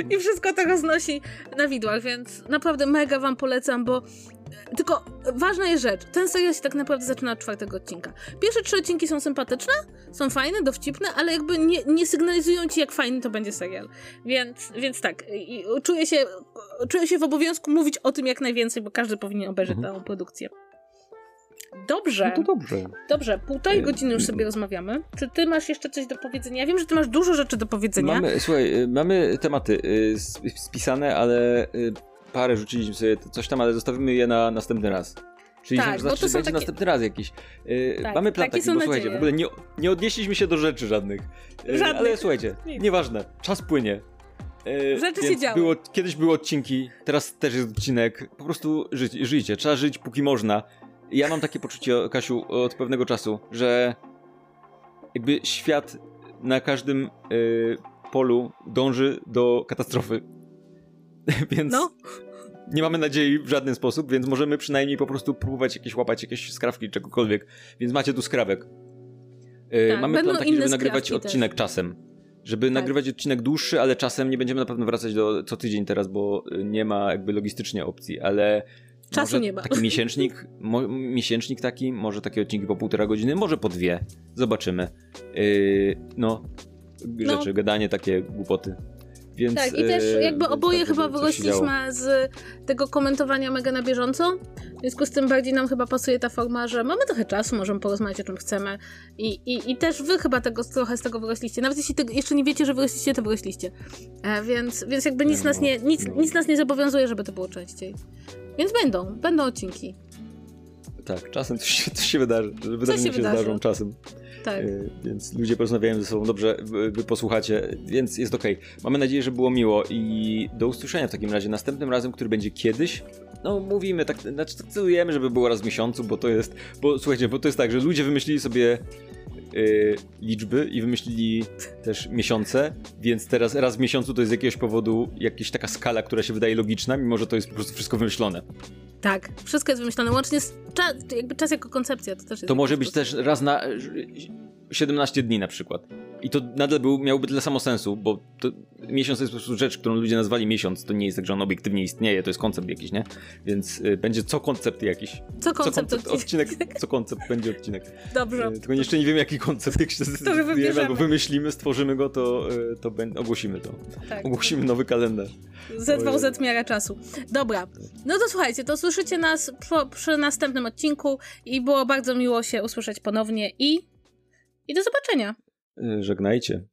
i wszystko to roznosi na widłach, więc naprawdę mega wam polecam, bo tylko ważna jest rzecz, ten serial się tak naprawdę zaczyna od czwartego odcinka. Pierwsze trzy odcinki są sympatyczne, są fajne, dowcipne, ale jakby nie, nie sygnalizują ci, jak fajny to będzie serial. Więc, więc tak, czuję się, czuję się w obowiązku mówić o tym jak najwięcej, bo każdy powinien obejrzeć Mhm. tę produkcję. Dobrze, No to dobrze. dobrze, półtorej E, godziny już sobie rozmawiamy. Czy ty masz jeszcze coś do powiedzenia? Ja wiem, że ty masz dużo rzeczy do powiedzenia. Mamy, słuchaj, mamy tematy spisane, ale parę rzuciliśmy sobie coś tam, ale zostawimy je na następny raz. Czyli Tak, znaczy, to są będzie takie- następny raz jakiś. Y, Tak, mamy plan taki, bo słuchajcie, w ogóle nie, nie odnieśliśmy się do rzeczy żadnych. Y, Żadnych. Ale słuchajcie, Nic. nieważne, czas płynie. Y, Rzeczy się działy. Było, kiedyś były odcinki, teraz też jest odcinek. Po prostu żyć, żyjcie, trzeba żyć póki można. Ja mam takie poczucie, Kasiu, od pewnego czasu, że jakby świat na każdym y, polu dąży do katastrofy. [LAUGHS] więc No. nie mamy nadziei w żaden sposób, więc możemy przynajmniej po prostu próbować jakieś łapać jakieś skrawki, czegokolwiek. Więc macie tu skrawek. Y, Tak, mamy plan taki, żeby nagrywać odcinek czasem. Żeby nagrywać odcinek dłuższy, ale czasem nie będziemy na pewno wracać do co tydzień teraz, bo y, nie ma jakby logistycznie opcji, ale Czasu nie ma. Taki miesięcznik, mo, miesięcznik taki, może takie odcinki po półtora godziny, może po dwie. Zobaczymy. Yy, no, No. rzeczy, gadanie, takie głupoty. Więc, Tak, i też yy, jakby więc oboje tak, chyba wyrośliśmy z tego komentowania mega na bieżąco. W związku z tym bardziej nam chyba pasuje ta forma, że mamy trochę czasu, możemy porozmawiać o czym chcemy. I, i, i też wy chyba tego, trochę z tego wyrośliście. Nawet jeśli jeszcze nie wiecie, że wyrośliście, to wyrośliście. E, więc, więc jakby nic, No, nas nie, nic, no. nic nas nie zobowiązuje, żeby to było częściej. Więc będą, będą odcinki. Tak, czasem coś się, coś się wydarzy. Wydarzenia się, wydarzy. zdarzą czasem. Tak. Yy, więc ludzie porozmawiają ze sobą dobrze, wy, wy posłuchacie, więc jest okej. Mamy nadzieję, że było miło i do usłyszenia w takim razie. Następnym razem, który będzie kiedyś, no mówimy, tak, znaczy celujemy, żeby było raz w miesiącu, bo to jest, bo słuchajcie, bo to jest tak, że ludzie wymyślili sobie y, liczby i wymyślili też miesiące, więc teraz raz w miesiącu to jest z jakiegoś powodu jakaś taka skala, która się wydaje logiczna, mimo że to jest po prostu wszystko wymyślone. Tak, wszystko jest wymyślone, łącznie z czas, jakby czas jako koncepcja. To, też jest To może być też raz na 17 dni na przykład. I to nadal był, miałby tyle samo sensu, bo to, miesiąc to jest po prostu rzecz, którą ludzie nazwali miesiąc. To nie jest tak, że on obiektywnie istnieje, to jest koncept jakiś, nie? Więc y, będzie co koncept jakiś. Co Co koncept, koncept odcinek, [LAUGHS] co koncept będzie odcinek. Dobrze. Y, Tylko jeszcze nie wiem jaki koncept, jak się zdecydujemy albo wymyślimy, stworzymy go, to, y, to bę- ogłosimy to. Tak. Ogłosimy nowy kalendarz. ZVZ miara czasu. Dobra, no to słuchajcie, to słyszycie nas przy następnym odcinku i było bardzo miło się usłyszeć ponownie i, i do zobaczenia. Y, Żegnajcie.